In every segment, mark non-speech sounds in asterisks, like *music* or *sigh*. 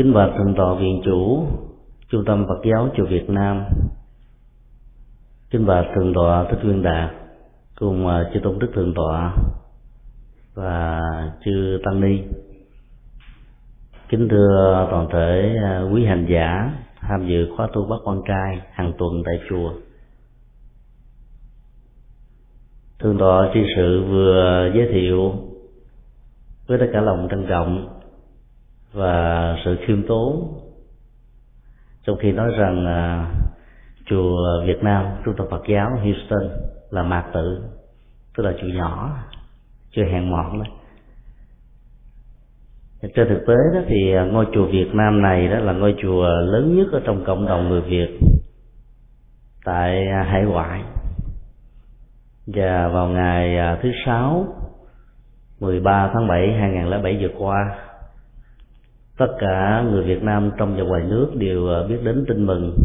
Kính bạch Thượng tọa Viện Chủ Trung tâm Phật giáo chùa Việt Nam. Kính bạch Thượng tọa Thích Nguyên Đạt, cùng à, chư tôn đức Thượng tọa và chư tăng ni. Kính thưa toàn thể à, quý hành giả tham dự khóa tu bác quan trai hàng tuần tại chùa. Thượng tọa chư sự vừa giới thiệu với tất cả lòng trân trọng và sự khiêm tốn. Trong khi nói rằng à, chùa Việt Nam trung tâm Phật giáo Houston là mạc tự tức là chùa nhỏ chưa hẹn mọn đó. Trên thực tế đó thì ngôi chùa Việt Nam này đó là ngôi chùa lớn nhất ở trong cộng đồng người Việt tại hải ngoại. Và vào ngày à, thứ sáu 13 tháng 7 2007 vừa qua tất cả người Việt Nam trong và ngoài nước đều ờ, biết đến tin mừng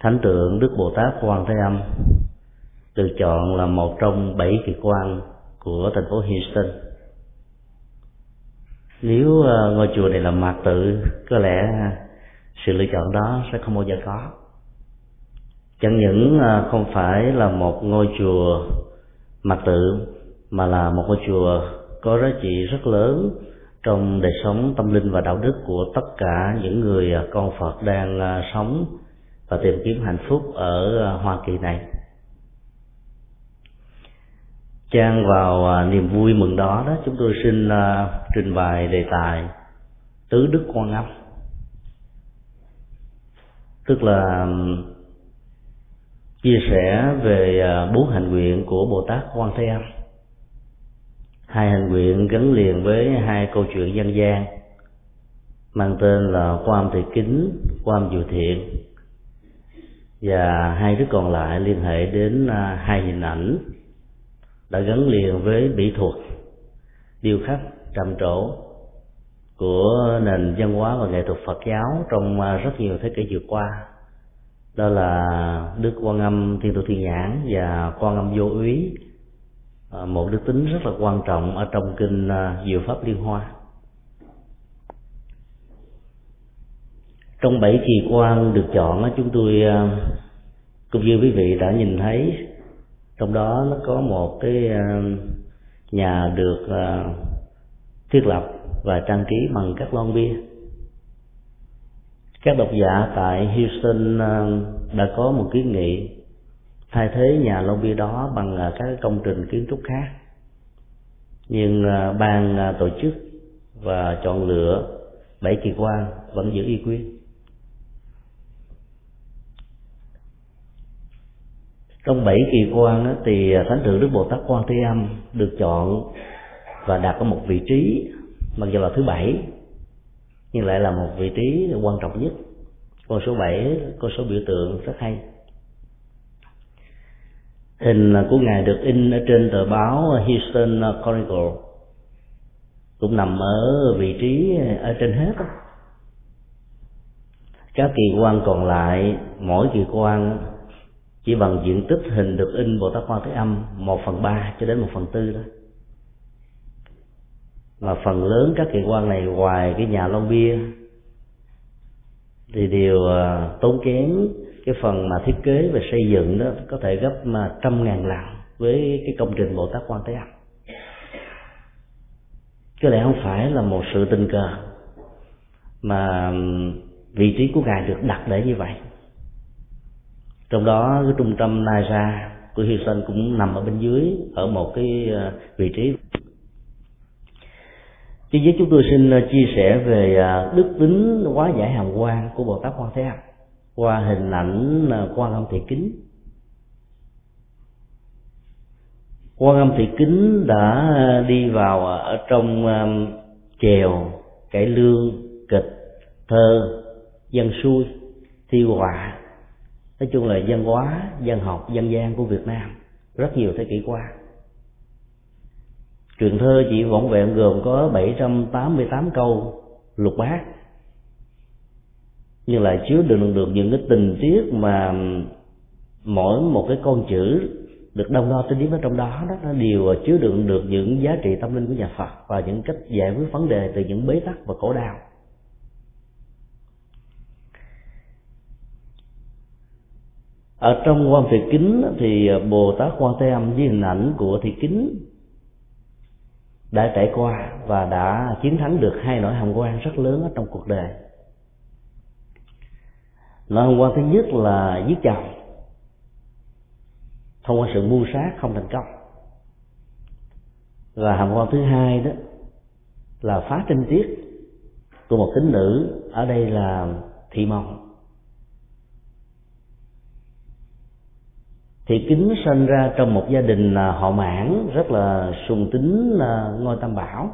thánh tượng Đức Bồ Tát Quan Thế Âm, được chọn là một trong bảy kỳ quan của thành phố Houston. Nếu ờ, ngôi chùa này là mạc tự, có lẽ sự lựa chọn đó sẽ không bao giờ có. Chẳng những ờ, không phải là một ngôi chùa mạc tự, mà là một ngôi chùa có giá trị rất lớn trong đời sống tâm linh và đạo đức của tất cả những người à, con Phật đang à, sống và tìm kiếm hạnh phúc ở à, Hoa Kỳ này. Trang vào niềm vui mừng đó đó, chúng tôi xin trình bày đề tài tứ đức quan âm tức là chia sẻ về bốn hành nguyện của bồ tát quan thế âm hai hành nguyện gắn liền với hai câu chuyện dân gian, mang tên là quan thị kính, quan diệu thiện. Và hai đứa còn lại liên hệ đến à, hai hình ảnh đã gắn liền với mỹ thuật, điêu khắc, trầm trổ của nền văn hóa và nghệ thuật Phật giáo trong à, rất nhiều thế kỷ vừa qua. Đó là đức quan âm thiên Tổ thiên nhãn và quan âm vô úy. À, một đức tính rất là quan trọng ở trong kinh à, diệu pháp liên hoa. Trong bảy kỳ quan được chọn chúng tôi à, cũng như quý vị đã nhìn thấy, trong đó nó có một cái nhà được thiết lập và trang trí bằng các lon bia. Các độc giả tại Houston đã có một kiến nghị thay thế nhà lông bia đó bằng à, các công trình kiến trúc khác. Nhưng à, ban à, tổ chức và chọn lựa bảy kỳ quan vẫn giữ y quyết trong bảy kỳ quan thì thánh thượng đức bồ tát quan thế âm được chọn và đặt ở một vị trí, mặc dù là thứ bảy, nhưng lại là một vị trí quan trọng nhất. Con số 7 con số biểu tượng rất hay hình của ngài được in ở trên tờ báo Houston Chronicle cũng nằm ở vị trí ở trên hết đó. các kỳ quan còn lại, mỗi kỳ quan chỉ bằng diện tích hình được in bồ tát quan thế âm một phần ba cho đến một phần tư đó mà phần lớn các kỳ quan này ngoài cái nhà lon bia thì đều à, tốn kém cái phần mà thiết kế và xây dựng đó có thể gấp mà trăm ngàn lần với cái công trình bồ tát quan thế âm. Có lẽ không phải là một sự tình cờ mà vị trí của ngài được đặt để như vậy. Trong đó, cái trung tâm NASA của Houston cũng nằm ở bên dưới, ở một cái ờ, vị trí. Chứ với chúng tôi xin ờ, chia sẻ về ờ, đức tính quá giải hàm quan của Bồ Tát Quan Thế Âm qua hình ảnh à, quan âm thị kính. Quan âm thị kính đã đi vào à, ở trong à, chèo, cải lương, kịch, thơ, dân xuôi, thi họa, nói chung là văn hóa, văn học, dân gian của Việt Nam rất nhiều thế kỷ qua. Truyền thơ chỉ vỏn vẹn gồm có 788 câu lục bát nhưng lại chứa đựng được những cái tình tiết mà mỗi một cái con chữ được đông đo tinh điểm ở trong đó đó nó đều chứa đựng được những giá trị tâm linh của nhà Phật và những cách giải quyết vấn đề từ những bế tắc và khổ đau. Ở trong quan thị kính thì bồ tát quan thế âm với hình ảnh của thị kính đã trải qua và đã chiến thắng được hai nỗi hàm quan rất lớn ở trong cuộc đời loại hôm quan thứ nhất là giết chồng. Thông qua sự mưu sát không thành công. Và hàm quan thứ hai đó, là phá trinh tiết của một tín nữ ở đây là thị mộng. Thì kính sinh ra trong một gia đình à, họ mãn rất là sùng tính à, ngôi tam bảo.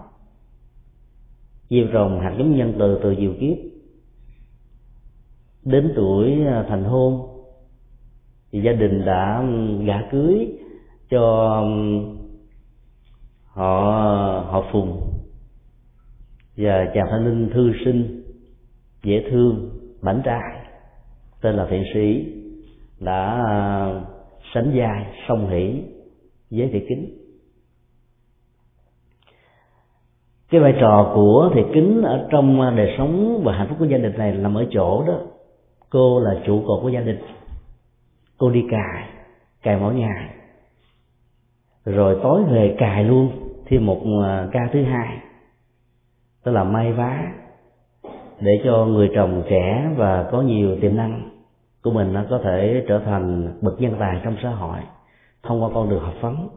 Diều rồng hạt giống nhân từ từ diều kiếp đến tuổi à, thành hôn, thì gia đình đã gả cưới cho họ họ phùng và chàng thanh niên thư sinh, dễ thương mảnh trai. Tên là thiện sĩ đã à, sánh vai, song hỷ với thị kính. Cái vai trò của thị kính ở trong à, đời sống và hạnh phúc của gia đình này nằm ở chỗ đó cô là trụ cột của gia đình. Cô đi cài cài mỗi ngày. Rồi tối về cài luôn, thêm một ờ, ca thứ hai. Tức là may vá, để cho người chồng trẻ và có nhiều tiềm năng của mình nó có thể trở thành bậc nhân tài trong xã hội, thông qua con đường học vấn.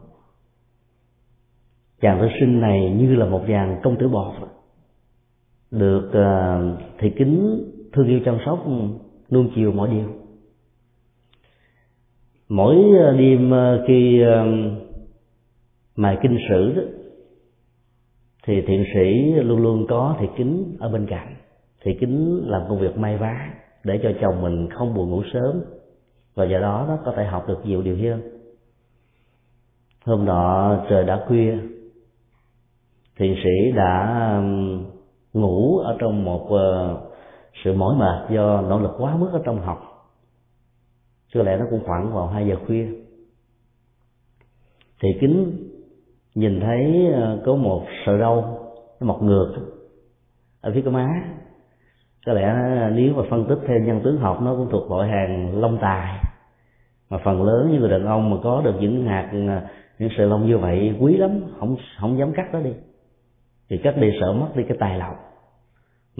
Chàng thư sinh này như là một chàng công tử bột được ờ, thị kính thương yêu chăm sóc nuông chiều mọi điều mỗi đêm ờ, ờ, khi ờ, mài kinh sử đó, thì thiện sĩ luôn luôn có thị kính ở bên cạnh thị kính làm công việc may vá để cho chồng mình không buồn ngủ sớm. Và do đó, nó có thể học được nhiều điều hơn. Hôm nọ, trời đã khuya thiền sĩ đã ngủ ở trong một sự mỏi mệt do nỗ lực quá mức ở trong học. Có lẽ nó cũng khoảng vào hai giờ khuya. Thì kính nhìn thấy ờ, có một sợi râu, nó mọc ngược ở phía cái má. Có lẽ ờ, nếu mà phân tích theo nhân tướng học, nó cũng thuộc loại hàng lông tài. Mà phần lớn những người đàn ông mà có được những hạt ờ, những sợi lông như vậy quý lắm, không không dám cắt nó đi. Thì cắt đi sợ mất đi cái tài lộc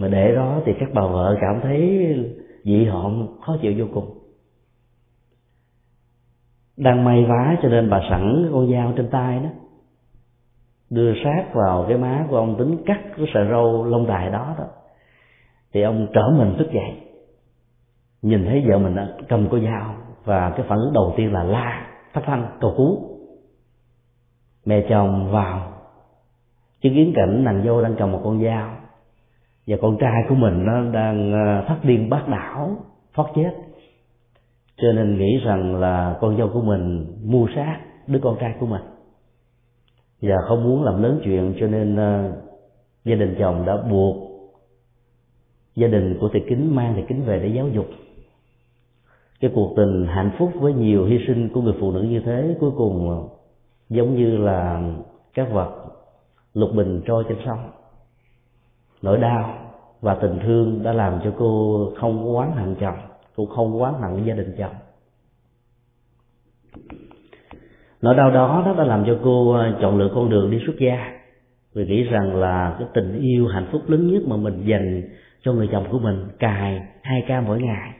mà để đó thì các bà vợ cảm thấy dị hợm, khó chịu vô cùng. Đang may vá cho nên bà sẵn con dao trên tay đó, đưa sát vào cái má của ông tính cắt cái sợi râu lông đài đó đó. Thì ông trở mình thức dậy, nhìn thấy vợ mình cầm con dao và cái phản ứng đầu tiên là la thất thanh cầu cứu. Mẹ chồng vào, chứng kiến cảnh nàng dâu đang cầm một con dao và con trai của mình nó đang ờ, thất điên bát đảo thoát chết. Cho nên nghĩ rằng là con dâu của mình mua sát đứa con trai của mình. Và không muốn làm lớn chuyện cho nên uh, gia đình chồng đã buộc gia đình của thầy kính mang thầy kính về để giáo dục. Cái cuộc tình hạnh phúc với nhiều hy sinh của người phụ nữ như thế cuối cùng giống như là các vật lục bình trôi trên sông. Nỗi đau và tình thương đã làm cho cô không oán hận chồng, cô không oán hận gia đình chồng. Nỗi đau đó nó đã làm cho cô ờ, chọn lựa con đường đi xuất gia. Vì nghĩ rằng là cái tình yêu hạnh phúc lớn nhất mà mình dành cho người chồng của mình cài hai ca mỗi ngày.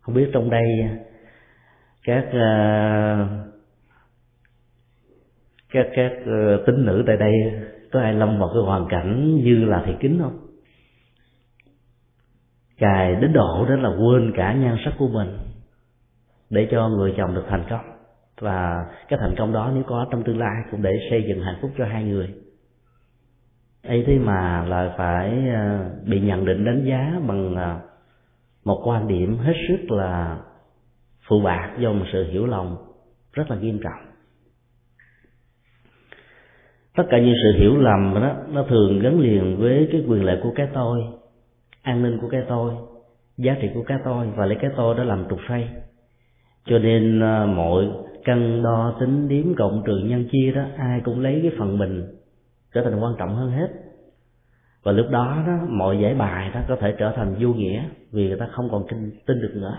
Không biết trong đây, các ờ, các các ờ, tín nữ tại đây có ai lâm vào cái hoàn cảnh như là thị kính không? Cài đến độ đó là quên cả nhan sắc của mình để cho người chồng được thành công. Và cái thành công đó nếu có trong tương lai cũng để xây dựng hạnh phúc cho hai người. Ấy thế mà lại phải ờ, bị nhận định đánh giá bằng ờ, một quan điểm hết sức là phụ bạc do một sự hiểu lầm rất là nghiêm trọng. Tất cả những sự hiểu lầm đó, nó thường gắn liền với cái quyền lợi của cái tôi an ninh của cái tôi giá trị của cái tôi và lấy cái tôi đó làm trục xoay. Cho nên ờ, mọi cân đo tính điếm cộng trừ nhân chia đó ai cũng lấy cái phần mình trở thành quan trọng hơn hết. Và lúc đó đó mọi giải bài đó có thể trở thành vô nghĩa vì người ta không còn tin, tin được nữa.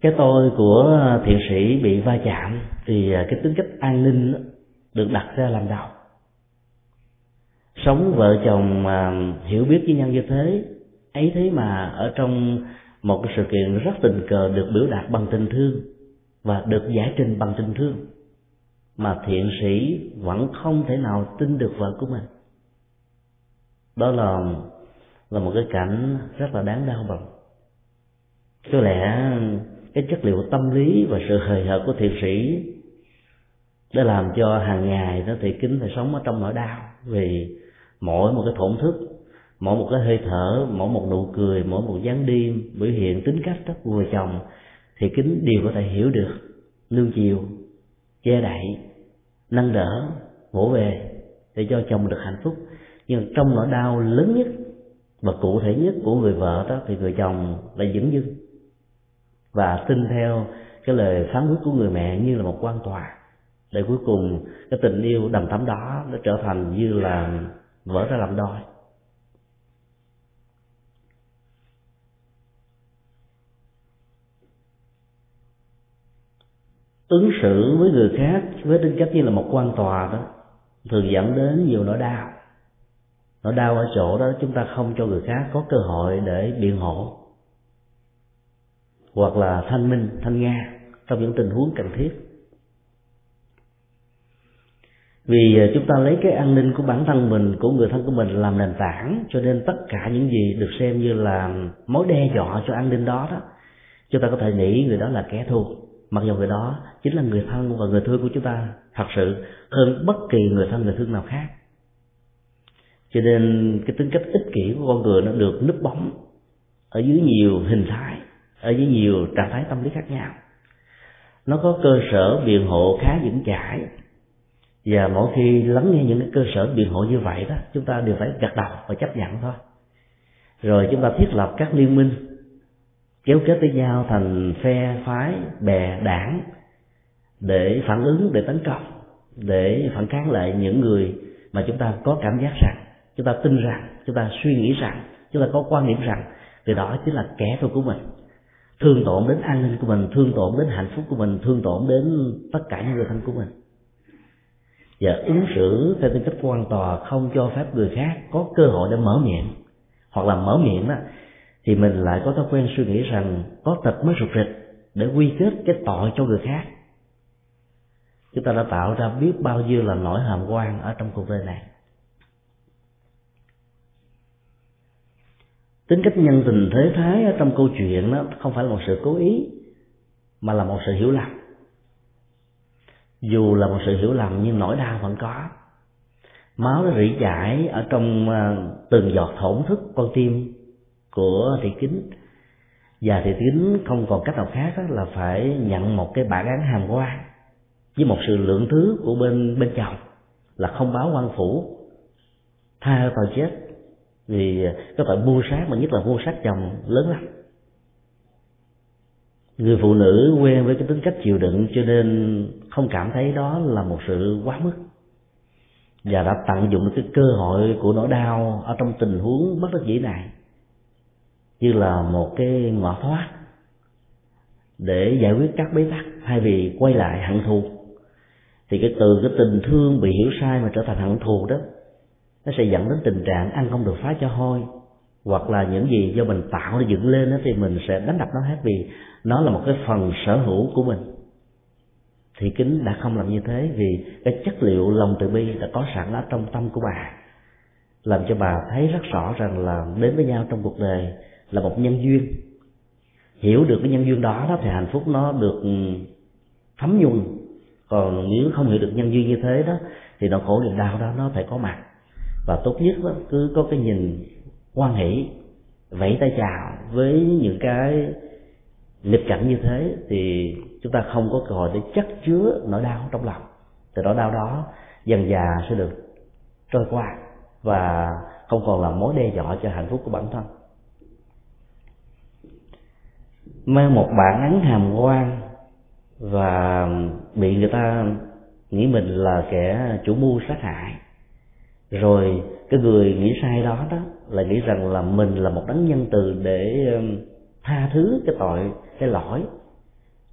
Cái tôi của thiện sĩ bị va chạm thì ờ, cái tính cách an ninh được đặt ra làm đầu sống vợ chồng mà hiểu biết với nhau như thế, ấy thế mà ở trong một cái sự kiện rất tình cờ được biểu đạt bằng tình thương và được giải trình bằng tình thương, mà thiện sĩ vẫn không thể nào tin được vợ của mình. Đó là là một cái cảnh rất là đáng đau lòng có lẽ cái chất liệu tâm lý và sự hời hợt của thiện sĩ đã làm cho hàng ngày đó thì kính phải sống ở trong nỗi đau, vì mỗi một cái thổn thức, mỗi một cái hơi thở, mỗi một nụ cười, mỗi một dáng đi biểu hiện tính cách rất vợ chồng, thì kính đều có thể hiểu được nương chiều, che đậy, nâng đỡ, vỗ về để cho chồng được hạnh phúc. Nhưng trong nỗi đau lớn nhất và cụ thể nhất của người vợ đó thì người chồng lại dững dưng và tin theo cái lời phán quyết của người mẹ như là một quan tòa. Để cuối cùng cái tình yêu đầm thắm đó nó trở thành như là vỡ ra làm đôi ứng xử với người khác với tính cách như là một quan tòa đó, thường dẫn đến nhiều nỗi đau. Nỗi đau ở chỗ đó chúng ta không cho người khác có cơ hội để biện hộ. Hoặc là thanh minh, thanh nga trong những tình huống cần thiết vì ờ, chúng ta lấy cái an ninh của bản thân mình, của người thân của mình làm nền tảng, cho nên tất cả những gì được xem như là mối đe dọa cho an ninh đó đó, chúng ta có thể nghĩ người đó là kẻ thù. Mặc dù người đó chính là người thân và người thương của chúng ta, thật sự hơn bất kỳ người thân, người thương nào khác. Cho nên cái tính cách ích kỷ của con người nó được núp bóng ở dưới nhiều hình thái, ở dưới nhiều trạng thái tâm lý khác nhau. Nó có cơ sở biện hộ khá vững chãi và mỗi khi lắng nghe những cái cơ sở biện hộ như vậy đó, chúng ta đều phải gật đầu và chấp nhận thôi. Rồi chúng ta thiết lập các liên minh, kéo kết với nhau thành phe phái, bè, đảng để phản ứng, để tấn công, để phản kháng lại những người mà chúng ta có cảm giác rằng, chúng ta tin rằng, chúng ta suy nghĩ rằng, chúng ta có quan điểm rằng từ đó chính là kẻ thù của mình. Thương tổn đến an ninh của mình, thương tổn đến hạnh phúc của mình, thương tổn đến tất cả những người thân của mình và ứng xử theo tính cách quan tòa không cho phép người khác có cơ hội để mở miệng. Hoặc là mở miệng đó, thì mình lại có thói quen suy nghĩ rằng có tật mới rụt rịch để quy kết cái tội cho người khác. Chúng ta đã tạo ra biết bao nhiêu là nỗi hàm quan ở trong cuộc đời này. Tính cách nhân tình thế thái ở trong câu chuyện đó không phải là một sự cố ý, mà là một sự hiểu lầm dù là một sự hiểu lầm, nhưng nỗi đau vẫn có. Máu nó rỉ chảy ở trong ờ, từng giọt thổn thức con tim của thị kính. Và thị kính không còn cách nào khác là phải nhận một cái bản án hàm quan với một sự lượng thứ của bên bên chồng, là không báo quan phủ. Tha tội chết, vì có tội mua sát mà nhất là mua sát chồng lớn lắm người phụ nữ quen với cái tính cách chịu đựng cho nên không cảm thấy đó là một sự quá mức. Và đã tận dụng được cái cơ hội của nỗi đau ở trong tình huống bất đắc dĩ này như là một cái ngõ thoát để giải quyết các bế tắc thay vì quay lại hận thù. Thì cái từ, cái tình thương bị hiểu sai mà trở thành hận thù đó, nó sẽ dẫn đến tình trạng ăn không được phá cho hôi hoặc là những gì do mình tạo để dựng lên đó thì mình sẽ đánh đập nó hết vì nó là một cái phần sở hữu của mình. Thì kính đã không làm như thế vì cái chất liệu lòng từ bi đã có sẵn ở trong tâm của bà làm cho bà thấy rất rõ rằng là đến với nhau trong cuộc đời là một nhân duyên. Hiểu được cái nhân duyên đó, đó thì hạnh phúc nó được ừ, thấm nhuần. Còn nếu không hiểu được nhân duyên như thế đó thì nỗi khổ niềm đau đó nó phải có mặt. Và tốt nhất đó, cứ có cái nhìn quan hỷ vẫy tay chào với những cái nghịch cảnh như thế thì chúng ta không có cơ hội để chất chứa nỗi đau trong lòng. Từ nỗi đau đó dần già sẽ được trôi qua và không còn là mối đe dọa cho hạnh phúc của bản thân. Mang một bản án hàm quan và bị người ta nghĩ mình là kẻ chủ mưu sát hại, rồi cái người nghĩ sai đó đó là nghĩ rằng là mình là một đấng nhân từ để um, tha thứ cái tội, cái lỗi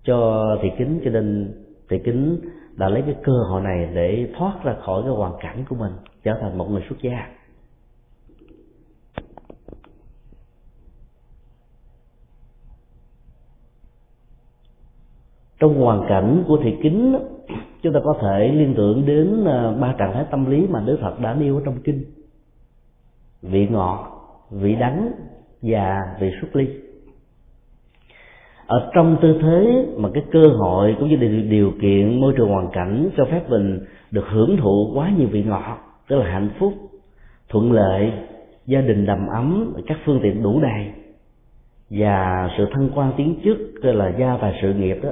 cho thị kính. Cho nên thị kính đã lấy cái cơ hội này để thoát ra khỏi cái hoàn cảnh của mình, trở thành một người xuất gia. Trong hoàn cảnh của thị kính, chúng ta có thể liên tưởng đến uh, ba trạng thái tâm lý mà đức phật đã nêu ở trong kinh vị ngọt, vị đắng và vị xuất ly. Ở trong tư thế mà cái cơ hội cũng như điều kiện, môi trường hoàn cảnh cho phép mình được hưởng thụ quá nhiều vị ngọt, tức là hạnh phúc, thuận lợi, gia đình đầm ấm, các phương tiện đủ đầy, và sự thăng quan tiến chức là gia và sự nghiệp đó,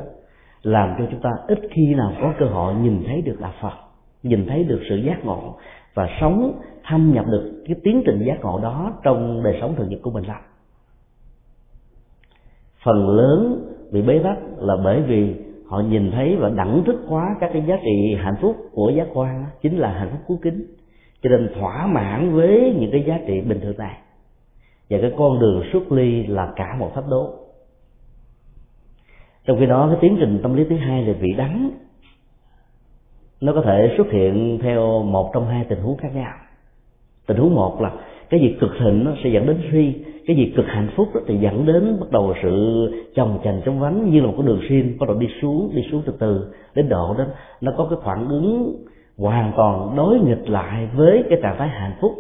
làm cho chúng ta ít khi nào có cơ hội nhìn thấy được đạo Phật, nhìn thấy được sự giác ngộ và sống, thâm nhập được cái tiến trình giác ngộ đó trong đời sống thường nhật của mình lắm phần lớn bị bế tắc là bởi vì họ nhìn thấy và đẳng thức hóa các cái giá trị hạnh phúc của giác quan chính là hạnh phúc cứu kính. Cho nên thỏa mãn với những cái giá trị bình thường này. Và cái con đường xuất ly là cả một thách đố. Trong khi đó, cái tiến trình tâm lý thứ hai là vị đắng nó có thể xuất hiện theo một trong hai tình huống khác nhau. Tình huống một là cái gì cực thịnh nó sẽ dẫn đến suy, cái gì cực hạnh phúc đó thì dẫn đến bắt đầu sự chồng chành trong vánh như là một cái đường xin bắt đầu đi xuống đi xuống từ từ, đến độ đó. Nó có cái phản ứng hoàn toàn đối nghịch lại với cái trạng thái hạnh phúc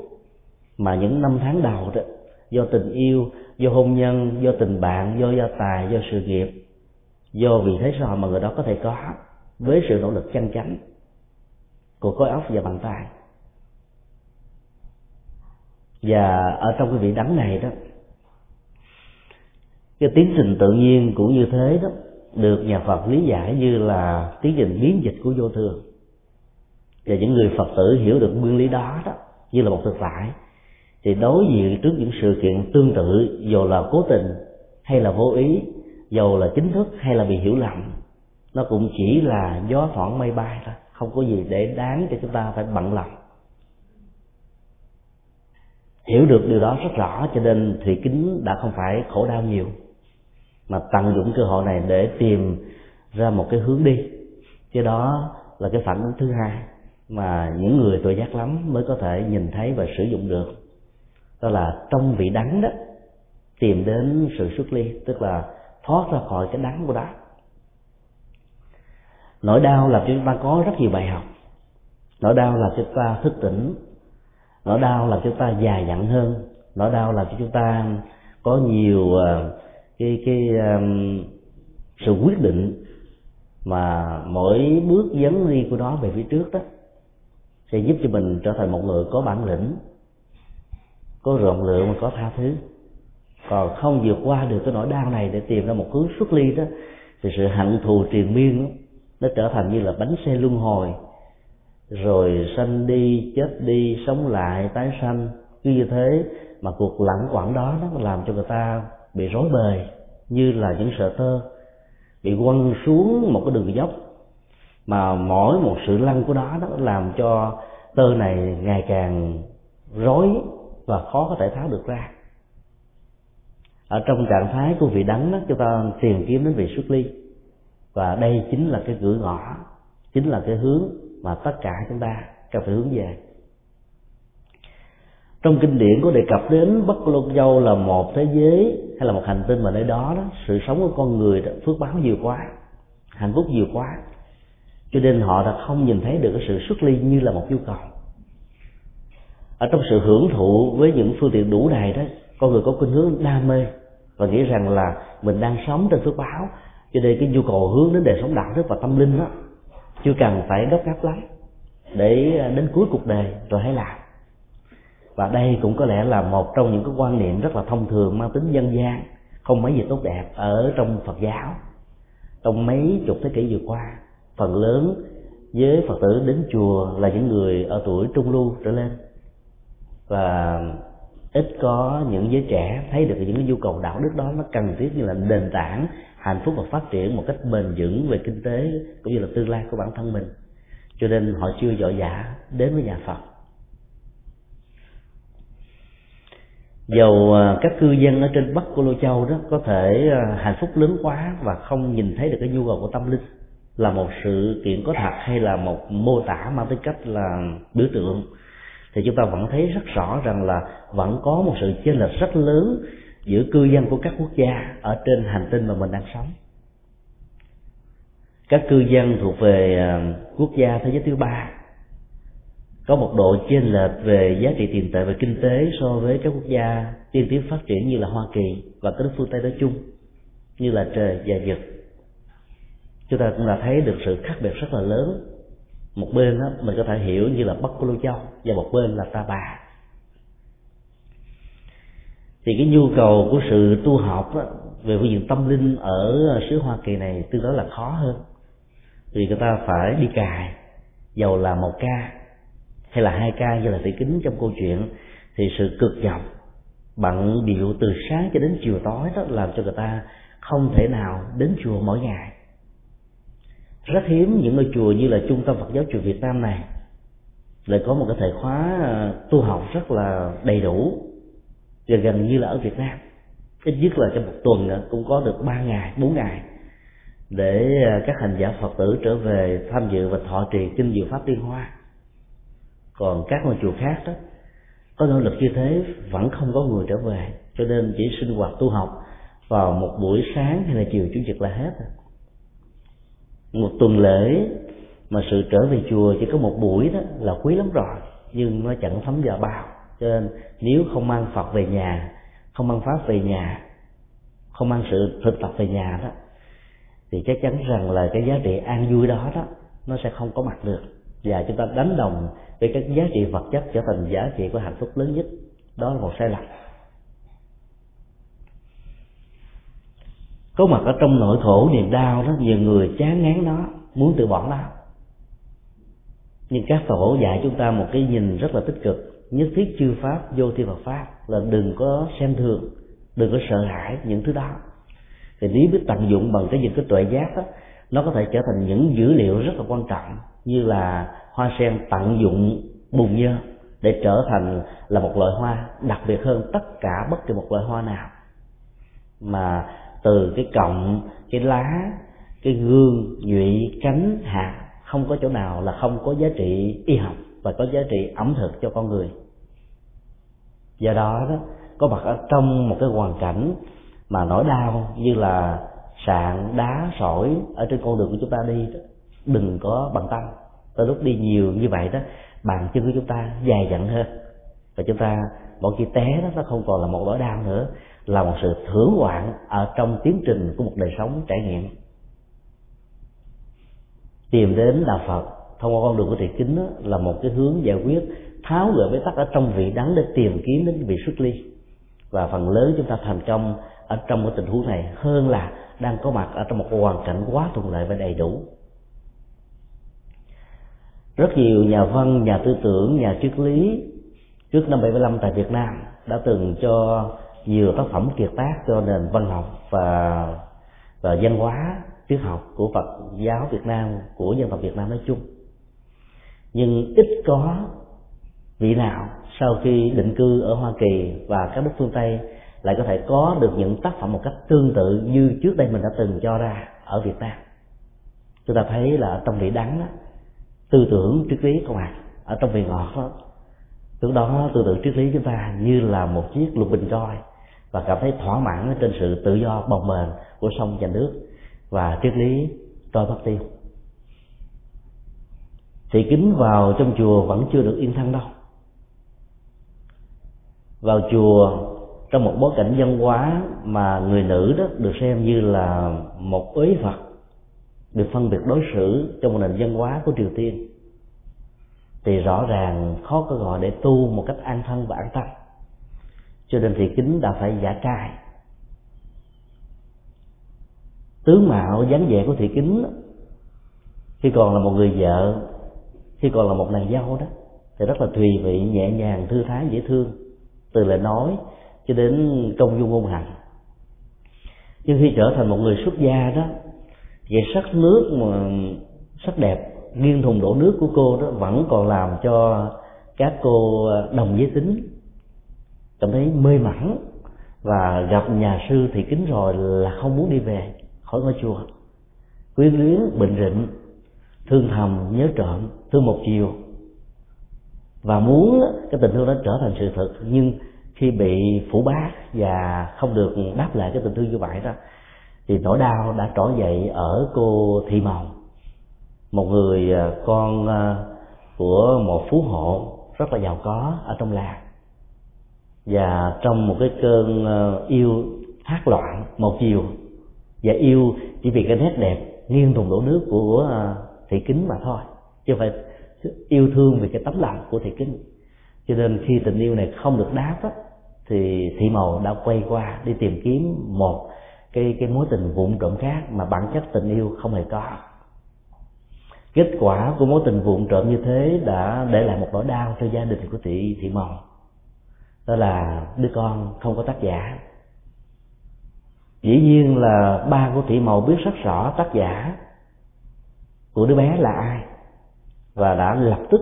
mà những năm tháng đầu đó, do tình yêu, do hôn nhân, do tình bạn, do gia tài, do sự nghiệp, do vị thế xã hội mà người đó có thể có với sự nỗ lực chân chánh của khối óc và bàn tay. Và ở trong cái vị đắng này đó, cái tiến trình tự nhiên cũng như thế đó, được nhà Phật lý giải như là tiến trình biến dịch của vô thường. Và những người Phật tử hiểu được nguyên lý đó đó, như là một thực tại, thì đối diện trước những sự kiện tương tự, dù là cố tình hay là vô ý dầu là chính thức hay là bị hiểu lầm, nó cũng chỉ là gió thoảng mây bay thôi không có gì để đáng cho chúng ta phải bận lòng. Hiểu được điều đó rất rõ, cho nên thủy kính đã không phải khổ đau nhiều, mà tận dụng cơ hội này để tìm ra một cái hướng đi. Cái đó là cái phản ứng thứ hai mà những người tội giác lắm mới có thể nhìn thấy và sử dụng được. Đó là trong vị đắng đó, tìm đến sự xuất ly, tức là thoát ra khỏi cái đắng của đó nỗi đau làm cho chúng ta có rất nhiều bài học. Nỗi đau làm cho chúng ta thức tỉnh. Nỗi đau làm cho chúng ta già dặn hơn. Nỗi đau làm cho chúng ta có nhiều ờ, cái cái um, sự quyết định mà mỗi bước dấn đi của nó về phía trước đó sẽ giúp cho mình trở thành một người có bản lĩnh có rộng lượng và có tha thứ. Còn không vượt qua được cái nỗi đau này để tìm ra một hướng xuất ly đó thì sự hận thù triền miên đó, nó trở thành như là bánh xe luân hồi. Rồi sanh đi, chết đi, sống lại, tái sanh. Cứ như thế mà cuộc lãng quẩn đó nó làm cho người ta bị rối bời, như là những sợi tơ bị quăng xuống một cái đường dốc. Mà mỗi một sự lăn của đó nó làm cho tơ này ngày càng rối và khó có thể tháo được ra. Ở trong trạng thái của vị đắng đó, chúng ta tìm kiếm đến vị xuất ly và đây chính là cái cửa ngõ chính là cái hướng mà tất cả chúng ta cần phải hướng về. Trong kinh điển có đề cập đến bất luân châu là một thế giới hay là một hành tinh mà nơi đó đó sự sống của con người đó, phước báo nhiều quá hạnh phúc nhiều quá. Cho nên họ đã không nhìn thấy được cái sự xuất ly như là một nhu cầu. Ở trong sự hưởng thụ với những phương tiện đủ đầy đó con người có khuynh hướng đam mê và nghĩ rằng là mình đang sống trên phước báo cho nên cái nhu cầu hướng đến đời sống đạo đức và tâm linh đó chưa cần phải gấp gáp lắm để đến cuối cuộc đời rồi hãy làm. Và đây cũng có lẽ là một trong những cái quan niệm rất là thông thường mang tính dân gian, không mấy gì tốt đẹp ở trong phật giáo. Trong mấy chục thế kỷ vừa qua, phần lớn với phật tử đến chùa là những người ở tuổi trung lưu trở lên. Và ít có những giới trẻ thấy được những cái nhu cầu đạo đức đó nó cần thiết như là nền tảng hạnh phúc và phát triển một cách bền vững về kinh tế cũng như là tương lai của bản thân mình. Cho nên họ chưa dội dã đến với nhà phật. Dầu à, các cư dân ở trên bắc của lô châu đó có thể à, hạnh phúc lớn quá và không nhìn thấy được cái nhu cầu của tâm linh là một sự kiện có thật hay là một mô tả mang tính cách là biểu tượng thì chúng ta vẫn thấy rất rõ rằng là vẫn có một sự chênh lệch rất lớn giữa cư dân của các quốc gia ở trên hành tinh mà mình đang sống. Các cư dân thuộc về ờ, quốc gia thế giới thứ ba có một độ chênh lệch về giá trị tiền tệ và kinh tế so với các quốc gia tiên tiến phát triển như là Hoa Kỳ và các nước phương Tây nói chung, như là trời và Nhật chúng ta cũng đã thấy được sự khác biệt rất là lớn một bên đó, mình có thể hiểu như là Bắc Cô Lô Châu và một bên là Ta Bà. Thì cái nhu cầu của sự tu học đó, về phương diện tâm linh ở xứ Hoa Kỳ này tương đối là khó hơn. Vì người ta phải đi cài dầu là một ca hay là hai ca như là tỷ kính trong câu chuyện thì sự cực nhọc bận điệu từ sáng cho đến chiều tối đó làm cho người ta không thể nào đến chùa mỗi ngày rất hiếm những ngôi chùa như là trung tâm Phật giáo chùa Việt Nam này. Lại có một cái thời khóa ờ, tu học rất là đầy đủ, và gần như là ở Việt Nam. Ít nhất là trong một tuần cũng có được ba ngày, bốn ngày để ờ, các hành giả Phật tử trở về tham dự và thọ trì kinh diệu pháp liên hoa. Còn các ngôi chùa khác đó, có nỗ lực như thế, vẫn không có người trở về, cho nên chỉ sinh hoạt tu học vào một buổi sáng hay là chiều chủ nhật là hết một tuần lễ mà sự trở về chùa chỉ có một buổi đó là quý lắm rồi. Nhưng nó chẳng thấm vào bao. Cho nên nếu không mang phật về nhà, không mang pháp về nhà, không mang sự thực tập về nhà đó, thì chắc chắn rằng là cái giá trị an vui đó đó, nó sẽ không có mặt được. Và chúng ta đánh đồng với các giá trị vật chất trở thành giá trị của hạnh phúc lớn nhất. Đó là một sai lầm. Có mặt ở trong nỗi khổ niềm đau đó, nhiều người chán ngán nó, muốn từ bỏ nó. Nhưng các tổ dạy chúng ta một cái nhìn rất là tích cực. Nhất thiết chư pháp, vô thi Phật pháp, là đừng có xem thường, đừng có sợ hãi những thứ đó. Thì nếu biết tận dụng bằng cái những cái tuệ giác đó, nó có thể trở thành những dữ liệu rất là quan trọng, như là hoa sen tận dụng bùn nhơ để trở thành là một loại hoa, đặc biệt hơn tất cả bất kỳ một loại hoa nào mà từ cái cọng, cái lá, cái gương, nhụy, cánh, hạt, không có chỗ nào là không có giá trị y học và có giá trị ẩm thực cho con người. Do đó đó, có mặt ở trong một cái hoàn cảnh mà nỗi đau như là sạn đá sỏi ở trên con đường của chúng ta đi đừng có bận tâm. Tới lúc đi nhiều như vậy đó, bàn chân của chúng ta dài dặn hơn và chúng ta, mỗi khi té đó, nó không còn là một nỗi đau nữa là một sự thưởng ngoạn ở trong tiến trình của một đời sống trải nghiệm. Tìm đến đạo phật thông qua con đường của thiệt kính đó, là một cái hướng giải quyết tháo gỡ bế tắc ở trong vị đắng để tìm kiếm đến vị xuất ly. Và phần lớn chúng ta thành công ở trong cái tình huống này hơn là đang có mặt ở trong một hoàn cảnh quá thuận lợi và đầy đủ. Rất nhiều nhà văn nhà tư tưởng nhà triết lý trước năm 75 tại Việt Nam đã từng cho nhiều tác phẩm kiệt tác cho nền văn học và và văn hóa triết học của Phật giáo Việt Nam của dân tộc Việt Nam nói chung. Nhưng ít có vị nào sau khi định cư ở Hoa Kỳ và các nước phương Tây lại có thể có được những tác phẩm một cách tương tự như trước đây mình đã từng cho ra ở Việt Nam. Chúng ta thấy là trong vị đắng đó, tư tưởng triết lý không ạ ở trong vị ngọt đó lúc đó tư tưởng triết lý chúng ta như là một chiếc lục bình roi và cảm thấy thỏa mãn trên sự tự do bồng bềnh của sông và nước và triết lý trôi mất tiêu. Thì kính vào trong chùa vẫn chưa được yên thân đâu. Vào chùa, trong một bối cảnh văn hóa mà người nữ đó được xem như là một uế phật được phân biệt đối xử trong một nền văn hóa của triều tiên, thì rõ ràng khó có gọi để tu một cách an thân và an tâm cho nên thì kính đã phải giả trai. Tướng mạo dáng vẻ của thị kính khi còn là một người vợ, khi còn là một nàng dâu đó, thì rất là tùy vị, nhẹ nhàng, thư thái, dễ thương, từ lời nói cho đến công dung ngôn hành. Nhưng khi trở thành một người xuất gia đó, vậy sắc nước mà, sắc đẹp, nghiêng thùng đổ nước của cô đó vẫn còn làm cho các cô đồng giới tính cảm thấy mê mẩn và gặp nhà sư thì kính rồi là không muốn đi về, khỏi ngôi chùa. Quyến luyến, bệnh rịnh, thương thầm, nhớ trộm, thương một chiều. Và muốn cái tình thương đó trở thành sự thật, nhưng khi bị phủ bác và không được đáp lại cái tình thương như vậy đó, thì nỗi đau đã trỗi dậy ở cô thị màu một người à, con à, của một phú hộ rất là giàu có ở trong làng và trong một cái cơn ờ, yêu hát loạn một chiều và yêu chỉ vì cái nét đẹp nghiêng thùng đổ nước của ờ, thị kính mà thôi chứ phải yêu thương vì cái tấm lòng của thị kính. Cho nên khi tình yêu này không được đáp á, thì thị màu đã quay qua đi tìm kiếm một cái cái mối tình vụn trộm khác mà bản chất tình yêu không hề có. Kết quả của mối tình vụn trộm như thế đã để lại một nỗi đau cho gia đình của thị thị màu đó là đứa con không có tác giả. Dĩ nhiên là ba của thị mầu biết rất rõ tác giả của đứa bé là ai và đã lập tức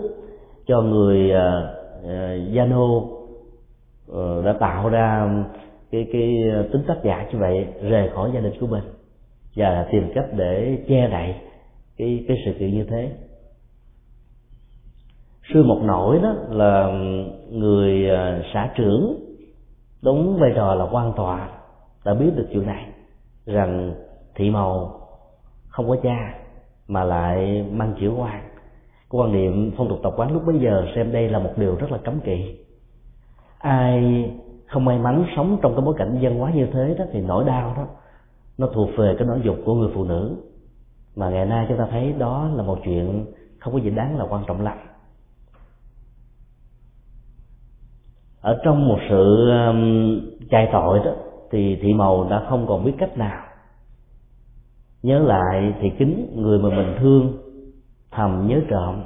cho người uh, uh, đã tạo ra cái cái tính tác giả như vậy rời khỏi gia đình của mình và tìm cách để che đậy cái cái sự kiện như thế sư một nổi đó là người à, xã trưởng đúng vai trò là quan tòa, đã biết được chuyện này, rằng thị màu không có cha mà lại mang chữ quan. Quan niệm phong tục tập quán lúc bấy giờ xem đây là một điều rất là cấm kỵ. Ai không may mắn sống trong cái bối cảnh văn hóa như thế đó thì nỗi đau đó, nó thuộc về cái nỗi dục của người phụ nữ. Mà ngày nay chúng ta thấy đó là một chuyện không có gì đáng là quan trọng lắm. Ở trong một sự um, chạy tội đó thì thị màu đã không còn biết cách nào. Nhớ lại thì kính người mà mình thương thầm nhớ trộm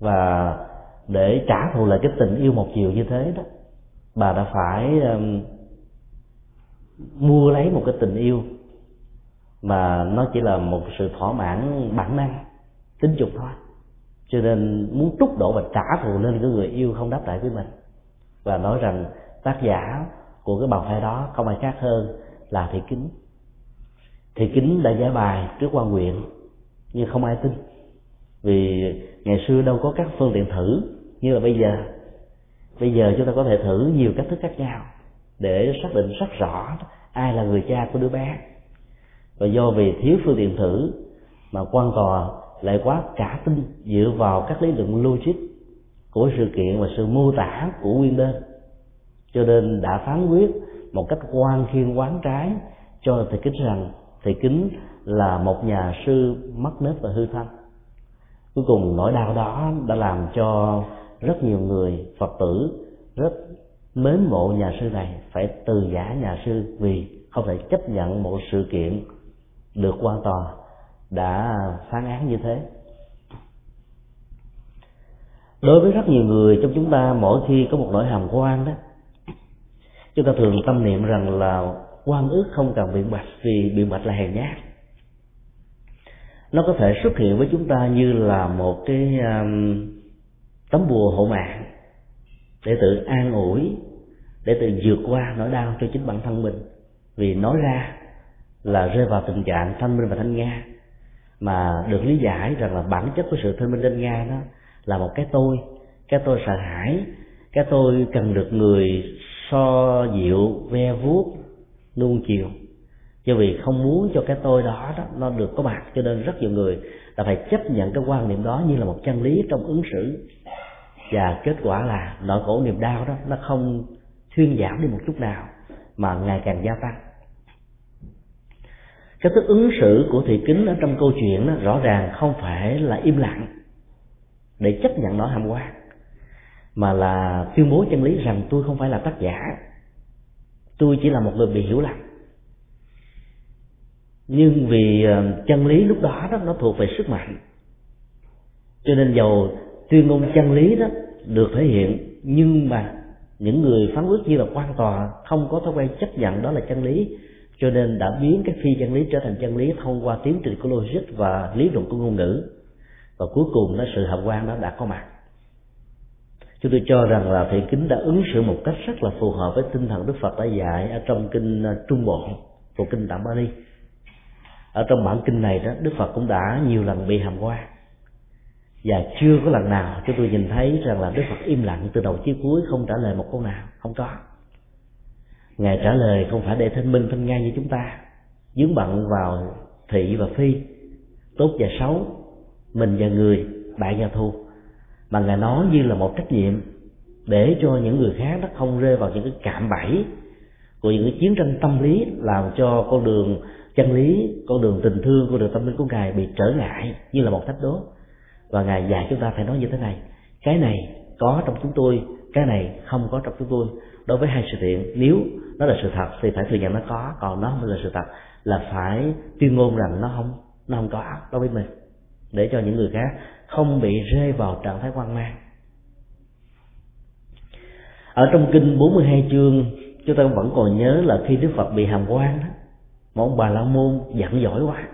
và để trả thù lại cái tình yêu một chiều như thế đó bà đã phải um, mua lấy một cái tình yêu mà nó chỉ là một sự thỏa mãn bản năng tính dục thôi. Cho nên muốn trút đổ và trả thù lên cái người yêu không đáp lại với mình và nói rằng tác giả của cái bàn phái đó không ai khác hơn là thị kính. Thị kính đã giải bài trước quan huyện nhưng không ai tin. Vì ngày xưa đâu có các phương tiện thử như là bây giờ bây giờ chúng ta có thể thử nhiều cách thức khác nhau để xác định rất rõ ai là người cha của đứa bé. Và do vì thiếu phương tiện thử mà quan tòa lại quá cả tin dựa vào các lý luận logic của sự kiện và sự mô tả của nguyên đơn cho nên đã phán quyết một cách quan khiên quán trái cho thầy kính rằng thầy kính là một nhà sư mất nết và hư thanh. Cuối cùng nỗi đau đó đã làm cho rất nhiều người phật tử, rất mến mộ nhà sư này phải từ giả nhà sư vì không thể chấp nhận một sự kiện được quan tòa đã phán án như thế đối với rất nhiều người trong chúng ta mỗi khi có một nỗi hàm quan đó chúng ta thường tâm niệm rằng là quan ước không cần biện bạch vì biện bạch là hèn nhát. Nó có thể xuất hiện với chúng ta như là một cái um, tấm bùa hộ mạng để tự an ủi để tự vượt qua nỗi đau cho chính bản thân mình. Vì nói ra là rơi vào tình trạng thanh minh và thanh nga mà được lý giải rằng là bản chất của sự thanh minh thanh nga đó là một cái tôi. Cái tôi sợ hãi. Cái tôi cần được người so dịu ve vuốt nuông chiều. Do vì không muốn cho cái tôi đó, đó nó được có mặt cho nên rất nhiều người là phải chấp nhận cái quan niệm đó như là một chân lý trong ứng xử. Và kết quả là nỗi khổ niềm đau đó nó không thuyên giảm đi một chút nào mà ngày càng gia tăng. Cái thức ứng xử của thị kính ở trong câu chuyện đó rõ ràng không phải là im lặng để chấp nhận nó hàm quan mà là tuyên bố chân lý rằng tôi không phải là tác giả. Tôi chỉ là một người bị hiểu lầm. Nhưng vì ờ, chân lý lúc đó đó, nó thuộc về sức mạnh. Cho nên dầu tuyên ngôn chân lý đó được thể hiện, nhưng mà những người phán quyết như là quan tòa không có thói quen chấp nhận đó là chân lý, cho nên đã biến cái phi chân lý trở thành chân lý thông qua tiến trình của logic và lý luận của ngôn ngữ và cuối cùng nó sự hợp quan đó đã có mặt. Chúng tôi cho rằng là thiện kính đã ứng xử một cách rất là phù hợp với tinh thần đức phật đã dạy ở trong kinh ờ, trung bộ, thuộc kinh tạng bali ở trong bản kinh này đó, đức phật cũng đã nhiều lần bị hàm quan. Và chưa có lần nào chúng tôi nhìn thấy rằng là đức phật im lặng từ đầu chí cuối, không trả lời một câu nào, không có. Ngài trả lời, không phải để thanh minh thanh ngang như chúng ta, dướng bận vào thị và phi, tốt và xấu mình và người, bạn và thù. Mà ngài nói như là một trách nhiệm để cho những người khác nó không rơi vào những cái cạm bẫy của những cái chiến tranh tâm lý, làm cho con đường chân lý, con đường tình thương, con đường tâm linh của ngài bị trở ngại như là một thách đố. Và ngài dạy chúng ta phải nói như thế này, cái này có trong chúng tôi, cái này không có trong chúng tôi. Đối với hai sự kiện, nếu nó là sự thật thì phải thừa nhận nó có, còn nó không là sự thật là phải tuyên ngôn rằng nó không nó không có đối với mình để cho những người khác không bị rơi vào trạng thái quan mang. Ở trong kinh 42 chương, chúng ta vẫn còn nhớ là khi Đức Phật bị hàm quan đó một ông bà la môn giận dỗi quá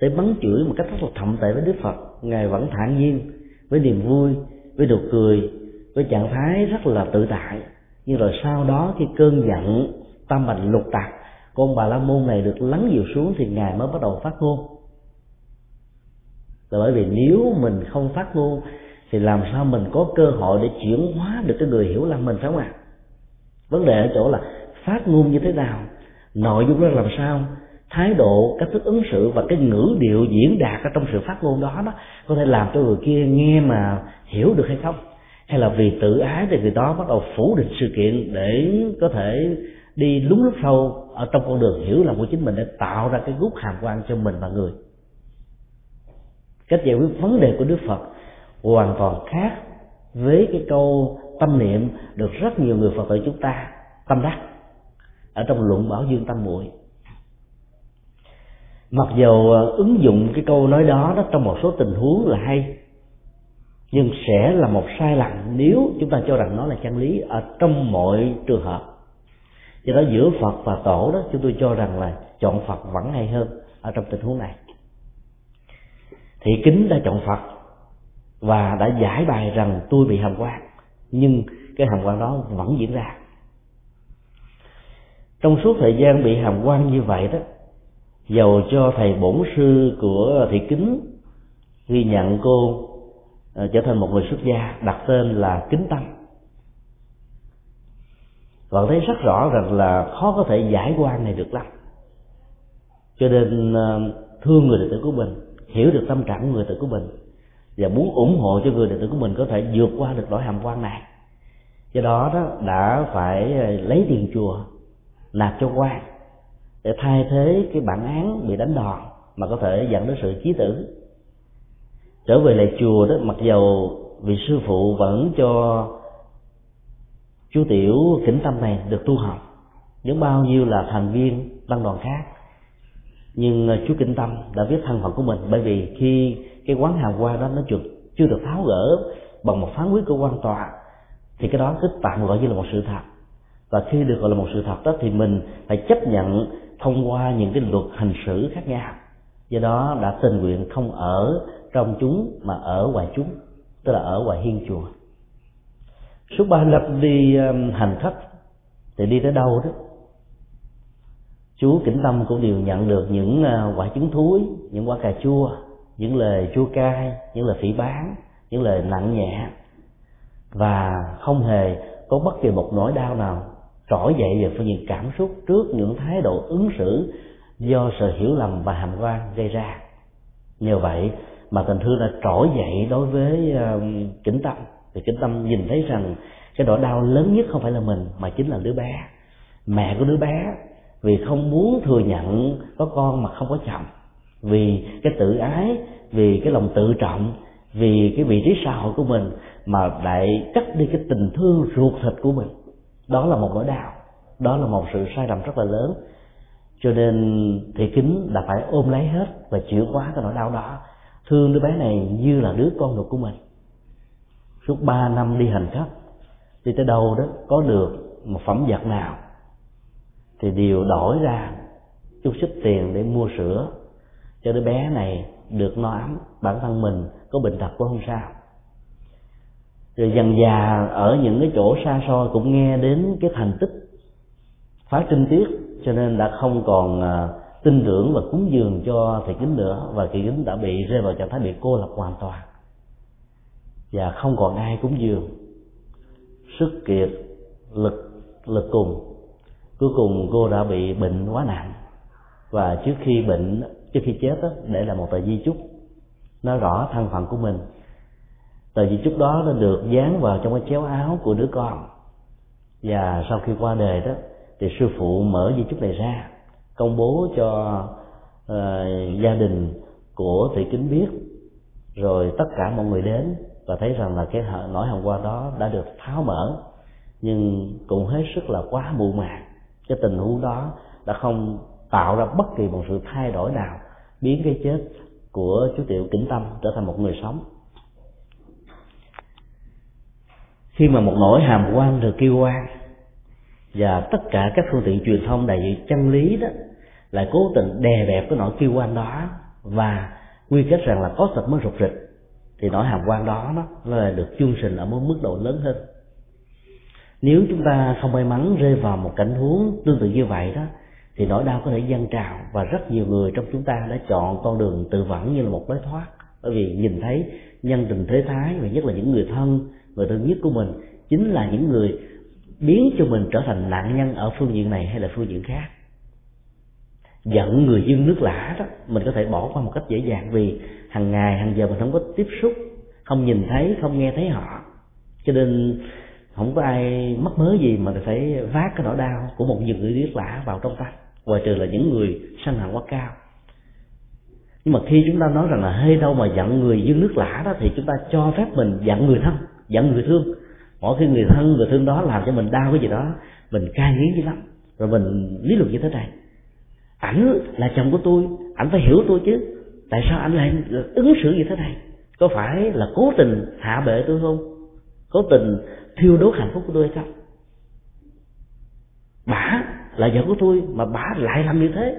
để bắn chửi một cách rất là thậm tệ với Đức Phật, ngài vẫn thản nhiên, với niềm vui, với nụ cười, với trạng thái rất là tự tại. Nhưng rồi sau đó khi cơn giận tâm bệnh lục tạc con bà la môn này được lắng dịu xuống thì ngài mới bắt đầu phát ngôn là bởi vì nếu mình không phát ngôn, thì làm sao mình có cơ hội để chuyển hóa được cái người hiểu lầm mình phải không ạ? Vấn đề ở chỗ là phát ngôn như thế nào, nội dung đó làm sao, thái độ, cách thức ứng xử và cái ngữ điệu diễn đạt ở trong sự phát ngôn đó đó, có thể làm cho người kia nghe mà hiểu được hay không? Hay là vì tự ái thì người đó bắt đầu phủ định sự kiện để có thể đi lúng lúc sâu ở trong con đường hiểu lầm của chính mình để tạo ra cái gút hàm quan cho mình và người? Cách giải quyết vấn đề của đức phật hoàn toàn khác với cái câu tâm niệm được rất nhiều người phật tử chúng ta, tâm đắc, ở trong luận bảo dương tâm muội. Mặc dù ờ, ứng dụng cái câu nói đó đó trong một số tình huống là hay, nhưng sẽ là một sai lầm nếu chúng ta cho rằng nó là chân lý ở trong mọi trường hợp. Do đó giữa phật và tổ đó, chúng tôi cho rằng là chọn phật vẫn hay hơn ở trong tình huống này thị kính đã chọn phật và đã giải bài rằng tôi bị hàm quan nhưng cái hàm quan đó vẫn diễn ra. Trong suốt thời gian bị hàm quan như vậy đó dầu cho thầy bổn sư của thị kính ghi nhận cô uh, trở thành một người xuất gia đặt tên là kính tâm. Còn thấy rất rõ rằng là khó có thể giải quan này được lắm. Cho nên uh, thương người đệ tử của mình hiểu được tâm trạng của người tự tử của mình và muốn ủng hộ cho người đệ tử của mình có thể vượt qua được nỗi hàm quan này. Do đó đó đã phải ờ, lấy tiền chùa nạp cho quan để thay thế cái bản án bị đánh đòn mà có thể dẫn đến sự chí tử. Trở về lại chùa đó, mặc dầu vị sư phụ vẫn cho chú tiểu kính tâm này được tu học những bao nhiêu là thành viên tăng đoàn khác nhưng ờ, chú kinh tâm đã viết thân phận của mình bởi vì khi cái quán hào qua đó nó chưa, chưa được tháo gỡ bằng một phán quyết của quan tòa thì cái đó cứ tạm gọi như là một sự thật. Và khi được gọi là một sự thật đó thì mình phải chấp nhận thông qua những cái luật hành xử khác nhau. Do đó đã tình nguyện không ở trong chúng mà ở ngoài chúng tức là ở ngoài hiên chùa. Số ba lập đi hành khách thì đi tới đâu đó? Chú Kính Tâm cũng đều nhận được những à, quả trứng thúi, những quả cà chua, những lời chua cay, những lời phỉ bán, những lời nặng nhẹ. Và không hề có bất kỳ một nỗi đau nào. Trỗi dậy về phương diện cảm xúc trước những thái độ ứng xử do sự hiểu lầm và hàm quan gây ra. Nhờ vậy mà tình thương đã trỗi dậy đối với uh, kính tâm. Thì kính tâm nhìn thấy rằng cái nỗi đau lớn nhất không phải là mình mà chính là đứa bé. Mẹ của đứa bé vì không muốn thừa nhận có con mà không có chồng. Vì cái tự ái, vì cái lòng tự trọng, vì cái vị trí xã hội của mình mà lại cắt đi cái tình thương ruột thịt của mình. Đó là một nỗi đau. Đó là một sự sai lầm rất là lớn. Cho nên thị kính là phải ôm lấy hết và chữa quá cái nỗi đau đó. Thương đứa bé này như là đứa con ruột của mình. Suốt ba năm đi hành khách đi tới đâu đó có được một phẩm vật nào thì đều đổi ra chút xíu tiền để mua sữa. Cho đứa bé này được no ấm, bản thân mình có bệnh tật cũng không sao. Rồi dần già ở những cái chỗ xa xôi cũng nghe đến cái thành tích phá trinh tiết, cho nên đã không còn à, tin tưởng và cúng dường cho thầy kính nữa và thầy kính đã bị rơi vào trạng thái bị cô lập hoàn toàn. Và không còn ai cúng dường. Sức kiệt, lực lực cùng cuối cùng cô đã bị bệnh quá nặng. Và trước khi bệnh trước khi chết đó, để là một tờ di chúc. Nói rõ thân phận của mình. Tờ di chúc đó nó được dán vào trong cái chéo áo của đứa con. Và sau khi qua đời đó thì sư phụ mở di chúc này ra công bố cho uh, gia đình của thị kính biết. Rồi tất cả mọi người đến và thấy rằng là cái nỗi hồng qua đó đã được tháo mở. Nhưng cũng hết sức là quá mù màng cái tình huống đó đã không tạo ra bất kỳ một sự thay đổi nào biến cái chết của chú tiểu kính tâm trở thành một người sống. Khi mà một nỗi hàm quan được kêu quan và tất cả các phương tiện truyền thông đầy diện chân lý đó lại cố tình đè bẹp cái nỗi kêu quan đó và quy kết rằng là có thật mới rụt rịch thì nỗi hàm quan đó nó, là được chương trình ở một mức độ lớn hơn nếu chúng ta không may mắn rơi vào một cảnh huống tương tự như vậy đó, thì nỗi đau có thể dâng trào và rất nhiều người trong chúng ta đã chọn con đường tự vẫn như là một lối thoát. Bởi vì nhìn thấy nhân tình thế thái và nhất là những người thân người thân nhất của mình chính là những người biến cho mình trở thành nạn nhân ở phương diện này hay là phương diện khác. Giận người dân nước lã đó, mình có thể bỏ qua một cách dễ dàng vì hàng ngày, hàng giờ mình không có tiếp xúc, không nhìn thấy, không nghe thấy họ. Cho nên không có ai mắc mớ gì mà phải vác cái nỗi đau của một người điếc lã vào trong tay ngoài trừ là những người sân hận quá cao. Nhưng mà khi chúng ta nói rằng là hơi đâu mà giận người dưới nước lã đó, thì chúng ta cho phép mình giận người thân, giận người thương. Mỗi khi người thân, người thương đó làm cho mình đau cái gì đó, mình cay nghiến dữ lắm. Rồi mình lý luận như thế này. Ảnh là chồng của tôi, ảnh phải hiểu tôi chứ. Tại sao anh lại ứng xử như thế này? Có phải là cố tình hạ bệ tôi không? Cố tình thiêu đốt hạnh phúc của tôi hay không? Bả là vợ của tôi mà bả lại làm như thế.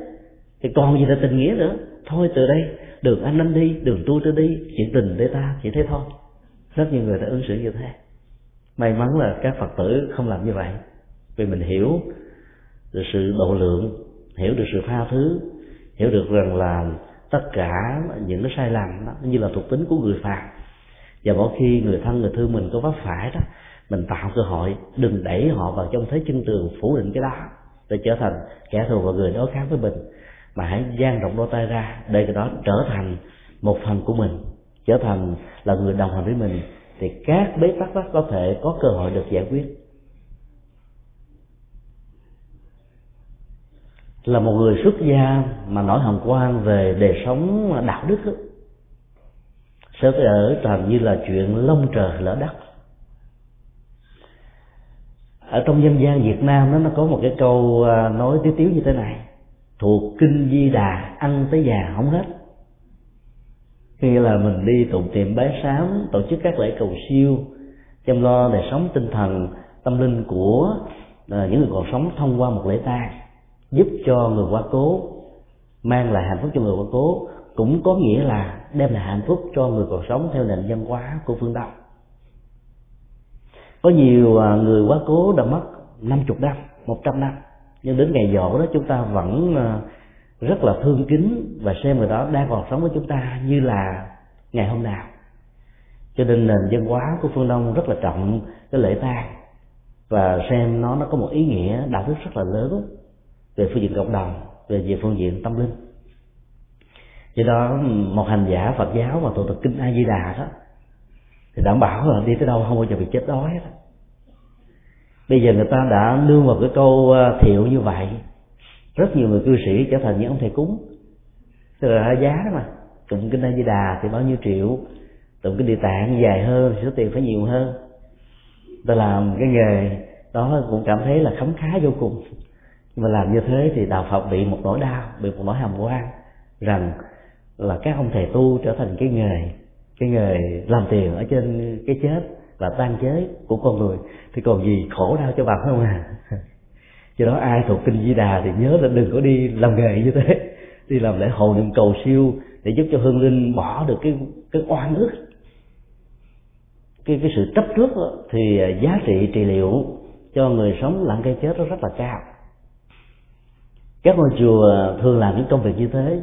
Thì còn gì là tình nghĩa nữa? Thôi từ đây đường anh anh đi đường tôi tôi đi chuyện tình để ta chỉ thế thôi. Rất nhiều người đã ứng xử như thế. May mắn là các phật tử không làm như vậy. Vì mình hiểu được sự độ lượng hiểu được sự tha thứ hiểu được rằng là tất cả những cái sai lầm đó, như là thuộc tính của người phàm. Và mỗi khi người thân người thương mình có vấp phải đó mình tạo cơ hội đừng đẩy họ vào trong thế chân tường phủ định cái đó để trở thành kẻ thù và người đối kháng với mình. Mà hãy dang rộng đôi tay ra để cái đó trở thành một phần của mình trở thành là người đồng hành với mình thì các bế tắc đó có thể có cơ hội được giải quyết. Là một người xuất gia mà nổi hồng quan về đời sống đạo đức đó, sẽ ở toàn như là chuyện lông trời lỡ đất ở trong dân gian Việt Nam đó, nó có một cái câu à, nói tiếu tiếu như thế này. Thuộc kinh di đà, ăn tới già không hết. Khi là mình đi tụng tiệm bái sám, tổ chức các lễ cầu siêu, chăm lo đời sống tinh thần, tâm linh của à, những người còn sống thông qua một lễ tang, giúp cho người quá cố, mang lại hạnh phúc cho người quá cố, cũng có nghĩa là đem lại hạnh phúc cho người còn sống theo nền văn hóa của phương đông có nhiều à, người quá cố đã mất 50 năm 100 năm. Nhưng đến ngày dỗ đó chúng ta vẫn à, rất là thương kính và xem người đó đang còn sống với chúng ta như là ngày hôm nào. Cho nên nền văn hóa của phương đông rất là trọng cái lễ tang và xem nó nó có một ý nghĩa đạo đức rất là lớn về phương diện cộng đồng, về về phương diện tâm linh. Do đó, một hành giả phật giáo mà tụ tập kinh a di đà đó thì đảm bảo là đi tới đâu không bao giờ bị chết đói hết. Bây giờ người ta đã đưa vào cái câu ờ, thiệu như vậy, rất nhiều người cư sĩ trở thành những ông thầy cúng. Tức là giá đó mà. Tụng kinh a di đà thì bao nhiêu triệu, tụng kinh địa tạng dài hơn thì số tiền phải nhiều hơn. Ta làm cái nghề đó cũng cảm thấy là khấm khá vô cùng. Nhưng mà làm như thế thì đạo phật bị một nỗi đau, bị một nỗi hàm quan rằng là các ông thầy tu trở thành cái nghề cái nghề làm tiền ở trên cái chết và tan chế của con người thì còn gì khổ đau cho bạn không à? *laughs* Do đó ai thuộc kinh di đà thì nhớ là đừng có đi làm nghề như thế. *laughs* Đi làm lễ hội niệm cầu siêu để giúp cho hương linh bỏ được cái cái oan ức. Cái cái sự chấp trước đó, thì à, giá trị trị liệu cho người sống lặng cây chết nó rất là cao. Các ngôi chùa thường làm những công việc như thế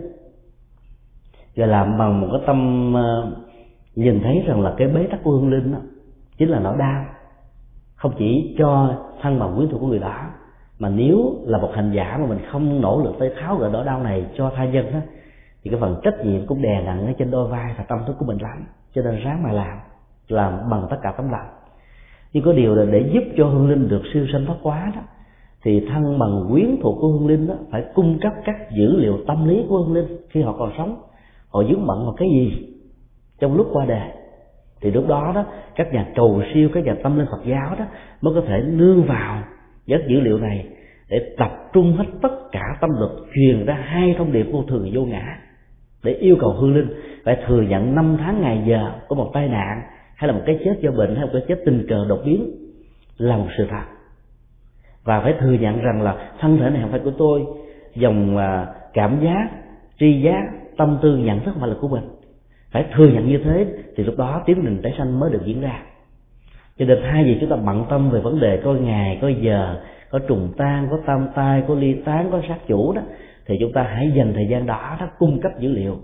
và làm bằng một cái tâm à, nhìn thấy rằng là cái bế tắc của hương linh đó chính là nỗi đau. Không chỉ cho thân bằng quyến thuộc của người đó, mà nếu là một hành giả mà mình không nỗ lực tới tháo gỡ nỗi đau này cho tha nhân đó thì cái phần trách nhiệm cũng đè nặng ở trên đôi vai và tâm thức của mình lắm. Cho nên ráng mà làm làm bằng tất cả tấm lòng. Nhưng có điều là để giúp cho hương linh được siêu sanh thoát quá đó, thì thân bằng quyến thuộc của hương linh đó, phải cung cấp các dữ liệu tâm lý của hương linh khi họ còn sống. Họ dướng bận vào cái gì? Trong lúc qua đời thì lúc đó đó, các nhà cầu siêu, các nhà tâm linh phật giáo đó, mới có thể nương vào các dữ liệu này để tập trung hết tất cả tâm lực truyền ra hai thông điệp vô thường vô ngã để yêu cầu hương linh. Phải thừa nhận năm tháng ngày giờ của một tai nạn, hay là một cái chết do bệnh, hay một cái chết tình cờ đột biến, là một sự thật. Và phải thừa nhận rằng là thân thể này không phải của tôi, dòng à, cảm giác, tri giác, tâm tư, nhận thức không phải là của mình phải thừa nhận như thế, thì lúc đó tiến trình tái sanh mới được diễn ra. Cho nên hai gì chúng ta bận tâm về vấn đề có ngày có giờ, có trùng tan, có tam tai, có ly tán, có sát chủ đó, thì chúng ta hãy dành thời gian đó đó cung cấp dữ liệu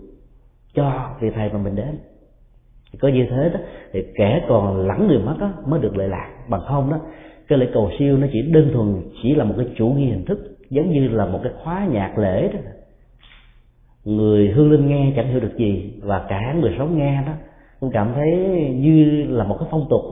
cho vị thầy mà mình đến. Thì có như thế đó, thì kẻ còn lẳng người mất đó mới được lệ lạc. Bằng không đó, cái lễ cầu siêu nó chỉ đơn thuần chỉ là một cái chủ nghĩa hình thức, giống như là một cái khóa nhạc lễ đó người hương linh nghe chẳng hiểu được gì, và cả người sống nghe đó, cũng cảm thấy như là một cái phong tục,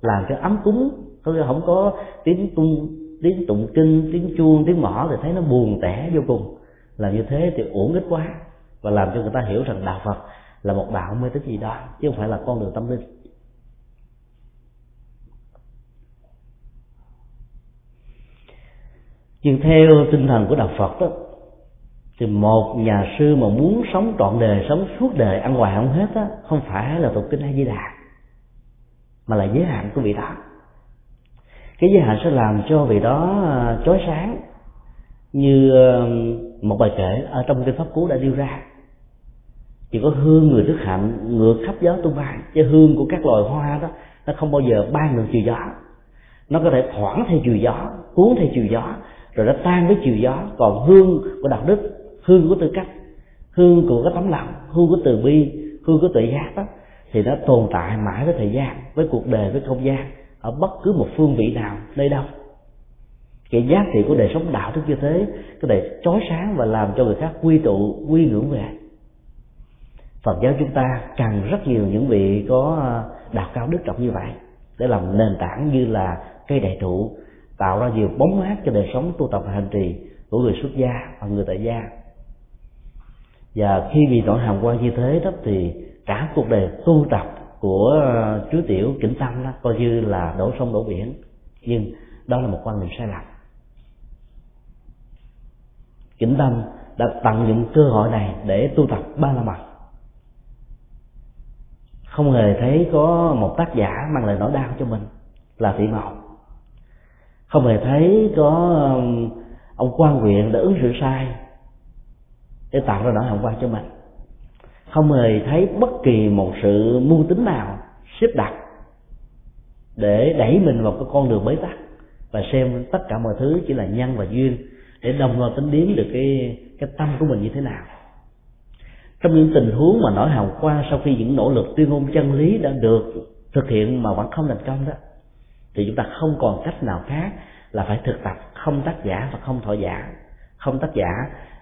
làm cho ấm cúng. Không có tiếng tung, tiếng tụng kinh, tiếng chuông, tiếng mỏ thì thấy nó buồn tẻ vô cùng. Làm như thế thì uổng ích quá, và làm cho người ta hiểu rằng đạo phật là một đạo mê tín gì đó, chứ không phải là con đường tâm linh. Nhưng theo tinh thần của đạo phật đó thì một nhà sư mà muốn sống trọn đời, sống suốt đời, ăn hoài không hết á, không phải là tục kinh a di đà, mà là giới hạn của vị đó. Cái giới hạn sẽ làm cho vị đó à, chói sáng, như ờ, một bài kể ở trong kinh pháp cú đã đưa ra. Chỉ có hương người đức hạnh ngược khắp gió tung bay, chứ hương của các loài hoa đó, nó không bao giờ bay ngược chiều gió. Nó có thể thoảng theo chiều gió, cuốn theo chiều gió, rồi nó tan với chiều gió, còn hương của đạo đức hương của tư cách, hương của cái tấm lòng, hương của từ bi, hương của tự giác đó, thì nó tồn tại mãi với thời gian, với cuộc đời, với không gian, ở bất cứ một phương vị nào, nơi đâu. Cái giá trị của đời sống đạo đức như thế có thể chói sáng và làm cho người khác quy tụ, quy ngưỡng về. Phật giáo chúng ta cần rất nhiều những vị có à, đạo cao đức trọng như vậy để làm nền tảng như là cây đại thụ tạo ra nhiều bóng mát cho đời sống tu tập hành trì của người xuất gia và người tại gia và khi bị nỗi hàm quan như thế đó thì cả cuộc đời tu tập của ờ, chú tiểu kính tâm đó coi như là đổ sông đổ biển. Nhưng đó là một quan niệm sai lầm. Kính tâm đã tận dụng cơ hội này để tu tập ba la mật. Không hề thấy có một tác giả mang lại nỗi đau cho mình là thị màu không hề thấy có ông quan huyện đã ứng xử sai để tạo ra nỗi hồng quan cho mình. Không hề thấy bất kỳ một sự mưu tính nào xếp đặt để đẩy mình vào cái con đường bế tắc và xem tất cả mọi thứ chỉ là nhân và duyên để đồng loạt tính điểm được cái cái tâm của mình như thế nào. Trong những tình huống mà nỗi hào quang sau khi những nỗ lực tuyên ngôn chân lý đã được thực hiện mà vẫn không thành công đó, thì chúng ta không còn cách nào khác là phải thực tập không tác giả và không thọ giả, không tác giả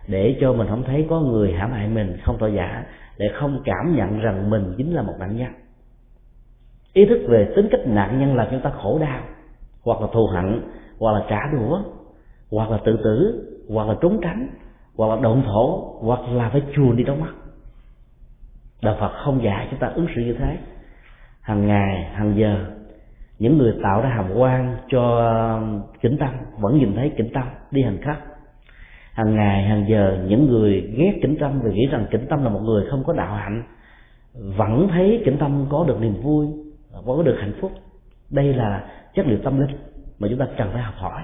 để cho mình không thấy có người hãm hại mình, không tội giả, để không cảm nhận rằng mình chính là một nạn nhân. Ý thức về tính cách nạn nhân làm chúng ta khổ đau, hoặc là thù hận, hoặc là trả đũa, hoặc là tự tử, hoặc là trốn tránh, hoặc là động thổ, hoặc là phải chuồn đi đâu mất đạo phật không dạy chúng ta ứng xử như thế. Hàng ngày, hàng giờ, những người tạo ra hàm quan cho um, kính tâm vẫn nhìn thấy kính tâm đi hành khắc hàng ngày, hàng giờ, những người ghét kính tâm, vì nghĩ rằng kính tâm là một người không có đạo hạnh, vẫn thấy kính tâm có được niềm vui, có được hạnh phúc. Đây là chất liệu tâm linh mà chúng ta cần phải học hỏi.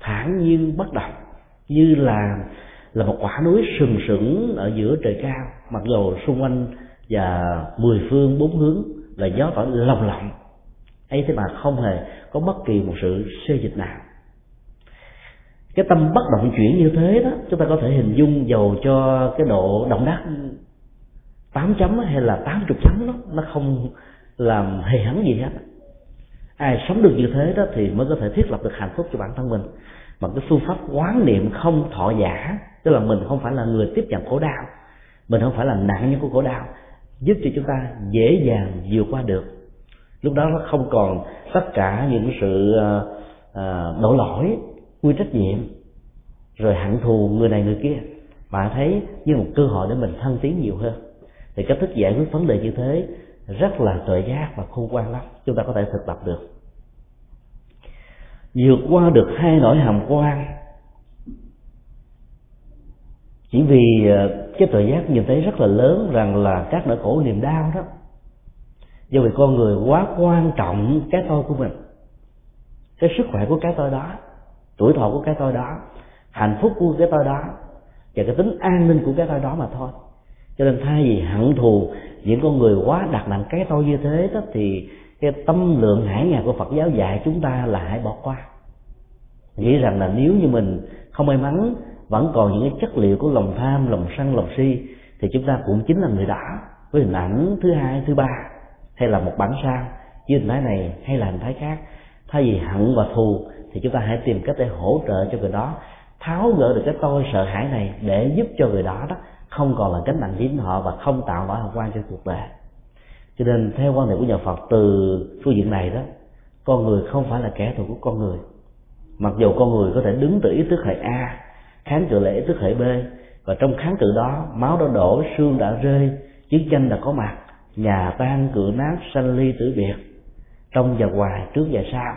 Thản nhiên bất động, như là là một quả núi sừng sững ở giữa trời cao, mặc dù xung quanh và mười phương bốn hướng là gió tỏi lồng lộng. Ấy thế mà không hề có bất kỳ một sự xê dịch nào cái tâm bất động chuyển như thế đó, chúng ta có thể hình dung dầu cho cái độ động đắc. 8 chấm hay là 80 chấm đó, nó không làm hề hấn gì hết. Ai sống được như thế đó thì mới có thể thiết lập được hạnh phúc cho bản thân mình. Bằng cái phương pháp quán niệm không thọ giả, tức là mình không phải là người tiếp nhận khổ đau, mình không phải là nạn nhân của khổ đau, giúp cho chúng ta dễ dàng vượt qua được. Lúc đó nó không còn tất cả những sự ờ, ờ, đổ lỗi quy trách nhiệm, rồi hận thù người này người kia. Mà thấy như một cơ hội để mình thăng tiến nhiều hơn. Thì cách thức giải quyết vấn đề như thế rất là tuệ giác và khôn ngoan lắm. Chúng ta có thể thực tập được. Vượt qua được hai nỗi hàm quan. Chỉ vì ờ, cái tuệ giác nhìn thấy rất là lớn rằng là các nỗi khổ niềm đau đó do vì con người quá quan trọng cái tôi của mình, cái sức khỏe của cái tôi đó tuổi thọ của cái tôi đó, hạnh phúc của cái tôi đó, và cái tính an ninh của cái tôi đó mà thôi. Cho nên thay vì hận thù những con người quá đặt nặng cái tôi như thế đó, thì cái tâm lượng hải ngạc của Phật giáo dạy chúng ta là hãy bỏ qua. Nghĩ rằng là nếu như mình không may mắn, vẫn còn những cái chất liệu của lòng tham, lòng sân, lòng si, thì chúng ta cũng chính là người đã, với hình ảnh thứ hai, thứ ba, hay là một bản sao, với hình thái này hay là hình thái khác. Thay vì hận và thù thì chúng ta hãy tìm cách để hỗ trợ cho người đó, tháo gỡ được cái tôi sợ hãi này để giúp cho người đó đó không còn là gánh nặng chính họ và không tạo nỗi hồng quan cho cuộc đời. Cho nên theo quan điểm của nhà Phật, từ phương diện này đó, con người không phải là kẻ thù của con người. Mặc dù con người có thể đứng từ ý thức hệ A, kháng cự lại ý thức hệ B, và trong kháng cự đó, máu đã đổ, xương đã rơi, chiến tranh đã có mặt, nhà tan, cửa nát, sanh ly tử biệt. Trong và ngoài, trước và sau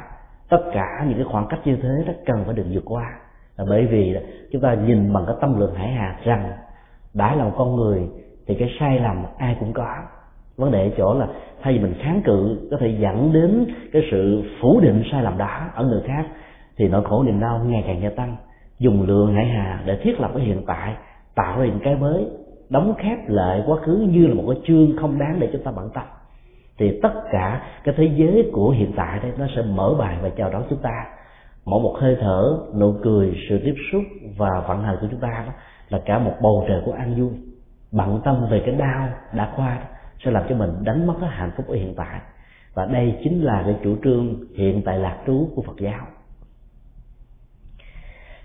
tất cả những cái khoảng cách như thế đó cần phải được vượt qua. Là bởi vì chúng ta nhìn bằng cái tâm lượng hải hà rằng đã là một con người thì cái sai lầm ai cũng có. Vấn đề ở chỗ là thay vì mình kháng cự, có thể dẫn đến cái sự phủ định sai lầm đó ở người khác, thì nỗi khổ niềm đau ngày càng gia tăng. Dùng lượng hải hà để thiết lập cái hiện tại, tạo ra những cái mới, đóng khép lại quá khứ như là một cái chương không đáng để chúng ta bận tâm thì tất cả cái thế giới của hiện tại đây nó sẽ mở bài và chào đón chúng ta. Mỗi một hơi thở nụ cười sự tiếp xúc và vận hành của chúng ta đó là cả một bầu trời của an vui. Bận tâm về cái đau đã qua đó, sẽ làm cho mình đánh mất cái hạnh phúc ở hiện tại. Và đây chính là cái chủ trương hiện tại lạc trú của Phật giáo.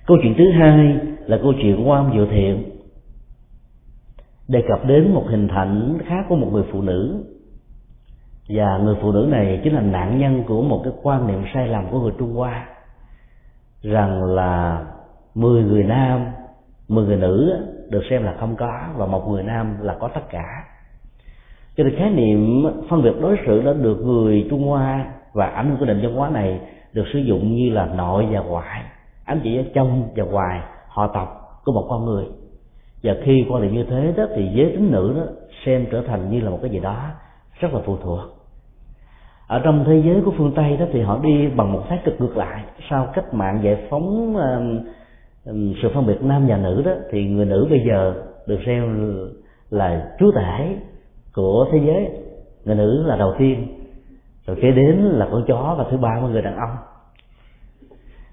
Câu chuyện thứ hai là câu chuyện quan diệu thiện. Đề cập đến một hình thành khác của một người phụ nữ và người phụ nữ này chính là nạn nhân của một cái quan niệm sai lầm của người Trung Hoa, rằng là 10 người nam 10 người nữ được xem là không có và một người nam là có tất cả. Cho nên khái niệm phân biệt đối xử đã được người Trung Hoa và ảnh hưởng của nền văn hóa này được sử dụng như là nội và ngoại. Ám chỉ ở trong và ngoài họ tộc của một con người. Và khi quan niệm như thế đó thì giới tính nữ đó xem trở thành như là một cái gì đó rất là phụ thuộc. Ở trong thế giới của phương tây đó thì họ đi bằng một thái cực ngược lại. Sau cách mạng giải phóng uh, sự phân biệt nam và nữ đó thì người nữ bây giờ được xem là chúa tể của thế giới. Người nữ là đầu tiên rồi kế đến là con chó và thứ ba là người đàn ông.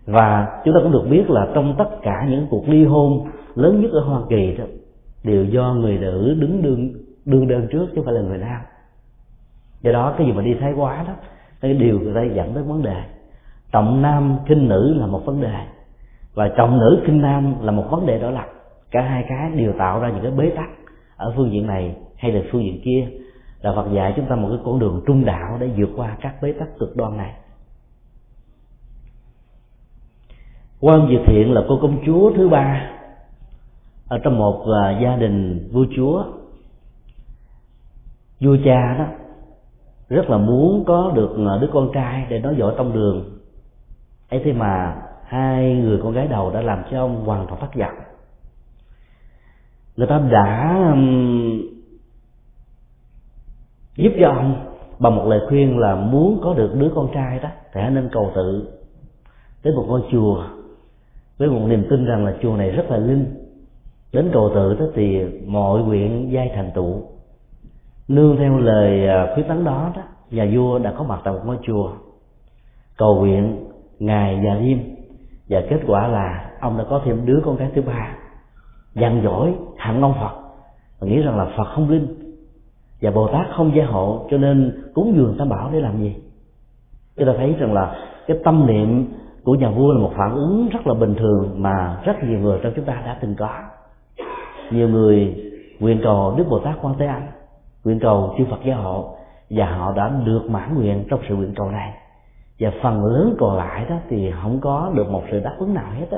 Và chúng ta cũng được biết là trong tất cả những cuộc ly hôn lớn nhất ở Hoa Kỳ đó đều do người nữ đứng đương đương đơn trước chứ không phải là người nam do đó, cái gì mà đi thái quá đó, cái điều người ta dẫn tới vấn đề. Trọng nam, khinh nữ là một vấn đề. Và trọng nữ, khinh nam là một vấn đề đó là cả hai cái đều tạo ra những cái bế tắc ở phương diện này hay là phương diện kia. Là Phật dạy chúng ta một cái con đường trung đạo để vượt qua các bế tắc cực đoan này. Quan diệt thiện là cô công chúa thứ ba ở trong một à, gia đình vua chúa. Vua cha đó rất là muốn có được à, đứa con trai để nói giỏi trong đường. Ấy thế mà hai người con gái đầu đã làm cho ông hoàn toàn thất vọng. Người ta đã giúp cho ông bằng một lời khuyên là muốn có được đứa con trai đó, thì hãy nên cầu tự đến một ngôi chùa, với một niềm tin rằng là chùa này rất là linh. Đến cầu tự đó thì mọi nguyện giai thành tựu nương theo lời à, khuyến tấn đó đó, nhà vua đã có mặt tại một ngôi chùa. Cầu nguyện ngài và diêm. Và kết quả là ông đã có thêm đứa con gái thứ ba. Dặn dỗi hạng ông phật. Và nghĩ rằng là phật không linh. Và bồ tát không gia hộ, cho nên cúng dường tam bảo để làm gì? Chúng ta thấy rằng là cái tâm niệm của nhà vua là một phản ứng rất là bình thường mà rất nhiều người trong chúng ta đã từng có. Nhiều người nguyện cầu đức bồ tát quan thế âm nguyện cầu chư phật gia hộ, và họ đã được mãn nguyện trong sự nguyện cầu này. Và phần lớn còn lại đó thì không có được một sự đáp ứng nào hết á.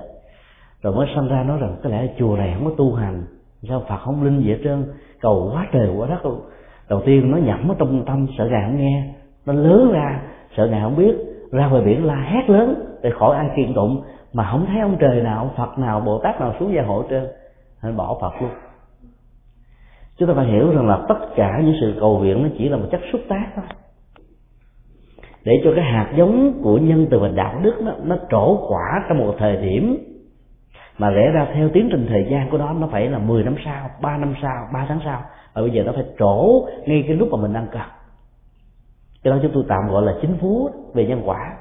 Rồi mới sanh ra nói rằng có lẽ chùa này không có tu hành. Sao phật không linh gì hết trơn? Cầu quá trời quá đất luôn. Đầu tiên nó nhẩm ở trong tâm, sợ ngài không nghe. Nó lớn ra, sợ ngài không biết. Ra ngoài biển la hét lớn để khỏi ai kiện tụng. Mà không thấy ông trời nào ông phật nào, bồ tát nào xuống gia hộ trơn. Nên bỏ phật luôn chúng ta phải hiểu rằng là tất cả những sự cầu nguyện nó chỉ là một chất xúc tác thôi. Để cho cái hạt giống của nhân từ và đạo đức nó, nó trổ quả trong một thời điểm mà lẽ ra theo tiến trình thời gian của nó nó phải là 10 năm sau, 3 năm sau, 3 tháng sau. Và bây giờ nó phải trổ ngay cái lúc mà mình đang cần. Cái đó chúng tôi tạm gọi là chính phú về nhân quả.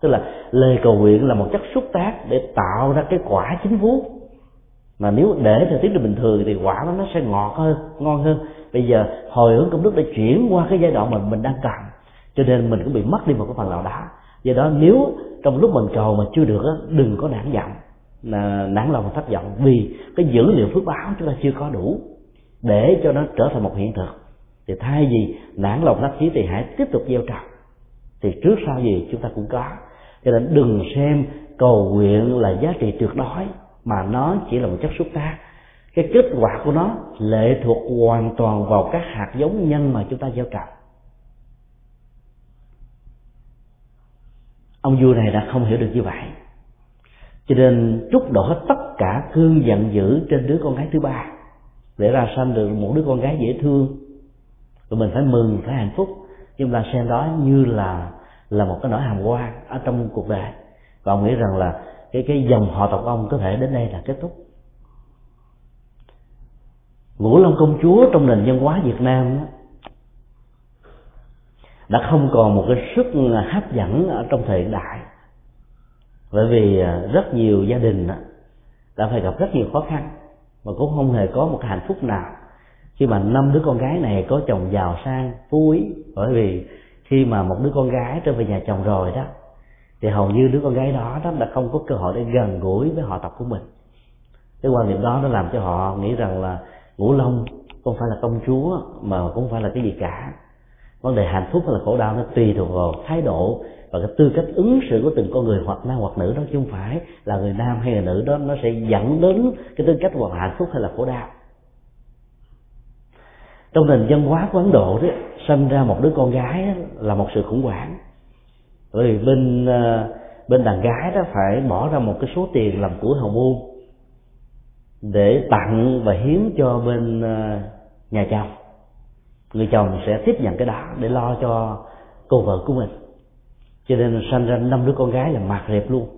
Tức là lời cầu nguyện là một chất xúc tác để tạo ra cái quả chính phú mà nếu để thời tiết được bình thường thì quả nó nó sẽ ngọt hơn, ngon hơn. Bây giờ hồi hướng công đức đã chuyển qua cái giai đoạn mà mình đang cần, cho nên mình cũng bị mất đi một cái phần nào đó. Do đó nếu trong lúc mình cầu mà chưa được đừng có nản giọng nản lòng thất vọng, vì cái dữ liệu phước báo chúng ta chưa có đủ để cho nó trở thành một hiện thực. Thì thay vì nản lòng thất chí thì hãy tiếp tục gieo trồng. Thì trước sau gì chúng ta cũng có. Cho nên đừng xem cầu nguyện là giá trị tuyệt đối mà nó chỉ là một chất xúc tác. Cái kết quả của nó lệ thuộc hoàn toàn vào các hạt giống nhân mà chúng ta gieo trồng. Ông vua này đã không hiểu được như vậy. Cho nên trút đổ hết tất cả cơn giận dữ trên đứa con gái thứ ba. Để ra sanh được một đứa con gái dễ thương. Rồi mình phải mừng, phải hạnh phúc. Nhưng ta xem đó như là là một cái nỗi hàm quan ở trong cuộc đời. Và ông nghĩ rằng là cái cái dòng họ tộc ông có thể đến đây là kết thúc. Ngũ long công chúa trong nền văn hóa việt nam đã không còn một cái sức hấp dẫn ở trong thời đại. Bởi vì à, rất nhiều gia đình đã phải gặp rất nhiều khó khăn, mà cũng không hề có một hạnh phúc nào. Khi mà năm đứa con gái này có chồng giàu sang, phú quý, bởi vì khi mà một đứa con gái trở về nhà chồng rồi đó thì hầu như đứa con gái đó đó đã không có cơ hội để gần gũi với họ tộc của mình. Cái quan niệm đó nó làm cho họ nghĩ rằng là ngũ long không phải là công chúa, mà cũng không phải là cái gì cả. Vấn đề hạnh phúc hay là khổ đau nó tùy thuộc vào thái độ và cái tư cách ứng xử của từng con người, hoặc nam hoặc nữ đó, chứ không phải là người nam hay là nữ đó, nó sẽ dẫn đến cái tư cách hoặc hạnh phúc hay là khổ đau. Trong nền văn hóa của ấn độ đó, sinh ra một đứa con gái là một sự khủng hoảng bởi vì bên ờ, bên đàn gái đó phải bỏ ra một cái số tiền làm của hồng môn để tặng và hiến cho bên ờ, nhà chồng. Người chồng sẽ tiếp nhận cái đó để lo cho cô vợ của mình. Cho nên sanh ra năm đứa con gái là mạt rệp luôn.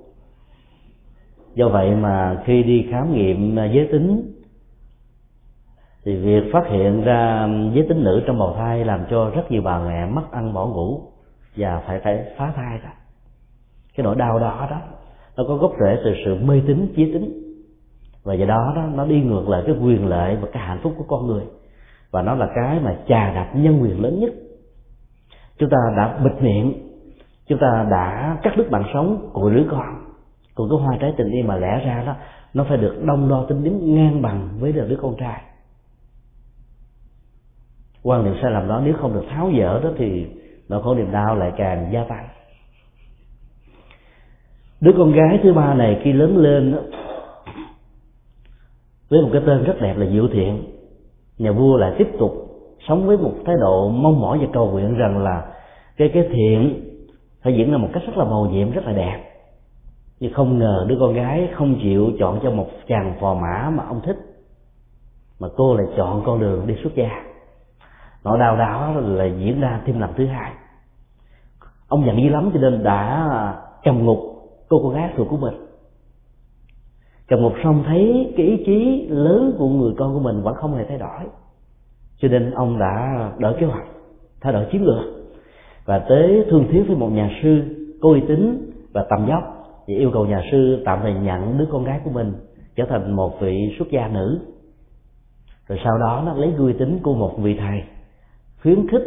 Do vậy mà khi đi khám nghiệm ờ, giới tính, thì việc phát hiện ra giới tính nữ trong bào thai làm cho rất nhiều bà mẹ mất ăn bỏ ngủ và phải phải phá thai ra cái nỗi đau đó đó, nó có gốc rễ từ sự mê tín, chí tính và do đó đó, nó đi ngược lại cái quyền lợi và cái hạnh phúc của con người. Và nó là cái mà trà đạp nhân quyền lớn nhất. Chúng ta đã bịt miệng. Chúng ta đã cắt đứt mạng sống của đứa con còn cái hoa trái tình yêu mà lẽ ra đó, nó phải được đông đo tính đến ngang bằng với đứa con trai. Quan niệm sai lầm đó, nếu không được tháo dỡ đó thì nỗi khổ niềm đau lại càng gia tăng. Đứa con gái thứ ba này khi lớn lên đó, với một cái tên rất đẹp là diệu thiện nhà vua lại tiếp tục sống với một thái độ mong mỏi và cầu nguyện rằng là cái cái thiện phải diễn ra một cách rất là màu nhiệm rất là đẹp. Nhưng không ngờ đứa con gái không chịu chọn cho một chàng phò mã mà ông thích mà cô lại chọn con đường đi xuất gia nỗi đau đó là diễn ra thêm lần thứ hai. Ông giận dữ lắm cho nên đã cầm ngục cô con gái ruột của mình. Cầm ngục xong thấy cái ý chí lớn của người con của mình vẫn không hề thay đổi. Cho nên ông đã đổi kế hoạch, thay đổi chiến lược. Và tới thương thuyết với một nhà sư có uy tín và tầm dốc thì yêu cầu nhà sư tạm thời nhận đứa con gái của mình trở thành một vị xuất gia nữ. Rồi sau đó nó lấy uy tín của một vị thầy khuyến khích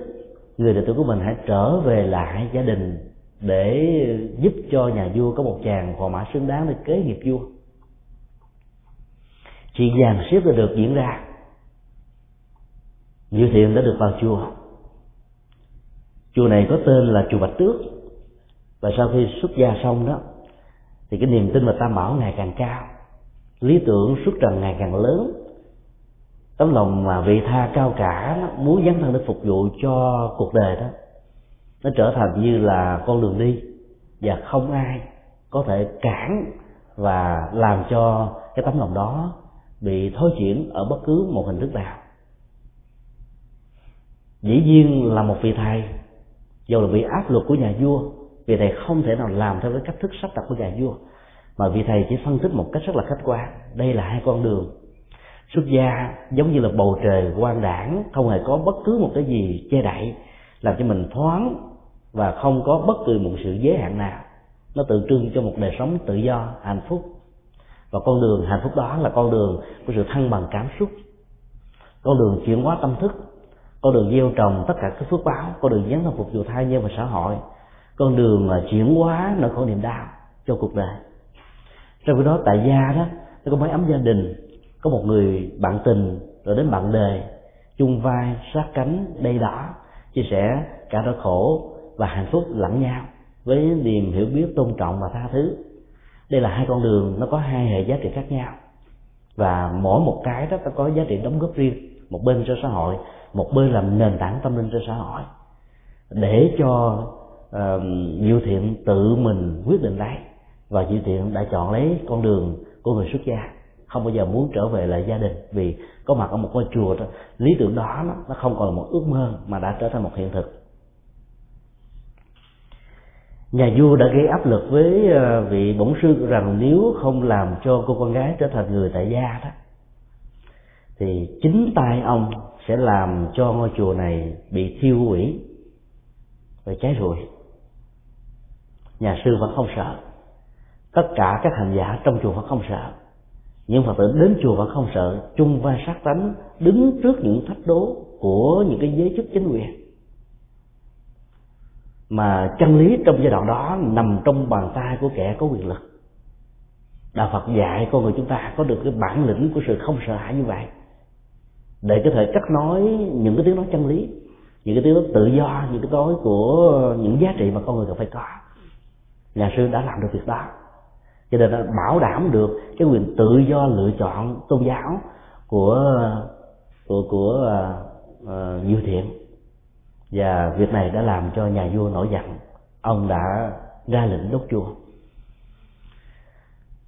người đệ tử của mình hãy trở về lại gia đình để giúp cho nhà vua có một chàng phò mã xứng đáng để kế nghiệp vua. Chuyện dàn xếp đã được diễn ra. Diệu Thiện đã được vào chùa. Chùa này có tên là chùa Bạch Tước. Và sau khi xuất gia xong đó, Thì cái niềm tin và Tam Bảo ngày càng cao, Lý tưởng xuất trần ngày càng lớn Tấm lòng mà vị tha cao cả nó Muốn dấn thân để phục vụ cho cuộc đời đó, Nó trở thành như là con đường đi Và không ai có thể cản Và làm cho cái tấm lòng đó Bị thối chuyển ở bất cứ một hình thức nào. Dĩ nhiên là một vị thầy, dù là bị áp lực của nhà vua, vị thầy không thể nào làm theo cái cách thức sắp đặt của nhà vua, mà vị thầy chỉ phân tích một cách rất là khách quan. Đây là hai con đường xuất gia giống như là bầu trời quang đảng, không hề có bất cứ một cái gì che đậy, làm cho mình thoáng và không có bất cứ một sự giới hạn nào. Nó tượng trưng cho một đời sống tự do, hạnh phúc. Và con đường hạnh phúc đó là con đường của sự thăng bằng cảm xúc. Con đường chuyển hóa tâm thức. Con đường gieo trồng tất cả các phước báo. Con đường dấn thân phục vụ thai nhân và xã hội. Con đường là chuyển hóa nỗi khổ niềm đau cho cuộc đời. Trong khi đó, tại gia đó, nó có mấy ấm gia đình có một người bạn tình rồi đến bạn đời chung vai sát cánh đầy đỏ chia sẻ cả đau khổ và hạnh phúc lẫn nhau với niềm hiểu biết tôn trọng và tha thứ. Đây là hai con đường nó có hai hệ giá trị khác nhau. Và mỗi một cái đó nó có giá trị đóng góp riêng một bên cho xã hội một bên làm nền tảng tâm linh cho xã hội. Để cho uh, diệu thiện tự mình quyết định lấy và diệu thiện đã chọn lấy con đường của người xuất gia không bao giờ muốn trở về lại gia đình vì có mặt ở một ngôi chùa đó. Lý tưởng đó nó, không còn là một ước mơ mà đã trở thành một hiện thực. Nhà vua đã gây áp lực với ờ, vị bổn sư rằng nếu không làm cho cô con gái trở thành người tại gia đó thì chính tay ông sẽ làm cho ngôi chùa này bị thiêu hủy và cháy rụi. Nhà sư vẫn không sợ. Tất cả các hành giả trong chùa vẫn không sợ nhưng phật tử đến chùa vẫn không sợ. Chung vai sát tánh, đứng trước những thách đố của những cái giới chức chính quyền. Mà chân lý trong giai đoạn đó nằm trong bàn tay của kẻ có quyền lực. Đạo phật dạy con người chúng ta có được cái bản lĩnh của sự không sợ hãi như vậy. Để có thể cắt nói những cái tiếng nói chân lý, những cái tiếng nói tự do, những cái nói của những giá trị mà con người cần phải có. Nhà sư đã làm được việc đó cho nên đã bảo đảm được cái quyền tự do lựa chọn tôn giáo của của của uh, uh, thiện. Và việc này đã làm cho nhà vua nổi giận. Ông đã ra lệnh đốt chùa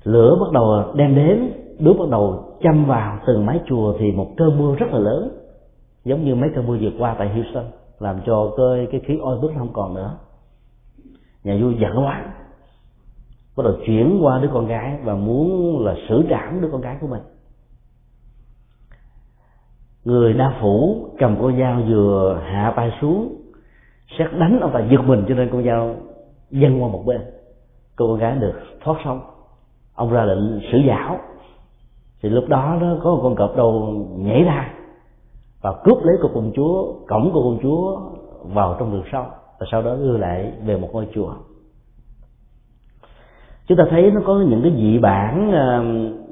lửa bắt đầu đem đến đốt bắt đầu châm vào từng mái chùa thì một cơn mưa rất là lớn giống như mấy cơn mưa vừa qua tại Houston làm cho cái cái khí oi bức không còn nữa. Nhà vua giận quá bắt đầu chuyển qua đứa con gái và muốn là xử trảm đứa con gái của mình. Người đa phủ cầm con dao vừa hạ tay xuống xét đánh ông ta giật mình cho nên con dao dâng qua một bên. Cô con gái được thoát sống. Ông ra lệnh xử giảo. Thì lúc đó nó có một con cọp đầu nhảy ra và cướp lấy cô công chúa, cổng cô công chúa vào trong đường sau và sau đó đưa lại về một ngôi chùa chúng ta thấy nó có những cái dị bản ờ,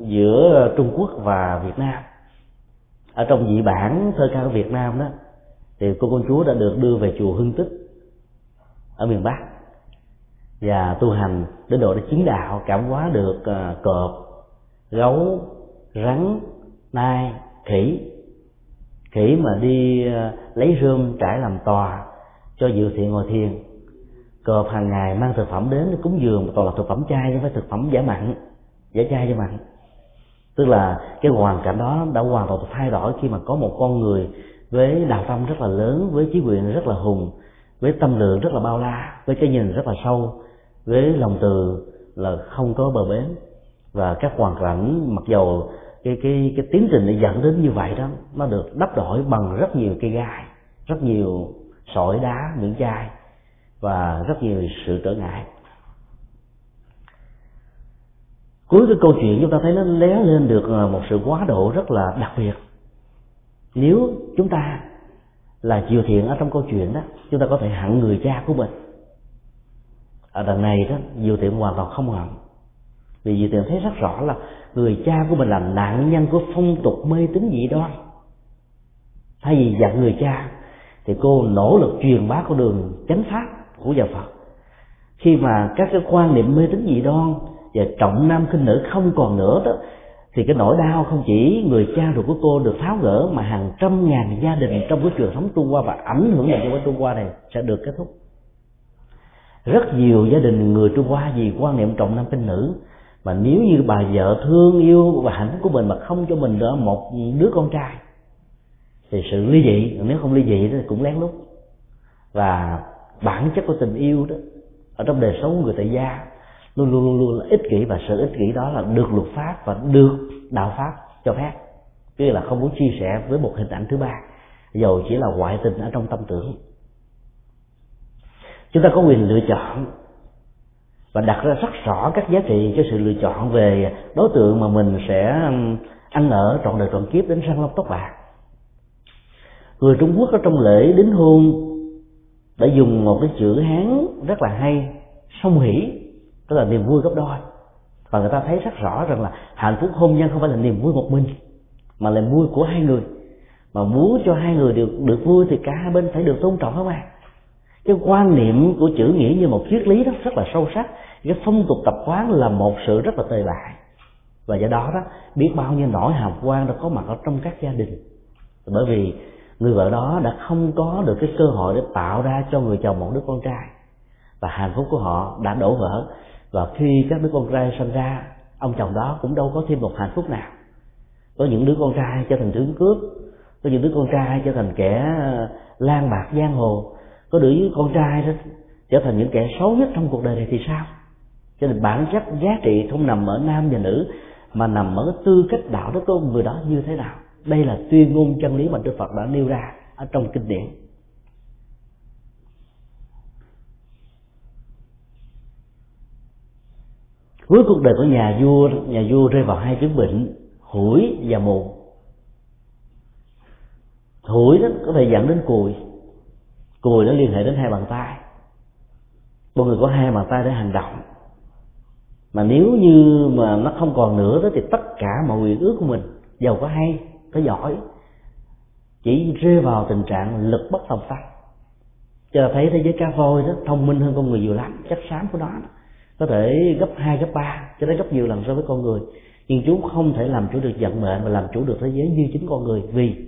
giữa trung quốc và việt nam. Ở trong dị bản thơ ca của việt nam đó, thì cô công chúa đã được đưa về chùa hưng tích, ở miền bắc, và tu hành đến độ đã chứng đạo, cảm hóa được ờ, cọp, gấu, rắn, nai, khỉ. Khỉ mà đi ờ, lấy rơm trải làm tòa cho dự thiện ngồi thiền cọp hàng ngày mang thực phẩm đến cúng dường, toàn là thực phẩm chay chứ phải thực phẩm giả mặn, giả chay cho mặn. Tức là cái hoàn cảnh đó đã hoàn toàn thay đổi khi mà có một con người với đạo tâm rất là lớn, với trí quyền rất là hùng, với tâm lượng rất là bao la, với cái nhìn rất là sâu, với lòng từ là không có bờ bến. Và các hoàn cảnh, mặc dầu cái cái cái tiến trình để dẫn đến như vậy đó, nó được đắp đổi bằng rất nhiều cây gai, rất nhiều sỏi đá miệng chai và rất nhiều sự trở ngại. Cuối cái câu chuyện chúng ta thấy nó lé lên được ờ, một sự quá độ rất là đặc biệt. Nếu chúng ta là chiều thiện ở trong câu chuyện đó, chúng ta có thể hận người cha của mình. Ở đằng này đó, diệu thiện hoàn toàn không hận. Vì diệu thiện thấy rất rõ là người cha của mình là nạn nhân của phong tục mê tín dị đoan. Thay vì giận người cha, thì cô nỗ lực truyền bá con đường chánh pháp của nhà phật. Khi mà các cái quan niệm mê tín dị đoan và trọng nam khinh nữ không còn nữa đó, thì cái nỗi đau không chỉ người cha ruột của cô được tháo gỡ, mà hàng trăm ngàn gia đình trong cái truyền thống Trung Hoa và ảnh hưởng đến của Trung Hoa này sẽ được kết thúc. Rất nhiều gia đình người Trung Hoa vì quan niệm trọng nam khinh nữ, mà nếu như bà vợ thương yêu và hạnh phúc của mình mà không cho mình nữa, một đứa con trai, thì sự ly dị, nếu không ly dị thì cũng lén lút. Và bản chất của tình yêu đó, ở trong đời sống của người tại gia, luôn luôn luôn luôn là ích kỷ và sự ích kỷ đó là được luật pháp và được đạo pháp cho phép. Tức là không muốn chia sẻ với một hình ảnh thứ ba. Dầu chỉ là ngoại tình ở trong tâm tưởng. Chúng ta có quyền lựa chọn và đặt ra rất rõ các giá trị cho sự lựa chọn về đối tượng mà mình sẽ ăn ở trọn đời trọn kiếp đến sang long tóc bạc. Người trung quốc ở trong lễ đính hôn đã dùng một cái chữ hán rất là hay, song hỷ, tức là niềm vui gấp đôi. Và người ta thấy rất rõ rằng là hạnh phúc hôn nhân không phải là niềm vui một mình, mà là vui của hai người. Mà muốn cho hai người được được vui thì cả hai bên phải được tôn trọng các bạn à? cái quan niệm của chữ nghĩa như một triết lý đó rất là sâu sắc. Cái phong tục tập quán là một sự rất là tệ bại. Và do đó đó, biết bao nhiêu nỗi hàm quan đã có mặt ở trong các gia đình. Bởi vì người vợ đó đã không có được cái cơ hội để tạo ra cho người chồng một đứa con trai. Và hạnh phúc của họ đã đổ vỡ. Và khi các đứa con trai sinh ra, ông chồng đó cũng đâu có thêm một hạnh phúc nào. Có những đứa con trai trở thành tướng cướp, có những đứa con trai trở thành kẻ ờ, lang bạc giang hồ, có đứa con trai đó trở thành những kẻ xấu nhất trong cuộc đời này thì sao? Cho nên bản chất giá trị không nằm ở nam và nữ, mà nằm ở tư cách đạo đức của người đó như thế nào? Đây là tuyên ngôn chân lý mà đức phật đã nêu ra ở trong kinh điển. Cuối cuộc đời của nhà vua nhà vua rơi vào hai chứng bệnh, hủi và mù. Hủi đó có thể dẫn đến cùi. Cùi nó liên hệ đến hai bàn tay. Một người có hai bàn tay để hành động. Mà nếu như mà nó không còn nữa đó thì tất cả mọi quyền ước của mình giàu có hay cái giỏi. Chỉ rơi vào tình trạng lực bất tòng tâm cho thấy thế giới cá voi đó thông minh hơn con người nhiều lắm. Chất xám của nó có thể gấp hai, gấp ba, cho đến gấp nhiều lần so với con người. Nhưng chúng không thể làm chủ được vận mệnh và làm chủ được thế giới như chính con người. Vì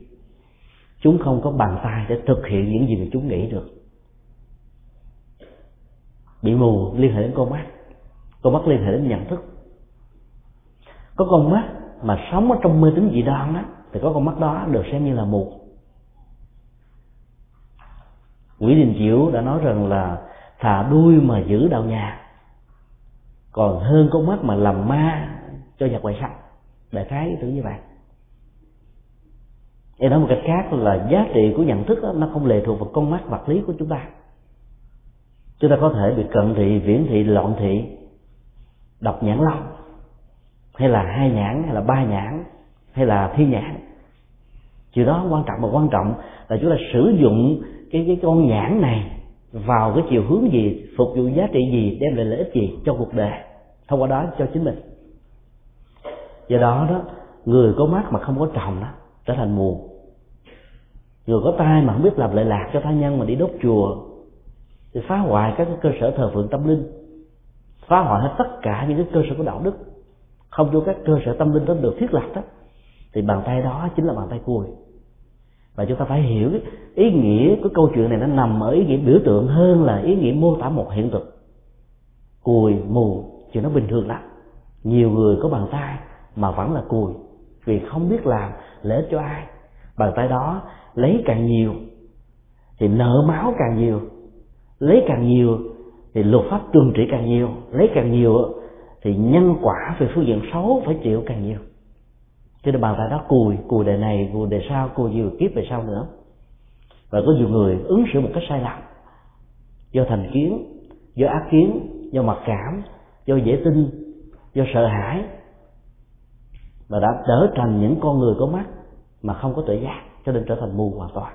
chúng không có bàn tay để thực hiện những gì mà chúng nghĩ được. Bị mù, liên hệ đến con mắt. Con mắt liên hệ đến nhận thức. Có con mắt mà sống ở trong mê tín dị đoan đó thì có con mắt đó được xem như là mù quỷ Đình Chiểu đã nói rằng là thà đuôi mà giữ đạo nhà còn hơn con mắt mà làm ma cho nhật ngoại sắc đại khái tưởng như vậy. Để nói một cách khác là giá trị của nhận thức đó, nó không lệ thuộc vào con mắt vật lý của chúng ta. Chúng ta có thể bị cận thị viễn thị loạn thị đọc nhãn long hay là hai nhãn hay là ba nhãn hay là thi nhãn chuyện đó quan trọng, mà quan trọng là chúng ta sử dụng cái cái con nhãn này vào cái chiều hướng gì, phục vụ giá trị gì, đem lại lợi ích gì cho cuộc đời, thông qua đó cho chính mình. Do đó đó, người có mắt mà không có trồng đó, trở thành mù. Người có tai mà không biết làm lệ lạc cho tha nhân mà đi đốt chùa, thì phá hoại các cái cơ sở thờ phượng tâm linh, phá hoại hết tất cả những cái cơ sở của đạo đức. Không cho các cơ sở tâm linh đó được thiết lập đó thì bàn tay đó chính là bàn tay cùi và chúng ta phải hiểu ý nghĩa của câu chuyện này nó nằm ở ý nghĩa biểu tượng hơn là ý nghĩa mô tả một hiện thực. Cùi, mù, chuyện nó bình thường lắm. Nhiều người có bàn tay mà vẫn là cùi, vì không biết làm lợi ích cho ai. Bàn tay đó lấy càng nhiều thì nợ máu càng nhiều, lấy càng nhiều thì luật pháp trừng trị càng nhiều, lấy càng nhiều thì nhân quả về phương diện xấu phải chịu càng nhiều cho nên bàn tay đó cùi cùi đời này, cùi đời sau, cùi nhiều kiếp về sau nữa. Và có nhiều người ứng xử một cách sai lầm. Do thành kiến, do ác kiến, do mặc cảm, do dễ tin, do sợ hãi và đã trở thành những con người có mắt mà không có tuệ giác, cho nên trở thành mù hoàn toàn.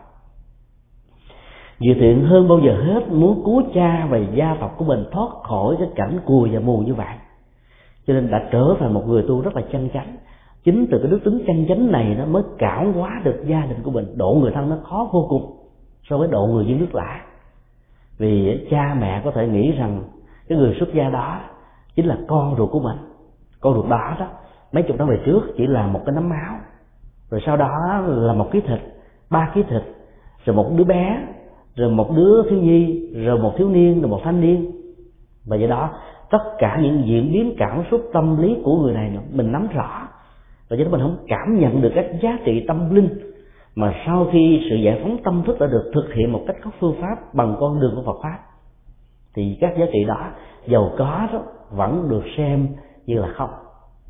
Dự thiện hơn bao giờ hết, muốn cứu cha và gia tộc của mình thoát khỏi cái cảnh cùi và mù như vậy. Cho nên đã trở thành một người tu rất là chân chánh chính từ cái đức tính chân chánh này nó mới cảm hóa được gia đình của mình. Độ người thân nó khó vô cùng so với độ người dân nước lạ vì cha mẹ có thể nghĩ rằng cái người xuất gia đó chính là con ruột của mình. Con ruột đó đó, mấy chục năm về trước chỉ là một cái nấm máu rồi sau đó là một ký thịt, ba ký thịt, rồi một đứa bé, rồi một đứa thiếu nhi, rồi một thiếu niên, rồi một thanh niên. Và do đó, tất cả những diễn biến cảm xúc tâm lý của người này mình nắm rõ và do đó mình không cảm nhận được các giá trị tâm linh mà sau khi sự giải phóng tâm thức đã được thực hiện một cách có phương pháp bằng con đường của Phật pháp, thì các giá trị đó, giàu có đó, vẫn được xem như là không.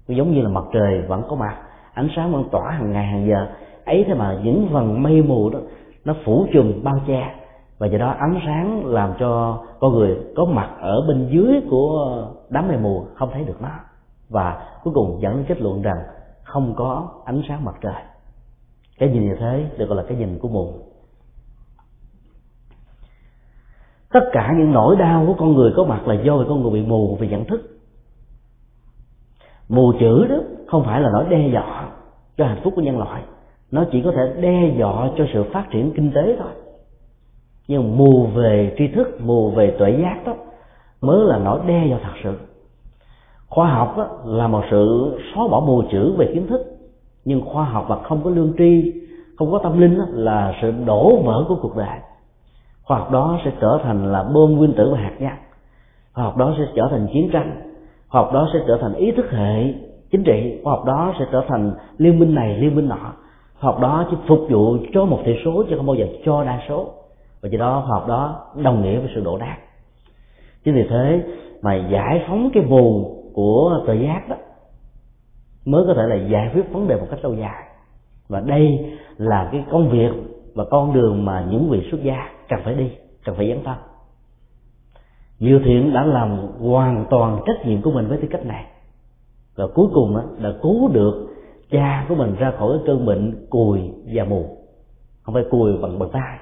Giống như là mặt trời vẫn có mặt, ánh sáng vẫn tỏa hàng ngày hàng giờ. Ấy thế mà những vầng mây mù đó, nó phủ trùm, bao che. Và do đó ánh sáng làm cho con người có mặt ở bên dưới của đám mây mù không thấy được nó. Và cuối cùng dẫn đến kết luận rằng không có ánh sáng mặt trời. Cái nhìn như thế được gọi là cái nhìn của mù tất cả những nỗi đau của con người có mặt là do con người bị mù về nhận thức. Mù chữ đó không phải là nỗi đe dọa cho hạnh phúc của nhân loại. Nó chỉ có thể đe dọa cho sự phát triển kinh tế thôi. Nhưng mù về tri thức, mù về tuệ giác đó mới là nỗi đe dọa thật sự khoa học là một sự xóa bỏ mù chữ về kiến thức. Nhưng khoa học mà không có lương tri, không có tâm linh là sự đổ vỡ của cuộc đời. Khoa học đó sẽ trở thành là bom nguyên tử và hạt nhân. Khoa học đó sẽ trở thành chiến tranh. Khoa học đó sẽ trở thành ý thức hệ chính trị. Khoa học đó sẽ trở thành liên minh này, liên minh nọ. Khoa học đó chỉ phục vụ cho một thiểu số, chứ không bao giờ cho đa số. Và do đó, khoa học đó đồng nghĩa với sự đổ nát. Chính vì thế mà giải phóng cái vùng của tự giác đó mới có thể là giải quyết vấn đề một cách lâu dài. Và đây là cái công việc và con đường mà những vị xuất gia cần phải đi cần phải dấn thân. Diệu thiện đã làm hoàn toàn trách nhiệm của mình với tư cách này. Và cuối cùng đó, đã cứu được cha của mình ra khỏi cái cơn bệnh cùi và mù. Không phải cùi bằng bàn tay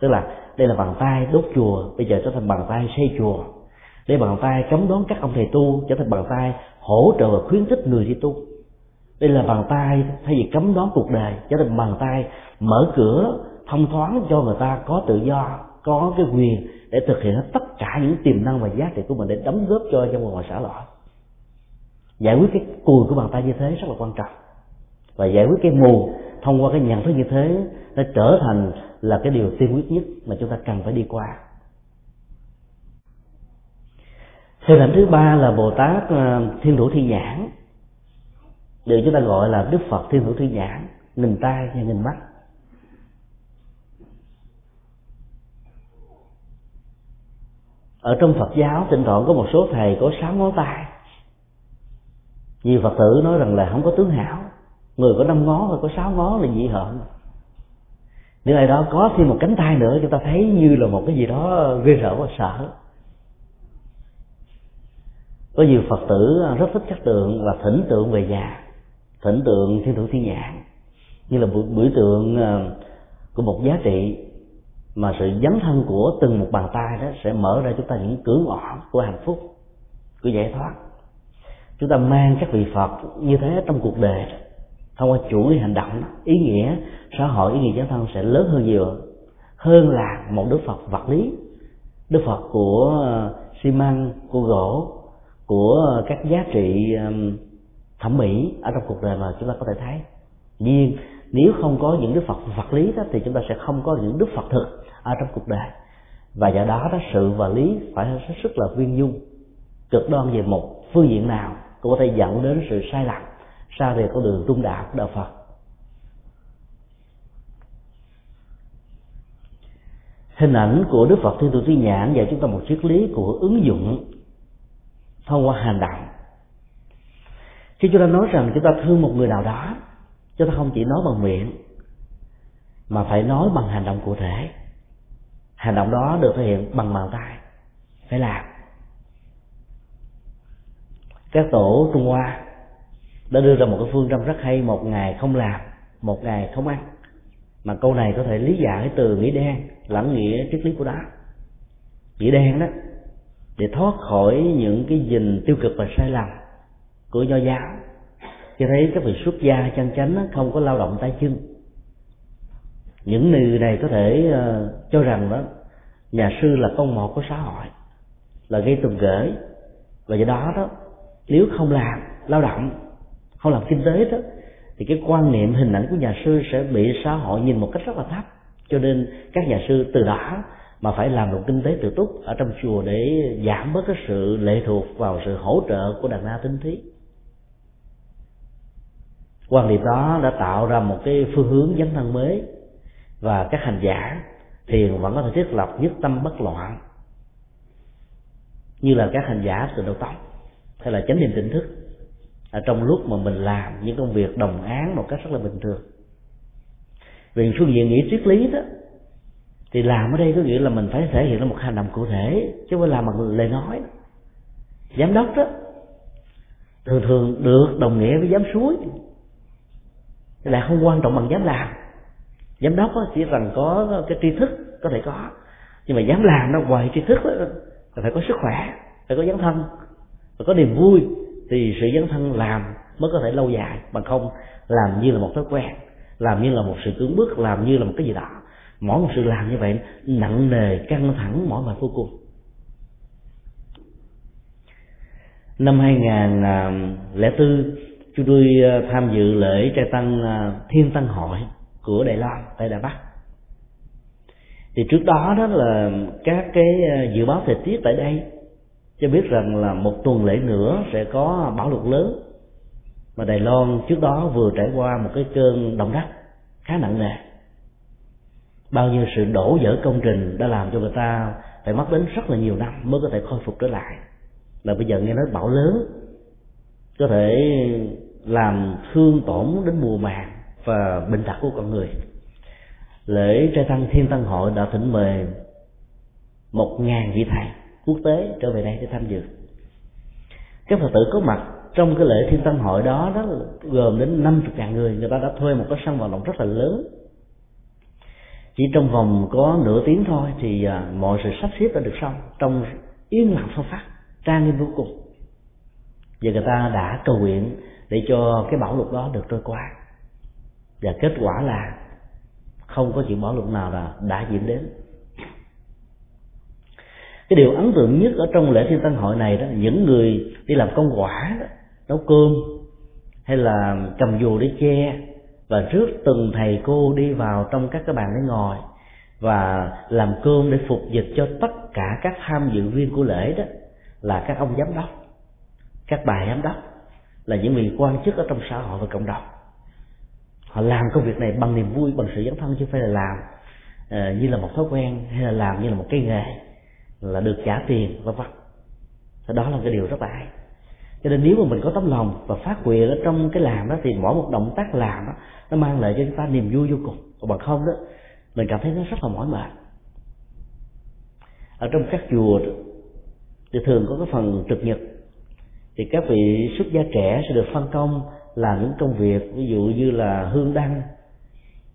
tức là đây là bàn tay đốt chùa bây giờ trở thành bàn tay xây chùa để bàn tay cấm đoán các ông thầy tu, trở thành bàn tay hỗ trợ và khuyến khích người đi tu. Đây là bàn tay thay vì cấm đoán cuộc đời, trở thành bàn tay mở cửa, thông thoáng cho người ta có tự do, có cái quyền để thực hiện tất cả những tiềm năng và giá trị của mình để đóng góp cho trong một xã hội. Giải quyết cái cùi của bàn tay như thế rất là quan trọng. Và giải quyết cái mù thông qua cái nhận thức như thế, nó trở thành là cái điều tiên quyết nhất mà chúng ta cần phải đi qua. Hình ảnh thứ ba là bồ tát ờ, thiên thủ thi nhãn. Được chúng ta gọi là đức phật thiên thủ thi nhãn nghìn tai và nghìn mắt. Ở trong phật giáo, thỉnh thoảng có một số thầy có sáu ngón tay. Nhiều phật tử nói rằng là không có tướng hảo. Người có năm ngón và có sáu ngón là dị hợm. Nếu ai đó có thêm một cánh tay nữa, chúng ta thấy như là một cái gì đó ghê rợn và sợ có nhiều phật tử rất thích các tượng là thỉnh tượng về già thỉnh tượng thiên thủ thiên nhãn. Như là biểu tượng ờ, của một giá trị mà sự dấn thân của từng một bàn tay đó sẽ mở ra chúng ta những cửa ngõ của hạnh phúc, của giải thoát. Chúng ta mang các vị phật như thế trong cuộc đời thông qua chuỗi hành động ý nghĩa xã hội, ý nghĩa dấn thân sẽ lớn hơn nhiều, hơn là một đức phật vật lý. Đức phật của ờ, xi măng, của gỗ của các giá trị um, thẩm mỹ ở trong cuộc đời mà chúng ta có thể thấy. Nhiên, nếu không có những đức phật vật lý đó, thì chúng ta sẽ không có những đức phật thực ở trong cuộc đời. Và do đó đó, sự và lý phải hết sức là viên dung, cực đoan về một phương diện nào cũng có thể dẫn đến sự sai lầm xa về con đường trung đạo đạo phật. Hình ảnh của đức phật thiên thủ tuy nhãn dạy chúng ta một triết lý của ứng dụng thông qua hành động khi chúng ta nói rằng chúng ta thương một người nào đó, chúng ta không chỉ nói bằng miệng, mà phải nói bằng hành động cụ thể. Hành động đó được thể hiện bằng bàn tay. Phải làm. Các tổ trung hoa đã đưa ra một cái phương châm rất hay, một ngày không làm, một ngày không ăn. Mà câu này có thể lý giải từ nghĩa đen lẫn nghĩa triết lý của đó. Nghĩa đen đó để thoát khỏi những cái nhìn tiêu cực và sai lầm của nho giáo. Cho thấy các vị xuất gia chân chánh không có lao động tay chân. Những người này có thể ờ, cho rằng đó, nhà sư là con một của xã hội, là gây tùng gửi. Và do đó đó, nếu không làm lao động, không làm kinh tế đó, thì cái quan niệm hình ảnh của nhà sư sẽ bị xã hội nhìn một cách rất là thấp. Cho nên các nhà sư từ đó mà phải làm một kinh tế tự túc ở trong chùa để giảm bớt cái sự lệ thuộc vào sự hỗ trợ của đàn na tinh thí. Quan niệm đó đã tạo ra một cái phương hướng dấn thân mới và các hành giả thiền vẫn có thể thiết lập nhất tâm bất loạn, như là các hành giả từ đầu tóc hay là chánh niệm tỉnh thức. Ở trong lúc mà mình làm những công việc đồng án một cách rất là bình thường. Vì phương diện nghĩ triết lý đó thì làm ở đây có nghĩa là mình phải thể hiện ra một hành động cụ thể, chứ không phải làm bằng lời nói. Giám đốc đó, thường thường được đồng nghĩa với giám suối là không quan trọng bằng dám làm. Giám đốc chỉ rằng có cái tri thức có thể có, nhưng mà dám làm nó ngoài tri thức là phải có sức khỏe, phải có dấn thân, phải có niềm vui, thì sự dấn thân làm mới có thể lâu dài, bằng không làm như là một thói quen, làm như là một sự cưỡng bức, làm như là một cái gì đó mỗi một sự làm như vậy, nặng nề, căng thẳng, mỏi mệt vô cùng. Năm 2004 chúng tôi ờ, tham dự lễ trai tăng ờ, thiên tăng hội của Đài Loan, tại Đài Bắc. Thì trước đó đó là các cái ờ, dự báo thời tiết tại đây cho biết rằng là một tuần lễ nữa sẽ có bão lụt lớn mà Đài Loan trước đó vừa trải qua một cái cơn động đất khá nặng nề bao nhiêu sự đổ vỡ công trình đã làm cho người ta phải mất đến rất là nhiều năm mới có thể khôi phục trở lại. Là bây giờ nghe nói bão lớn, có thể làm thương tổn đến mùa màng và bệnh tật của con người. Lễ trai tăng thiên tăng hội đã thỉnh mời một ngàn vị thầy quốc tế trở về đây để tham dự. Các phật tử có mặt trong cái lễ thiên tăng hội đó đó gồm đến năm chục ngàn người. Người ta đã thuê một cái sân vận động rất là lớn chỉ trong vòng có nửa tiếng thôi thì à, mọi sự sắp xếp đã được xong. Trong yên lặng sâu phát trang nghiêm vô cùng. Và người ta đã cầu nguyện để cho cái bảo lục đó được trôi qua. Và kết quả là không có chuyện bảo lục nào là đã diễn đến. Cái điều ấn tượng nhất ở trong lễ thiên tăng hội này đó những người đi làm công quả đó, nấu cơm hay là cầm dù để che và rước từng thầy cô đi vào trong các cái bàn để ngồi và làm cơm để phục dịch cho tất cả các tham dự viên của lễ đó là các ông giám đốc các bà giám đốc là những vị quan chức ở trong xã hội và cộng đồng. Họ làm công việc này bằng niềm vui bằng sự dấn thân chứ không phải là làm uh, như là một thói quen hay là làm như là một cái nghề là được trả tiền vân vân. Đó là cái điều rất là hay cho nên nếu mà mình có tấm lòng và phát nguyện ở trong cái làm đó, thì mỗi một động tác làm đó, nó mang lại cho chúng ta niềm vui vô cùng. Còn bằng không đó, mình cảm thấy nó rất là mỏi mệt. Ở trong các chùa, thì thường có cái phần trực nhật. Thì các vị xuất gia trẻ sẽ được phân công làm những công việc, ví dụ như là hương đăng,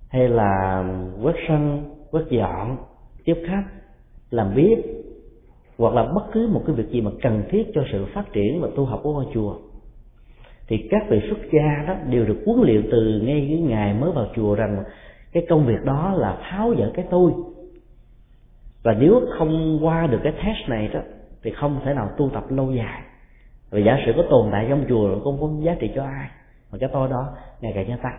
hay là quét sân, quét dọn, tiếp khách, làm bếp hoặc là bất cứ một cái việc gì mà cần thiết cho sự phát triển và tu học của ngôi chùa, thì các vị xuất gia đó đều được huấn luyện từ ngay cái ngày mới vào chùa rằng cái công việc đó là tháo dỡ cái tôi. Và nếu không qua được cái test này đó, thì không thể nào tu tập lâu dài. Và giả sử có tồn tại trong chùa cũng không có giá trị cho ai, mà cái tôi đó ngày càng gia tăng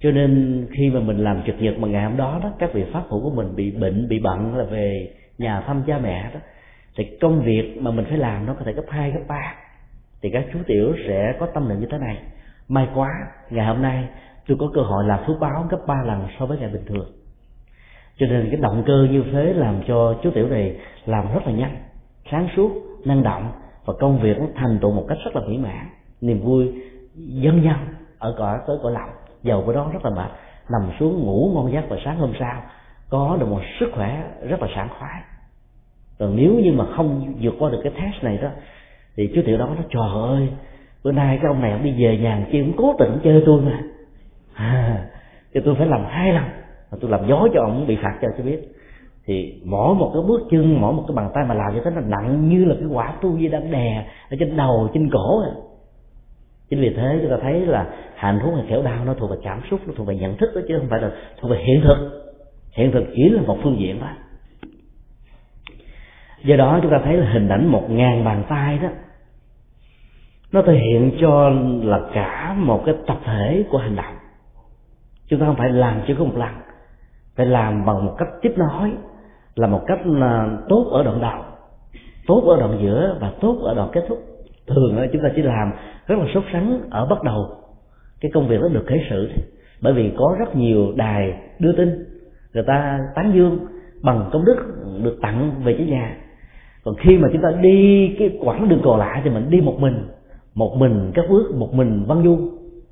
cho nên khi mà mình làm trực nhật mà ngày hôm đó đó, các vị pháp hữu của mình bị bệnh, bị bận là về nhà thăm cha mẹ đó, thì công việc mà mình phải làm nó có thể gấp hai, gấp ba. Thì các chú tiểu sẽ có tâm niệm như thế này. May quá, ngày hôm nay tôi có cơ hội làm phước báo gấp ba lần so với ngày bình thường. Cho nên cái động cơ như thế làm cho chú tiểu này làm rất là nhanh, sáng suốt, năng động và công việc nó thành tựu một cách rất là mỹ mãn. Niềm vui dân dân ở cõi, tới cõi lòng. Giàu với đó rất là mệt, nằm xuống ngủ ngon giấc và sáng hôm sau có được một sức khỏe rất là sảng khoái. Còn nếu như mà không vượt qua được cái test này đó thì chú tiểu đó nó trời ơi bữa nay cái ông này ông đi về nhà chi cũng cố tình chơi tôi mà. À, thì tôi phải làm hai lần mà tôi làm gió cho ông bị phạt cho tôi biết. Thì mỗi một cái bước chân mỗi một cái bàn tay mà làm như thế nó nặng như là cái quả tu di đang đè ở trên đầu trên cổ à. chính vì thế chúng ta thấy là hạnh phúc hay khéo đau nó thuộc về cảm xúc nó thuộc về nhận thức đó chứ không phải là thuộc về hiện thực hiện thực chỉ là một phương diện thôi. Do đó chúng ta thấy là hình ảnh một ngàn bàn tay đó, nó thể hiện cho là cả một cái tập thể của hành động. Chúng ta không phải làm chỉ có một lần, phải làm bằng một cách tiếp nối, là một cách là tốt ở đoạn đầu, tốt ở đoạn giữa và tốt ở đoạn kết thúc. Thường chúng ta chỉ làm rất là sốt sắng ở bắt đầu, cái công việc đó được khởi sự bởi vì có rất nhiều đài đưa tin người ta tán dương bằng công đức được tặng về cái nhà. Còn khi mà chúng ta đi cái quãng đường còn lại thì mình đi một mình một mình các bước một mình văn du.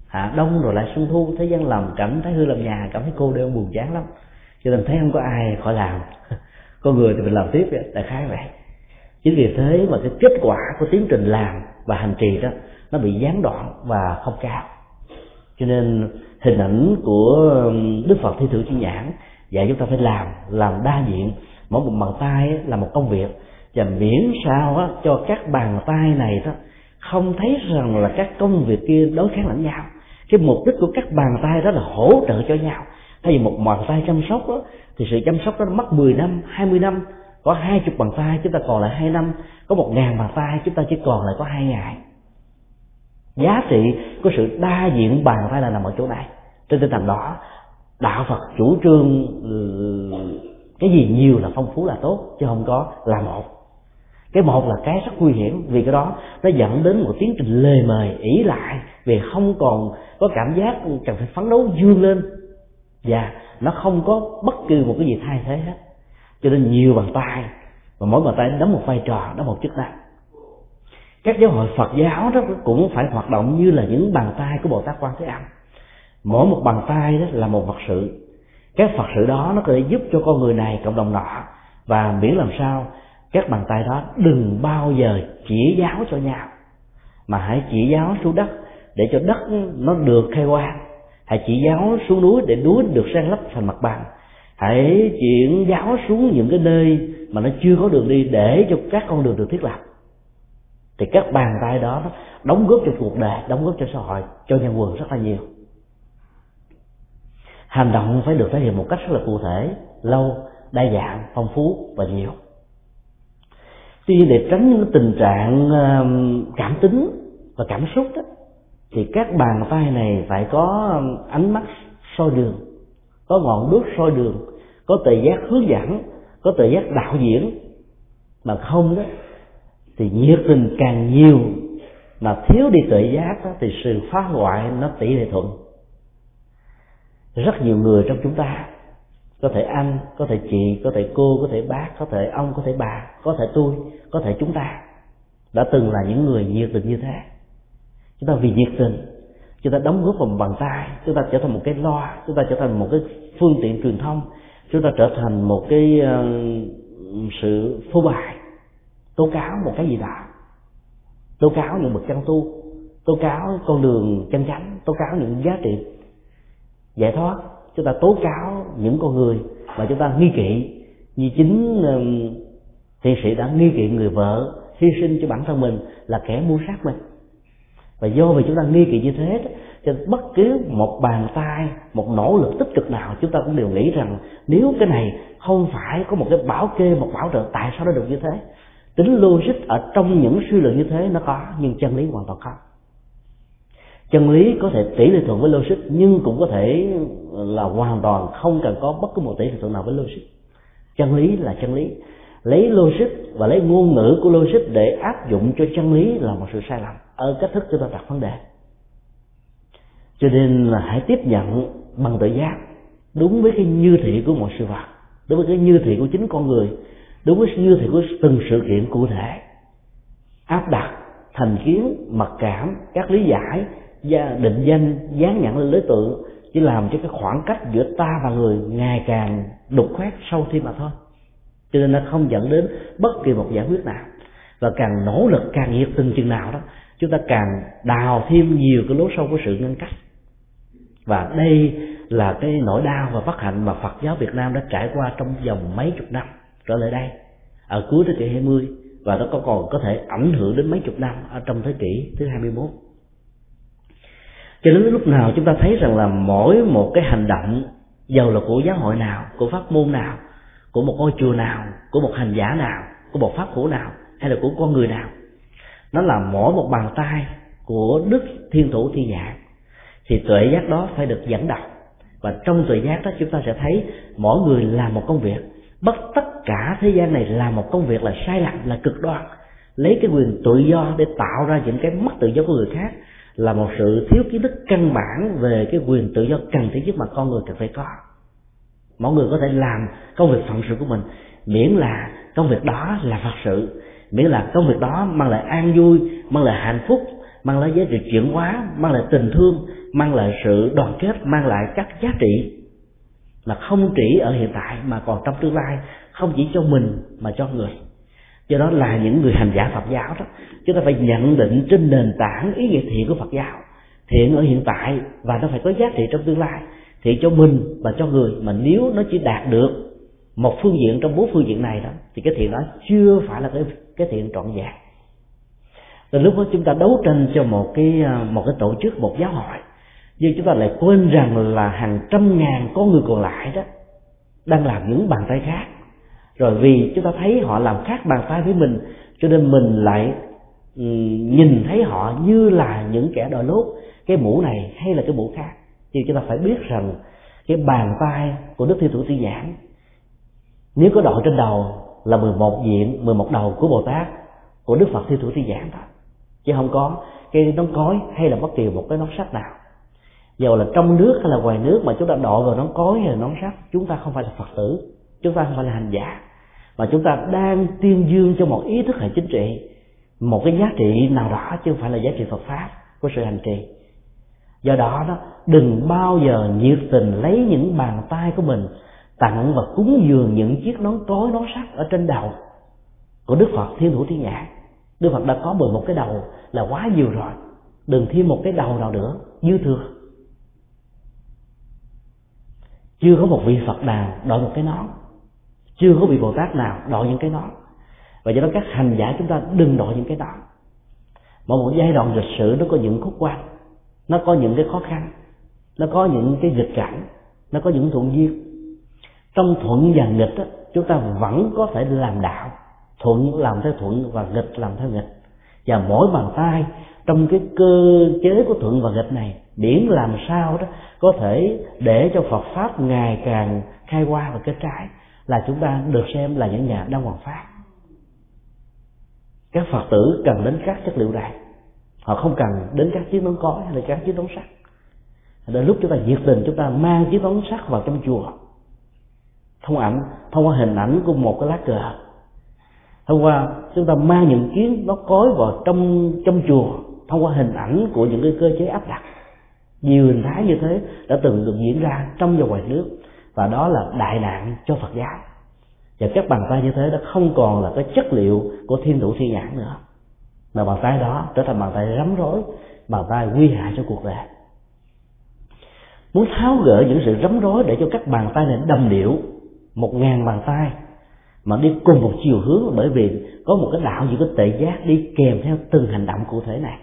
Hạ đông rồi lại xuân thu, thế gian làm cảnh thấy hư làm nhà, cảm thấy cô đơn buồn chán lắm. Cho nên thấy không có ai khỏi làm. *laughs* Con người thì mình làm tiếp, đại khái vậy. Chính vì thế mà cái kết quả của tiến trình làm và hành trì đó, nó bị gián đoạn và không cao. Cho nên hình ảnh của đức phật thi thử chuyên nhãn vậy chúng ta phải làm làm đa diện. Mỗi một bàn tay là một công việc. Và miễn sao á, cho các bàn tay này đó không thấy rằng là các công việc kia đối kháng lẫn nhau. Cái mục đích của các bàn tay đó là hỗ trợ cho nhau. Thay vì một bàn tay chăm sóc đó, thì sự chăm sóc đó mất 10 năm 20 năm. Có hai chục bàn tay chúng ta còn lại hai năm. Có một ngàn bàn tay chúng ta chỉ còn lại có hai ngày. Giá trị của sự đa diện bàn tay là nằm ở chỗ này trên tinh thần đó đạo phật chủ trương ừ, cái gì nhiều là phong phú là tốt, chứ không có là một. Cái một là cái rất nguy hiểm, vì cái đó nó dẫn đến một tiến trình lề mề, ỷ lại, vì không còn có cảm giác cần phải phấn đấu vươn lên. Và nó không có bất kỳ một cái gì thay thế hết. Cho nên nhiều bàn tay và mỗi bàn tay đóng một vai trò đóng một chức năng. Các giáo hội Phật giáo đó cũng phải hoạt động như là những bàn tay của Bồ Tát Quan Thế Âm mỗi một bàn tay đó là một Phật sự. Các Phật sự đó nó có thể giúp cho con người này, cộng đồng nọ. Và miễn làm sao, các bàn tay đó đừng bao giờ chỉ giáo cho nhau. Mà hãy chỉ giáo xuống đất để cho đất nó được khai quang. Hãy chỉ giáo xuống núi để núi được san lấp thành mặt bằng. Hãy chuyển giáo xuống những cái nơi mà nó chưa có đường đi để cho các con đường được thiết lập. Thì các bàn tay đó đóng góp cho cuộc đời, đóng góp cho xã hội, cho nhân quần rất là nhiều hành động phải được thể hiện một cách rất là cụ thể lâu đa dạng phong phú và nhiều. Tuy nhiên để tránh những tình trạng cảm tính và cảm xúc đó thì các bàn tay này phải có ánh mắt soi đường có ngọn đuốc soi đường có tự giác hướng dẫn có tự giác đạo diễn. Mà không đó thì nhiệt tình càng nhiều mà thiếu đi tự giác đó, thì sự phá hoại nó tỷ lệ thuận rất nhiều người trong chúng ta có thể anh có thể chị có thể cô có thể bác có thể ông có thể bà có thể tôi có thể chúng ta đã từng là những người nhiệt tình như thế. Chúng ta vì nhiệt tình chúng ta đóng góp vào bàn tay chúng ta trở thành một cái loa chúng ta trở thành một cái phương tiện truyền thông chúng ta trở thành một cái uh, sự phô bày tố cáo một cái gì đó. Tố cáo những bậc chân tu tố cáo con đường chân chánh tố cáo những giá trị giải thoát. Chúng ta tố cáo những con người mà chúng ta nghi kỵ. Như chính um, sĩ đã nghi kỵ người vợ hy sinh cho bản thân mình là kẻ mua sát mình. Và do vì chúng ta nghi kỵ như thế cho nên bất cứ một bàn tay một nỗ lực tích cực nào chúng ta cũng đều nghĩ rằng nếu cái này không phải có một cái bảo kê một bảo trợ tại sao nó được như thế? Tính logic ở trong những suy luận như thế nó có nhưng chân lý hoàn toàn không chân lý có thể tỷ lệ thuận với logic, nhưng cũng có thể là hoàn toàn không cần có bất cứ một tỷ lệ thuận nào với logic. Chân lý là chân lý. Lấy logic và lấy ngôn ngữ của logic để áp dụng cho chân lý là một sự sai lầm. Ở cách thức chúng ta đặt vấn đề. Cho nên là hãy tiếp nhận bằng tự giác. Đúng với cái như thị của mọi sự vật. Đúng với cái như thị của chính con người. Đúng với như thị của từng sự kiện cụ thể. Áp đặt, thành kiến, mặc cảm, các lý giải định danh, dán nhãn lên đối tượng, chỉ làm cho cái khoảng cách giữa ta và người ngày càng đục khoét sâu thêm mà thôi. Cho nên nó không dẫn đến bất kỳ một giải quyết nào. Và càng nỗ lực, càng nhiệt tình chừng nào đó, chúng ta càng đào thêm nhiều cái lối sâu của sự ngăn cách. Và đây là cái nỗi đau và bất hạnh mà Phật giáo Việt Nam đã trải qua trong vòng mấy chục năm trở lại đây. Ở cuối thế kỷ 20 và nó có còn có thể ảnh hưởng đến mấy chục năm ở trong thế kỷ thứ 21 cho đến lúc nào chúng ta thấy rằng là mỗi một cái hành động, dầu là của giáo hội nào, của pháp môn nào, của một ngôi chùa nào, của một hành giả nào, của một pháp hữu nào, hay là của con người nào, nó là mỗi một bàn tay của đức thiên thủ thiên nhạc. Thì tuệ giác đó phải được dẫn đầu và trong tuệ giác đó chúng ta sẽ thấy mỗi người làm một công việc. Bất tất cả thế gian này làm một công việc là sai lầm, là cực đoan. Lấy cái quyền tự do để tạo ra những cái mất tự do của người khác là một sự thiếu kiến thức căn bản về cái quyền tự do cần thiết nhất mà con người cần phải có. Mọi người có thể làm công việc phận sự của mình, miễn là công việc đó là phật sự, miễn là công việc đó mang lại an vui, mang lại hạnh phúc, mang lại giá trị chuyển hóa, mang lại tình thương, mang lại sự đoàn kết, mang lại các giá trị là không chỉ ở hiện tại mà còn trong tương lai, không chỉ cho mình mà cho người do đó là những người hành giả phật giáo đó, chúng ta phải nhận định trên nền tảng ý nghĩa thiện của phật giáo. Thiện ở hiện tại và nó phải có giá trị trong tương lai. Thiện cho mình và cho người, mà nếu nó chỉ đạt được một phương diện trong bốn phương diện này đó, thì cái thiện đó chưa phải là cái cái thiện trọn vẹn. Từ lúc đó chúng ta đấu tranh cho một cái một cái tổ chức, một giáo hội, nhưng chúng ta lại quên rằng là hàng trăm ngàn con người còn lại đó đang làm những bàn tay khác rồi vì chúng ta thấy họ làm khác bàn tay với mình, cho nên mình lại ừ, nhìn thấy họ như là những kẻ đội lốt. Cái mũ này hay là cái mũ khác? Thì chúng ta phải biết rằng cái bàn tay của đức thiên thủ tiên giảng, nếu có đội trên đầu là 11 diện 11 đầu của bồ tát, của đức phật thiên thủ tiên giảng thôi chứ không có cái nón cói hay là bất kỳ một cái nón sắt nào. Dầu là trong nước hay là ngoài nước mà chúng ta đội vào nón cói hay là nón sắt, chúng ta không phải là phật tử chúng ta không phải là hành giả, mà chúng ta đang tuyên dương cho một ý thức hệ chính trị, một cái giá trị nào đó chứ không phải là giá trị Phật pháp của sự hành trì. Do đó đó, đừng bao giờ nhiệt tình lấy những bàn tay của mình, tặng và cúng dường những chiếc nón cối nón sắt ở trên đầu của Đức Phật Thiên Thủ Thiên Nhã. Đức Phật đã có mười một cái đầu là quá nhiều rồi, đừng thêm một cái đầu nào nữa dư thừa chưa có một vị Phật nào đội một cái nón chưa có vị Bồ Tát nào đội những cái đó. Và do đó các hành giả chúng ta đừng đội những cái đó. Mỗi một giai đoạn lịch sử nó có những khúc quan nó có những cái khó khăn nó có những cái nghịch cảnh nó có những thuận duyên. Trong thuận và nghịch đó, chúng ta vẫn có thể làm đạo thuận làm theo thuận và nghịch làm theo nghịch. Và mỗi bàn tay trong cái cơ chế của thuận và nghịch này biển làm sao đó có thể để cho Phật pháp ngày càng khai qua và kết trái là chúng ta được xem là những nhà đang hoàng pháp. Các phật tử cần đến các chất liệu này họ không cần đến các chiếc nón cói hay là các chiếc nón sắt. Đến lúc chúng ta nhiệt tình, chúng ta mang chiếc nón sắt vào trong chùa. Thông ảnh, thông qua hình ảnh của một cái lá cờ. Thông qua chúng ta mang những chiếc nón cối vào trong trong chùa, thông qua hình ảnh của những cái cơ chế áp đặt. Nhiều hình thái như thế đã từng được diễn ra trong và ngoài nước và đó là đại nạn cho phật giáo. Và các bàn tay như thế đó không còn là cái chất liệu của thiên thủ thiên nhãn nữa. Mà bàn tay đó trở thành bàn tay rắm rối, bàn tay nguy hại cho cuộc đời. Muốn tháo gỡ những sự rắm rối để cho các bàn tay này đầm điệu, một ngàn bàn tay, mà đi cùng một chiều hướng bởi vì có một cái đạo những cái tệ giác đi kèm theo từng hành động cụ thể này.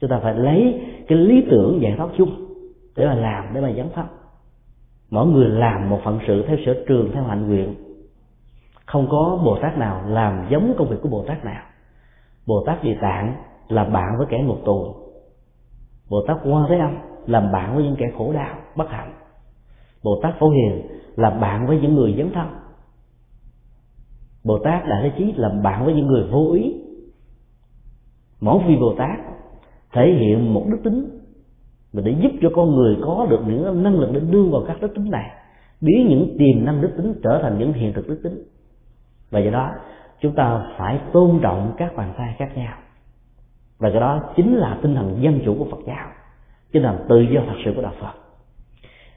Chúng ta phải lấy cái lý tưởng giải thoát chung để mà làm, để mà dấn pháp mỗi người làm một phận sự theo sở trường, theo hạnh nguyện. Không có bồ tát nào làm giống công việc của bồ tát nào. Bồ tát địa tạng là bạn với kẻ ngục tù. Bồ tát quan thế âm làm bạn với những kẻ khổ đau, bất hạnh. Bồ tát phổ hiền là bạn với những người dấn thân. Bồ tát đại thế chí làm bạn với những người vô ý. Mỗi vị bồ tát thể hiện một đức tính mà để giúp cho con người có được những năng lực để đưa vào các đức tính này biến những tiềm năng đức tính trở thành những hiện thực đức tính. Và do đó chúng ta phải tôn trọng các bàn tay khác nhau. Và cái đó chính là tinh thần dân chủ của Phật giáo tinh thần tự do thật sự của đạo Phật.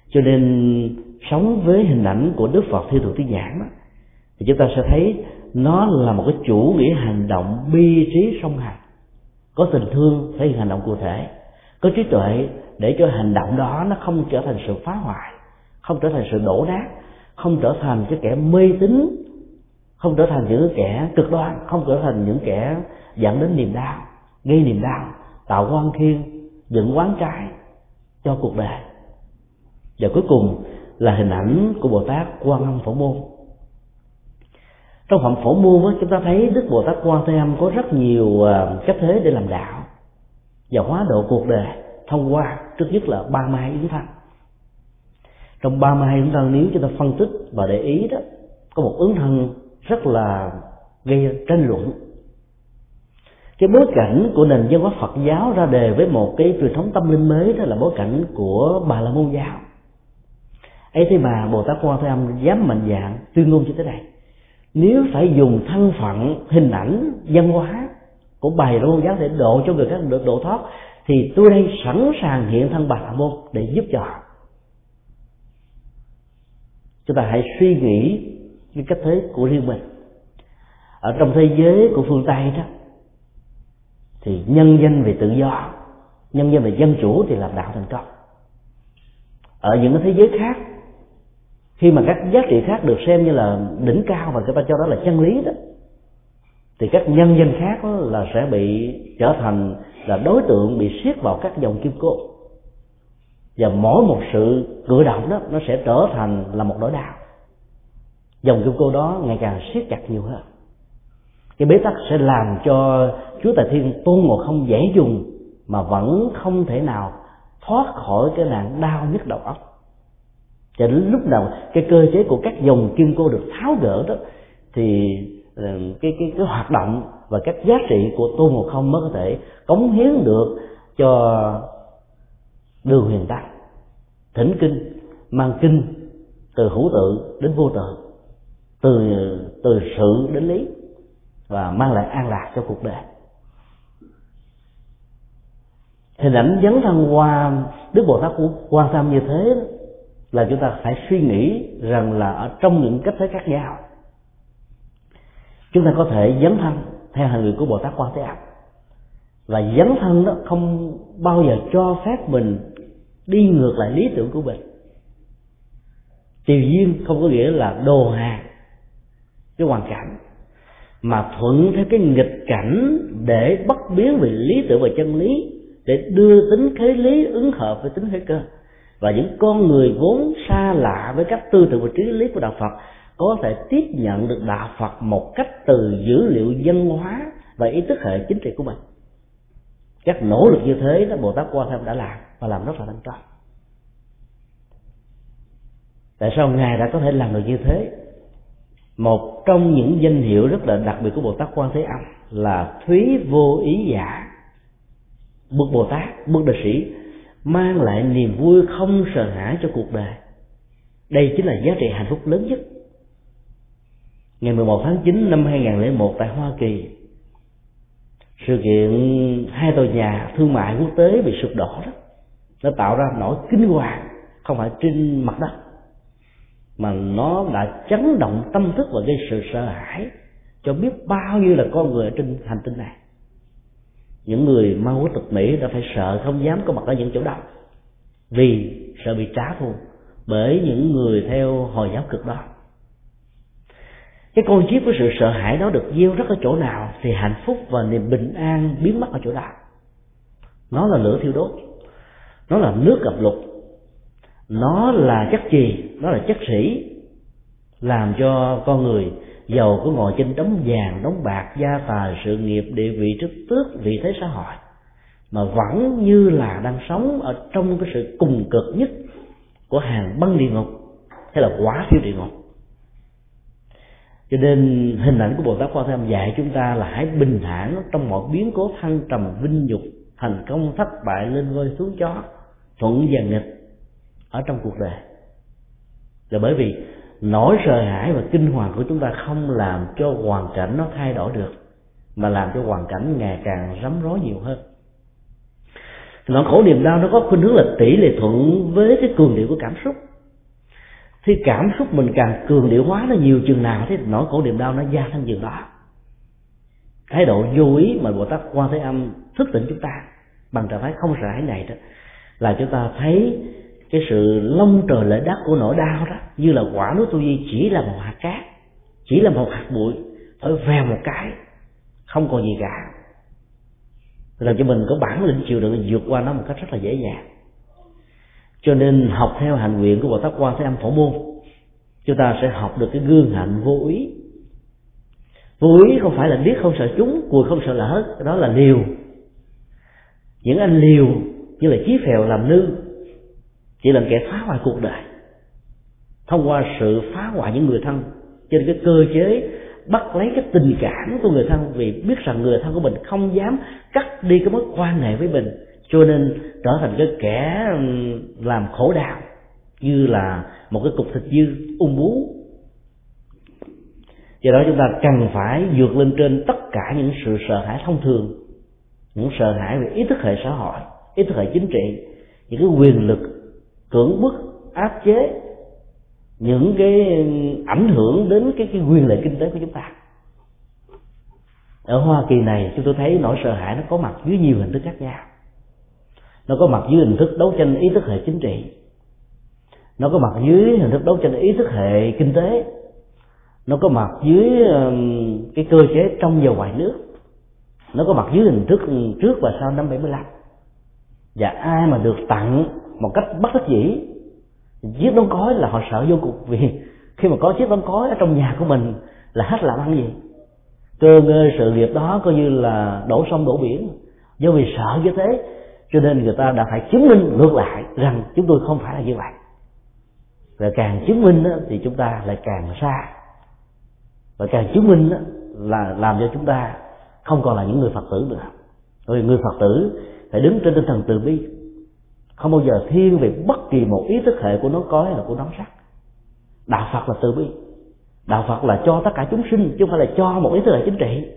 Cho nên sống với hình ảnh của Đức Phật thi thụ tiếng giảng đó, thì chúng ta sẽ thấy nó là một cái chủ nghĩa hành động bi trí song hành. Có tình thương thể hiện hành động cụ thể. Có trí tuệ để cho hành động đó nó không trở thành sự phá hoại, không trở thành sự đổ nát, không trở thành cái kẻ mê tín, không trở thành những kẻ cực đoan, không trở thành những kẻ dẫn đến niềm đau, gây niềm đau, tạo quan khiên dựng quán trái cho cuộc đời. Và cuối cùng là hình ảnh của bồ tát quan âm phổ môn. Trong phẩm phổ môn chúng ta thấy đức bồ tát quan thế âm có rất nhiều à, cách thế để làm đạo và hóa độ cuộc đời thông qua, trước nhất là ba mươi hai yến thân trong ba mươi hai yến thân nếu chúng ta phân tích và để ý đó, có một ứng thân rất là gây tranh luận. Cái bối cảnh của nền văn hóa Phật giáo ra đề với một cái truyền thống tâm linh mới đó là bối cảnh của Bà La Môn giáo. Ấy thế mà Bồ Tát Quan Thế Âm dám mạnh dạng tuyên ngôn như thế này nếu phải dùng thân phận, hình ảnh, văn hóa của bài La Môn giáo để độ cho người khác được độ thoát thì tôi đây sẵn sàng hiện thân Bà La Môn để giúp cho họ. Chúng ta hãy suy nghĩ cái cách thế của riêng mình. Ở trong thế giới của phương tây đó, thì nhân danh về tự do, nhân danh về dân chủ thì làm đạo thành công. Ở những cái thế giới khác, khi mà các giá trị khác được xem như là đỉnh cao và người ta cho đó là chân lý đó, thì các nhân danh khác là sẽ bị trở thành là đối tượng bị siết vào các dòng kim cương. Và mỗi một sự cử động đó, nó sẽ trở thành là một nỗi đau. Dòng kim cô đó ngày càng siết chặt nhiều hơn. Cái bế tắc sẽ làm cho chúa tài thiên tôn ngộ không dễ dùng mà vẫn không thể nào thoát khỏi cái nạn đau nhức đầu óc. Cho đến lúc nào cái cơ chế của các dòng kim cô được tháo gỡ đó, thì ờ, cái cái cái hoạt động và các giá trị của tu ngộ không mới có thể cống hiến được cho đường huyền tăng thỉnh kinh, mang kinh từ hữu tự đến vô tự từ từ sự đến lý và mang lại an lạc cho cuộc đời. Hình ảnh dấn thân qua đức bồ tát quan tâm như thế, là chúng ta phải suy nghĩ rằng là ở trong những cách thế khác nhau, chúng ta có thể dấn thân theo hành người của bồ tát quan thế âm. Và dấn thân đó không bao giờ cho phép mình đi ngược lại lý tưởng của mình. Tùy duyên không có nghĩa là đồ hàng cái hoàn cảnh, mà thuận theo cái nghịch cảnh để bất biến về lý tưởng và chân lý, để đưa tính thế lý ứng hợp với tính thế cơ. Và những con người vốn xa lạ với các tư tưởng và trí lý của đạo Phật có thể tiếp nhận được đạo Phật một cách từ dữ liệu dân hóa và ý thức hệ chính trị của mình. Các nỗ lực như thế đó Bồ Tát Quan Thế đã làm và làm rất là thành công tại sao ngài đã có thể làm được như thế? Một trong những danh hiệu rất là đặc biệt của bồ tát quan thế âm là thúy vô ý giả. Bậc bồ tát bậc đại sĩ, mang lại niềm vui không sợ hãi cho cuộc đời. Đây chính là giá trị hạnh phúc lớn nhất ngày 11 tháng 9 năm 2001 tại Hoa Kỳ, sự kiện hai tòa nhà thương mại quốc tế bị sụp đổ đó, nó tạo ra nỗi kinh hoàng, không phải trên mặt đất, mà nó đã chấn động tâm thức và gây sự sợ hãi cho biết bao nhiêu là con người ở trên hành tinh này. Những người ma quốc tịch mỹ đã phải sợ không dám có mặt ở những chỗ đó vì sợ bị trả thù bởi những người theo hồi giáo cực đoan cái con chiếc của sự sợ hãi đó được gieo rất ở chỗ nào thì hạnh phúc và niềm bình an biến mất ở chỗ đó. Nó là lửa thiêu đốt, nó là nước gặp lục, nó là chất gì nó là chất sĩ làm cho con người giàu có ngồi trên đống vàng, đống bạc, gia tài, sự nghiệp, địa vị chức tước, vị thế xã hội, mà vẫn như là đang sống ở trong cái sự cùng cực nhất của hàng băng địa ngục hay là quả thiêu địa ngục cho nên hình ảnh của bồ tát quan thế âm dạy chúng ta là hãy bình thản trong mọi biến cố thăng trầm, vinh nhục, thành công, thất bại, lên voi xuống chó, thuận và nghịch ở trong cuộc đời. Là bởi vì nỗi sợ hãi và kinh hoàng của chúng ta không làm cho hoàn cảnh nó thay đổi được, mà làm cho hoàn cảnh ngày càng rắm rối nhiều hơn. Nỗi khổ niềm đau nó có khuynh hướng là tỷ lệ thuận với cái cường điệu của cảm xúc khi cảm xúc mình càng cường điệu hóa, nó nhiều chừng nào thì nỗi khổ niềm đau nó gia tăng chừng đó. Thái độ vô ý mà bồ tát quan thế âm thức tỉnh chúng ta, bằng trạng thái không sợ hãi này đó, là chúng ta thấy cái sự lông trời lệ đất của nỗi đau đó, như là quả núi tu di chỉ là một hạt cát, chỉ là một hạt bụi, thổi vèo một cái, không còn gì cả. Làm cho mình có bản lĩnh chịu đựng vượt qua nó một cách rất là dễ dàng cho nên học theo hành nguyện của bồ tát quan thế âm phổ môn, chúng ta sẽ học được cái gương hạnh vô ý. Vô ý không phải là biết không sợ chúng, cùi không sợ lỡ đó là liều. Những anh liều như là chí phèo làm nư chỉ là kẻ phá hoại cuộc đời, thông qua sự phá hoại những người thân. Trên cái cơ chế bắt lấy cái tình cảm của người thân, vì biết rằng người thân của mình không dám cắt đi cái mối quan hệ với mình cho nên trở thành cái kẻ ừ, làm khổ đạo như là một cái cục thịt dư ung bú. Do đó chúng ta cần phải vượt lên trên tất cả những sự sợ hãi thông thường những sợ hãi về ý thức hệ xã hội ý thức hệ chính trị những cái quyền lực cưỡng bức áp chế những cái ừ, ảnh hưởng đến cái, cái quyền lợi kinh tế của chúng ta. Ở Hoa Kỳ này chúng tôi thấy nỗi sợ hãi nó có mặt dưới nhiều hình thức khác nhau nó có mặt dưới hình thức đấu tranh ý thức hệ chính trị. Nó có mặt dưới hình thức đấu tranh ý thức hệ kinh tế. Nó có mặt dưới cái cơ chế trong và ngoài nước. Nó có mặt dưới hình thức trước và sau năm 75 và ai mà được tặng một cách bất đắc dĩ chiếc đóng cói là họ sợ vô cùng. Vì khi mà có chiếc đóng cói ở trong nhà của mình là hết làm ăn gì. Cơ ngơi sự nghiệp đó coi như là đổ sông đổ biển. Do vì sợ như thế cho nên người ta đã phải chứng minh ngược lại rằng chúng tôi không phải là như vậy. Và càng chứng minh thì chúng ta lại càng xa và càng chứng minh là làm cho chúng ta không còn là những người phật tử nữa. Bởi vì người phật tử phải đứng trên tinh thần từ bi. Không bao giờ thiên về bất kỳ một ý thức hệ của nó có hay là của nó sắc. Đạo phật là từ bi. Đạo phật là cho tất cả chúng sinh, chứ không phải là cho một ý thức hệ chính trị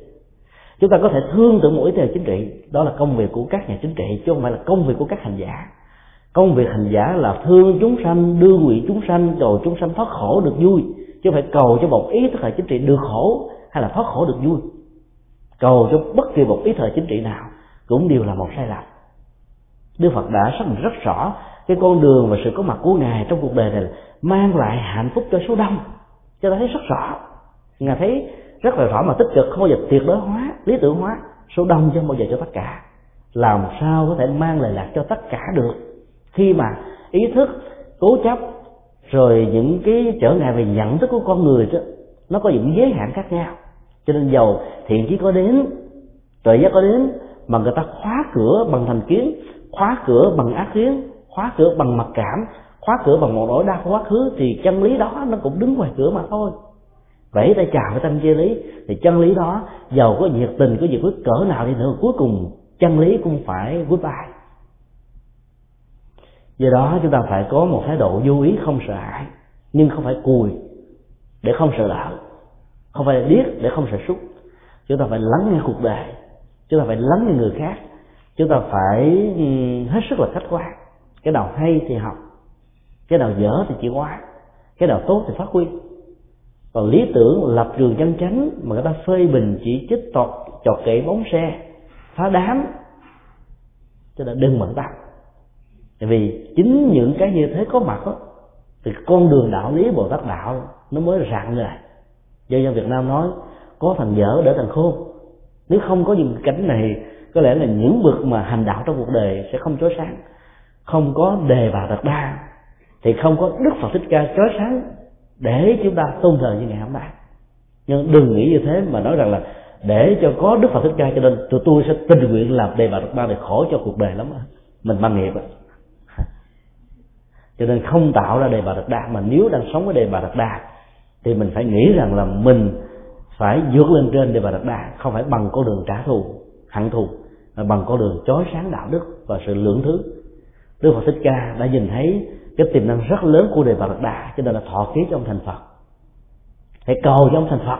chúng ta có thể thương tưởng một ý thức chính trị. Đó là công việc của các nhà chính trị, chứ không phải là công việc của các hành giả. Công việc hành giả là thương chúng sanh, đưa nguyện chúng sanh rồi chúng sanh thoát khổ được vui, chứ không phải cầu cho một ý thức hệ chính trị được khổ hay là thoát khổ được vui. Cầu cho bất kỳ một ý thức hệ chính trị nào cũng đều là một sai lầm. Đức Phật đã xác định rất rõ cái con đường và sự có mặt của ngài trong cuộc đời này là mang lại hạnh phúc cho số đông. Cho ta thấy rất rõ. Ngài thấy rất là rõ mà tích cực, không bao giờ tuyệt đối hóa, lý tưởng hóa. Số đông chứ không bao giờ cho tất cả. Làm sao có thể mang lại lạc cho tất cả được? Khi mà ý thức, cố chấp, rồi những cái trở ngại về nhận thức của con người đó, nó có những giới hạn khác nhau. Cho nên giàu thiện chí có đến, tuệ giác có đến, mà người ta khóa cửa bằng thành kiến, khóa cửa bằng ác kiến, khóa cửa bằng mặc cảm, khóa cửa bằng một nỗi đau quá khứ, thì chân lý đó nó cũng đứng ngoài cửa mà thôi vẫy tay chào với tâm chia lý. Thì chân lý đó, giàu có nhiệt tình, có nhiệt quyết cỡ nào đi nữa, cuối cùng chân lý cũng phải goodbye. Do đó chúng ta phải có một thái độ vô ý không sợ hãi, nhưng không phải cùi để không sợ đạo không phải điếc để không sợ súc chúng ta phải lắng nghe cuộc đời, chúng ta phải lắng nghe người khác, chúng ta phải hết sức là khách quan. Cái nào hay thì học, cái nào dở thì chịu quá cái nào tốt thì phát huy còn lý tưởng lập trường chân chánh mà người ta phê bình chỉ trích tọt chọt kệ bóng xe phá đám cho nên đừng bận tâm. Tại vì chính những cái như thế có mặt đó, thì con đường đạo lý bồ tát đạo nó mới rạng ngời do dân việt nam nói có thằng dở đỡ thằng khôn. Nếu không có những cảnh này có lẽ là những bậc mà hành đạo trong cuộc đời sẽ không chói sáng. Không có đề bà đạt đa thì không có đức phật thích ca chói sáng để chúng ta tôn thờ như ngày hôm nay. Nhưng đừng nghĩ như thế mà nói rằng là để cho có đức phật thích ca cho nên tụi tôi sẽ tình nguyện làm đề bà đạt đa để khổ cho cuộc đời lắm mình mang nghiệp cho nên không tạo ra đề bà đạt đa, mà nếu đang sống với đề bà đạt đa, thì mình phải nghĩ rằng là mình phải vượt lên trên đề bà đạt đa, không phải bằng con đường trả thù, hận thù, mà bằng con đường chói sáng đạo đức và sự lượng thứ. Đức phật thích ca đã nhìn thấy cái tiềm năng rất lớn của đề bà đạt đà cho nên là thọ ký cho ông thành phật. Hãy cầu cho ông thành phật.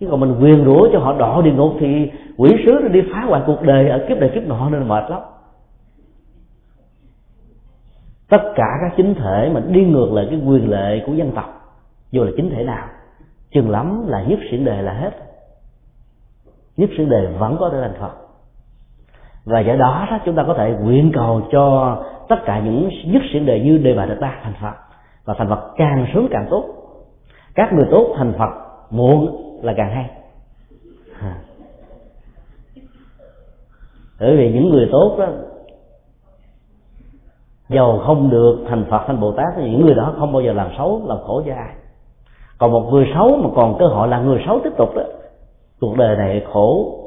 Chứ còn mình quyền rủa cho họ đỏ địa ngục thì quỷ sứ nó đi phá hoại cuộc đời ở kiếp này kiếp nọ nên mệt lắm. Tất cả các chính thể mà đi ngược lại cái quyền lệ của dân tộc dù là chính thể nào chừng lắm là nhất sĩ đề là hết. Nhất sĩ đề vẫn có thể thành phật. Và do đó, đó chúng ta có thể nguyện cầu cho tất cả những nhất xiển đề như đề bà đất đa thành phật. Và thành phật càng sớm càng tốt. Các người tốt thành phật muộn là càng hay. Bởi vì những người tốt đó, giàu không được thành phật, thành bồ tát, thì những người đó không bao giờ làm xấu, làm khổ cho ai. Còn một người xấu mà còn cơ hội là người xấu tiếp tục đó, cuộc đời này khổ,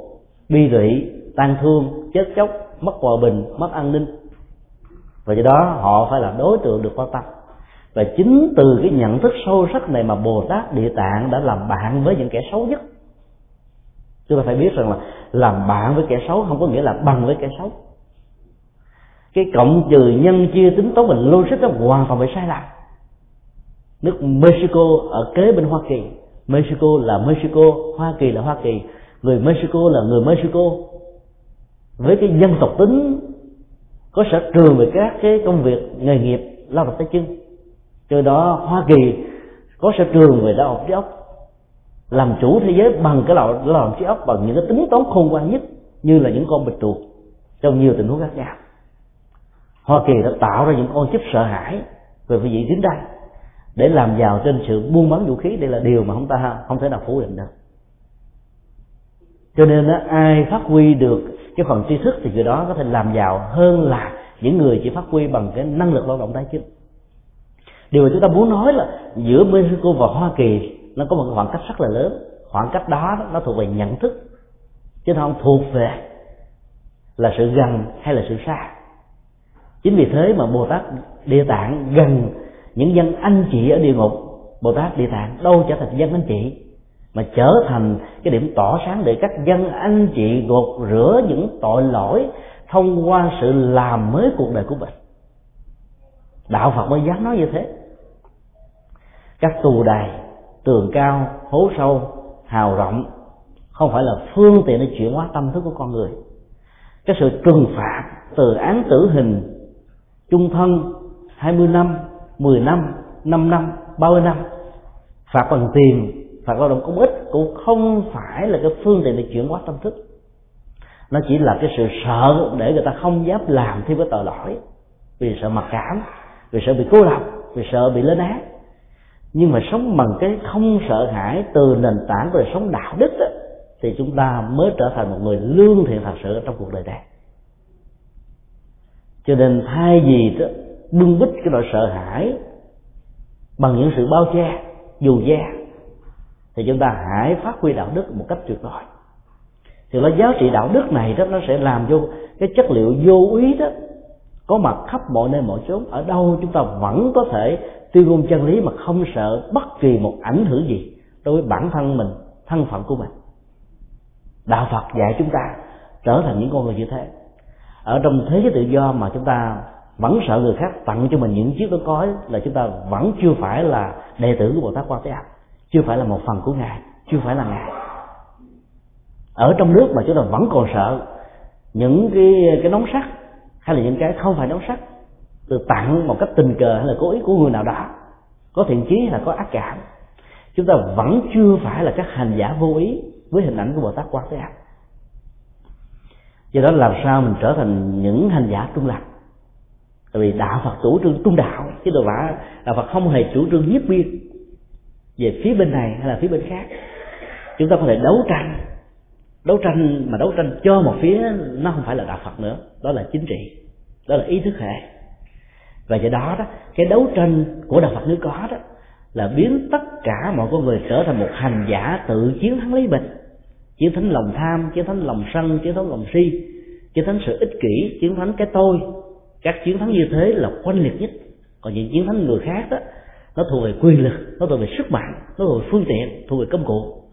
bi lụy tan thương, chết chóc, mất hòa bình, mất an ninh và do đó họ phải là đối tượng được quan tâm. Và chính từ cái nhận thức sâu sắc này mà bồ tát địa tạng đã làm bạn với những kẻ xấu nhất. Chúng ta phải biết rằng là làm bạn với kẻ xấu không có nghĩa là bằng với kẻ xấu. Cái cộng trừ nhân chia tính toán mình logic đó hoàn toàn bị sai lạc nước Mexico ở kế bên Hoa Kỳ. Mexico là Mexico, Hoa Kỳ là Hoa Kỳ. Người Mexico là người Mexico. Với cái dân tộc tính có sở trường về các cái công việc nghề nghiệp lao động tay chân. Cho đó Hoa Kỳ có sở trường về lao động trí óc. Làm chủ thế giới bằng cái lao, động trí óc bằng những cái tính toán khôn ngoan nhất như là những con bịch chuột trong nhiều tình huống khác nhau. Hoa Kỳ đã tạo ra những con chip sợ hãi về vị trí tính đây để làm giàu trên sự buôn bán vũ khí. Đây là điều mà chúng ta không thể nào phủ định được. Cho nên đó, ai phát huy được cái phần tri thức thì người đó có thể làm giàu hơn là những người chỉ phát huy bằng cái năng lực lao động tài chính điều mà chúng ta muốn nói là giữa Mexico và Hoa Kỳ nó có một khoảng cách rất là lớn. Khoảng cách đó nó thuộc về nhận thức, chứ không thuộc về là sự gần hay là sự xa. Chính vì thế mà bồ tát địa tạng gần những dân anh chị ở địa ngục. Bồ tát địa tạng đâu trở thành dân anh chị? Mà trở thành cái điểm tỏ sáng để các dân, anh chị gột rửa những tội lỗi thông qua sự làm mới cuộc đời của mình. Đạo phật mới dám nói như thế. Các tù đài, tường cao, hố sâu, hào rộng, không phải là phương tiện để chuyển hóa tâm thức của con người. Cái sự trừng phạt từ án tử hình chung thân 20 năm 10 năm 5 năm 30 năm, phạt bằng tiền phạt lao động công ích cũng không phải là cái phương tiện để chuyển hóa tâm thức. Nó chỉ là cái sự sợ để người ta không dám làm thêm cái tội lỗi. Vì sợ mặc cảm vì sợ bị cô lập vì sợ bị lên án. Nhưng mà sống bằng cái không sợ hãi từ nền tảng của đời sống đạo đức đó, thì chúng ta mới trở thành một người lương thiện thật sự trong cuộc đời này. Cho nên thay vì đó, bưng bít cái nỗi sợ hãi bằng những sự bao che dù da thì chúng ta hãy phát huy đạo đức một cách tuyệt vời. Thì cái giá trị đạo đức này đó, nó sẽ làm cho cái chất liệu vô ý đó có mặt khắp mọi nơi mọi chốn. Ở đâu chúng ta vẫn có thể tuyên ngôn chân lý mà không sợ bất kỳ một ảnh hưởng gì đối với bản thân mình, thân phận của mình. Đạo phật dạy chúng ta trở thành những con người như thế. Ở trong thế giới tự do mà chúng ta vẫn sợ người khác tặng cho mình những chiếc đôi cói là chúng ta vẫn chưa phải là đệ tử của bồ tát quan thế âm chưa phải là một phần của ngài, chưa phải là ngài. Ở trong nước mà chúng ta vẫn còn sợ những cái cái nóng sắt, hay là những cái không phải nóng sắt, từ tặng một cách tình cờ hay là cố ý của người nào đó, có thiện chí hay là có ác cảm. Chúng ta vẫn chưa phải là các hành giả vô ý với hình ảnh của bồ tát quan thế âm do đó làm sao mình trở thành những hành giả trung lập? Tại vì đạo phật chủ trương trung đạo, chứ đâu phải đạo phật không hề chủ trương nhiếp biên về phía bên này hay là phía bên khác. Chúng ta có thể đấu tranh đấu tranh mà đấu tranh cho một phía nó không phải là đạo phật nữa, đó là chính trị, đó là ý thức hệ. Và do đó đó, cái đấu tranh của đạo phật nếu có đó là biến tất cả mọi con người trở thành một hành giả tự chiến thắng lấy mình chiến thắng lòng tham, chiến thắng lòng sân, chiến thắng lòng si, chiến thắng sự ích kỷ, chiến thắng cái tôi. Các chiến thắng như thế là quanh liệt nhất. Còn những chiến thắng người khác đó nó thuộc về quyền lực, nó thuộc về sức mạnh, nó thuộc về phương tiện, thuộc về công cụ.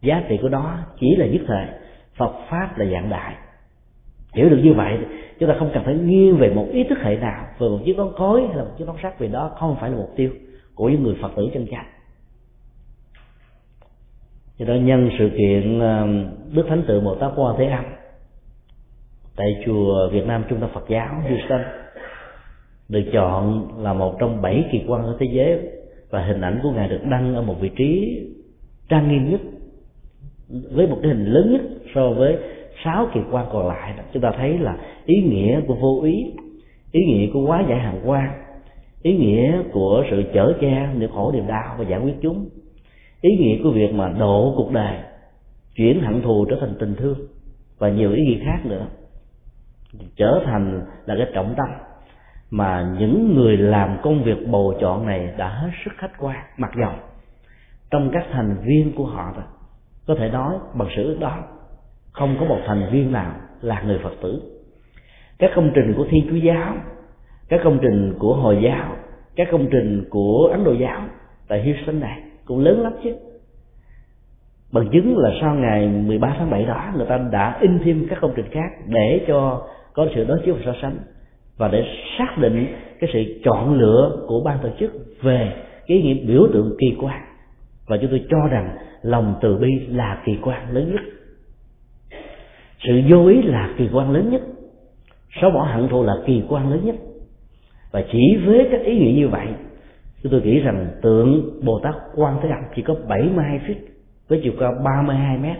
Giá trị của nó chỉ là nhất thời, phật pháp là dạng đại. Hiểu được như vậy, chúng ta không cần phải nghiêng về một ý thức hệ nào, về một chiếc nón cối hay là một chiếc nón sắt, vì đó không phải là mục tiêu của những người phật tử chân chánh. Cho đó nhân sự kiện đức thánh tự bồ tát quan thế âm, tại chùa việt nam trung tâm phật giáo, houston được chọn là một trong bảy kỳ quan ở thế giới và hình ảnh của ngài được đăng ở một vị trí trang nghiêm nhất, với một cái hình lớn nhất so với sáu kỳ quan còn lại chúng ta thấy là ý nghĩa của vô ý ý nghĩa của quá giải hàng quan, ý nghĩa của sự chở che niềm khổ niềm đau và giải quyết chúng, ý nghĩa của việc mà độ cuộc đời, chuyển hận thù trở thành tình thương và nhiều ý nghĩa khác nữa. Trở thành là cái trọng tâm mà những người làm công việc bầu chọn này đã hết sức khách quan mặc dầu. Trong các thành viên của họ đó, có thể nói bằng sự ước đó không có một thành viên nào là người phật tử. Các công trình của thiên chúa giáo các công trình của hồi giáo các công trình của ấn độ giáo tại houston này cũng lớn lắm chứ. Bằng chứng là sau ngày 13 tháng 7 đó người ta đã in thêm các công trình khác để cho có sự đối chiếu và so sánh và để xác định cái sự chọn lựa của ban tổ chức về cái nghĩa biểu tượng kỳ quan. Và chúng tôi cho rằng lòng từ bi là kỳ quan lớn nhất. Sự vô ý là kỳ quan lớn nhất. Xóa bỏ hận thù là kỳ quan lớn nhất. Và chỉ với các ý nghĩa như vậy, chúng tôi nghĩ rằng tượng bồ tát quan thế âm chỉ có 72 feet với chiều cao 32 mét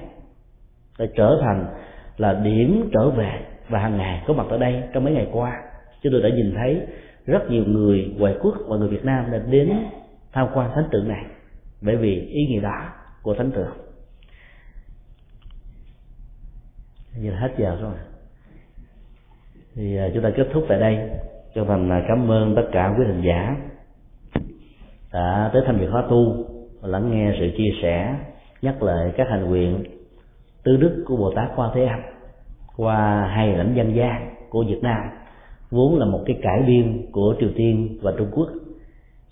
để trở thành là điểm trở về và hàng ngày có mặt ở đây trong mấy ngày qua chúng tôi đã nhìn thấy rất nhiều người ngoại quốc và người Việt Nam đã đến tham quan thánh tượng này bởi vì ý nghĩa đó của thánh tượng. Như là hết giờ rồi. Thì à, chúng ta kết thúc tại đây. Cho thành à, cảm ơn tất cả quý thính giả đã tới tham dự khóa tu và lắng nghe sự chia sẻ, nhắc lại các hành nguyện tứ đức của bồ tát quan thế âm qua hai lãnh dân gian của việt nam vốn là một cái cải biên của triều tiên và trung quốc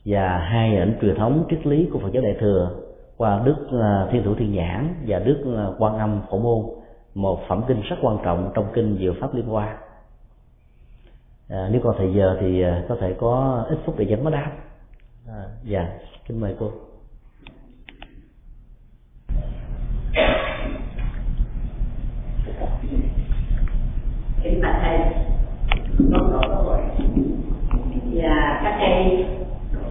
và hai ảnh truyền thống triết lý của phật giáo đại thừa qua đức à, thiên thủ thiên nhãn và đức à, quan âm phổ môn một phẩm kinh rất quan trọng trong kinh diệu pháp liên hoa. À, nếu còn thời giờ thì à, có thể có ít phút để dẫn mới đáp. À, dạ kính mời cô kính bạch thầy Dạ, con có câu hỏi và các thầy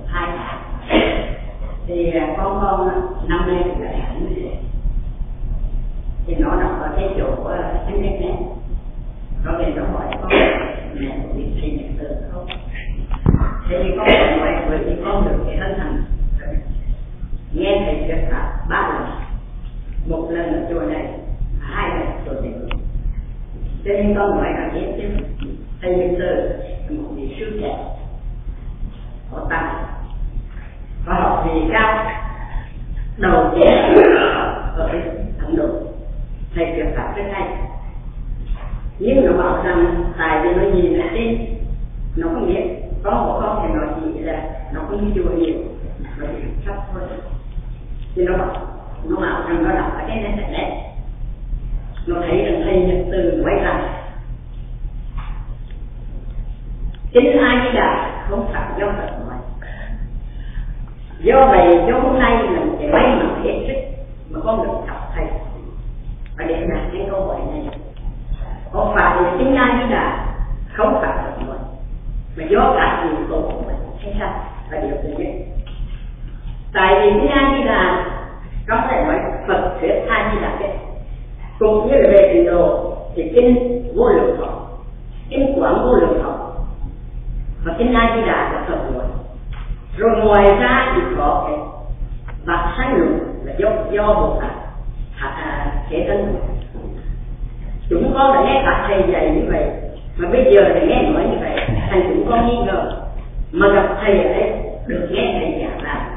hai thì à, con con à, năm nay cũng lại hẳn thì nó nằm ở cái chỗ thánh nhất này có người nó hỏi con, mẹ có biết thầy nhận từ không? Thế thì con hỏi bởi vì con được cái thân thành nghe thầy thuyết pháp ba lần. Một lần ở chùa này, hai lần ở chùa này. Cho nên con nói là biết chứ thầy Minh Sơn là một vị sư trẻ có tài. Có học vị cao, đầu tiên ở Ấn Độ thầy truyền pháp rất hay nhưng nó bảo rằng tài vì nó nhìn là tin nó không biết có một con thì nó chỉ là nó không đi chùa nhiều, nó chỉ thấp thôi. Thì nó bảo nó bảo rằng nó đọc cái này này nó thấy rằng thầy nhật từ quay lại chính ai với đà không phải do phật nói do vậy, do hôm nay mình sẽ may mắn hết sức mà con được học thầy. Và để đạt cái câu hỏi này, có phải là chính ai với đà không phải phật nói mà do cả yếu tổ của mình hay sao? Là điều thứ nhất. Tại vì chính ai di đà có thể nói phật thuyết ai di đà hết. Cũng như về trình độ thì kinh vô lượng thọ kinh quảng vô lượng thọ và kinh a di đà là phật nguồn rồi ngoài ra thì có cái bạc sáng luận là do do bồ tát à, kể thân chúng con đã nghe các thầy dạy như vậy mà bây giờ lại nghe nói như vậy thầy cũng có nghi ngờ. Mà gặp thầy ở đây được nghe thầy giảng là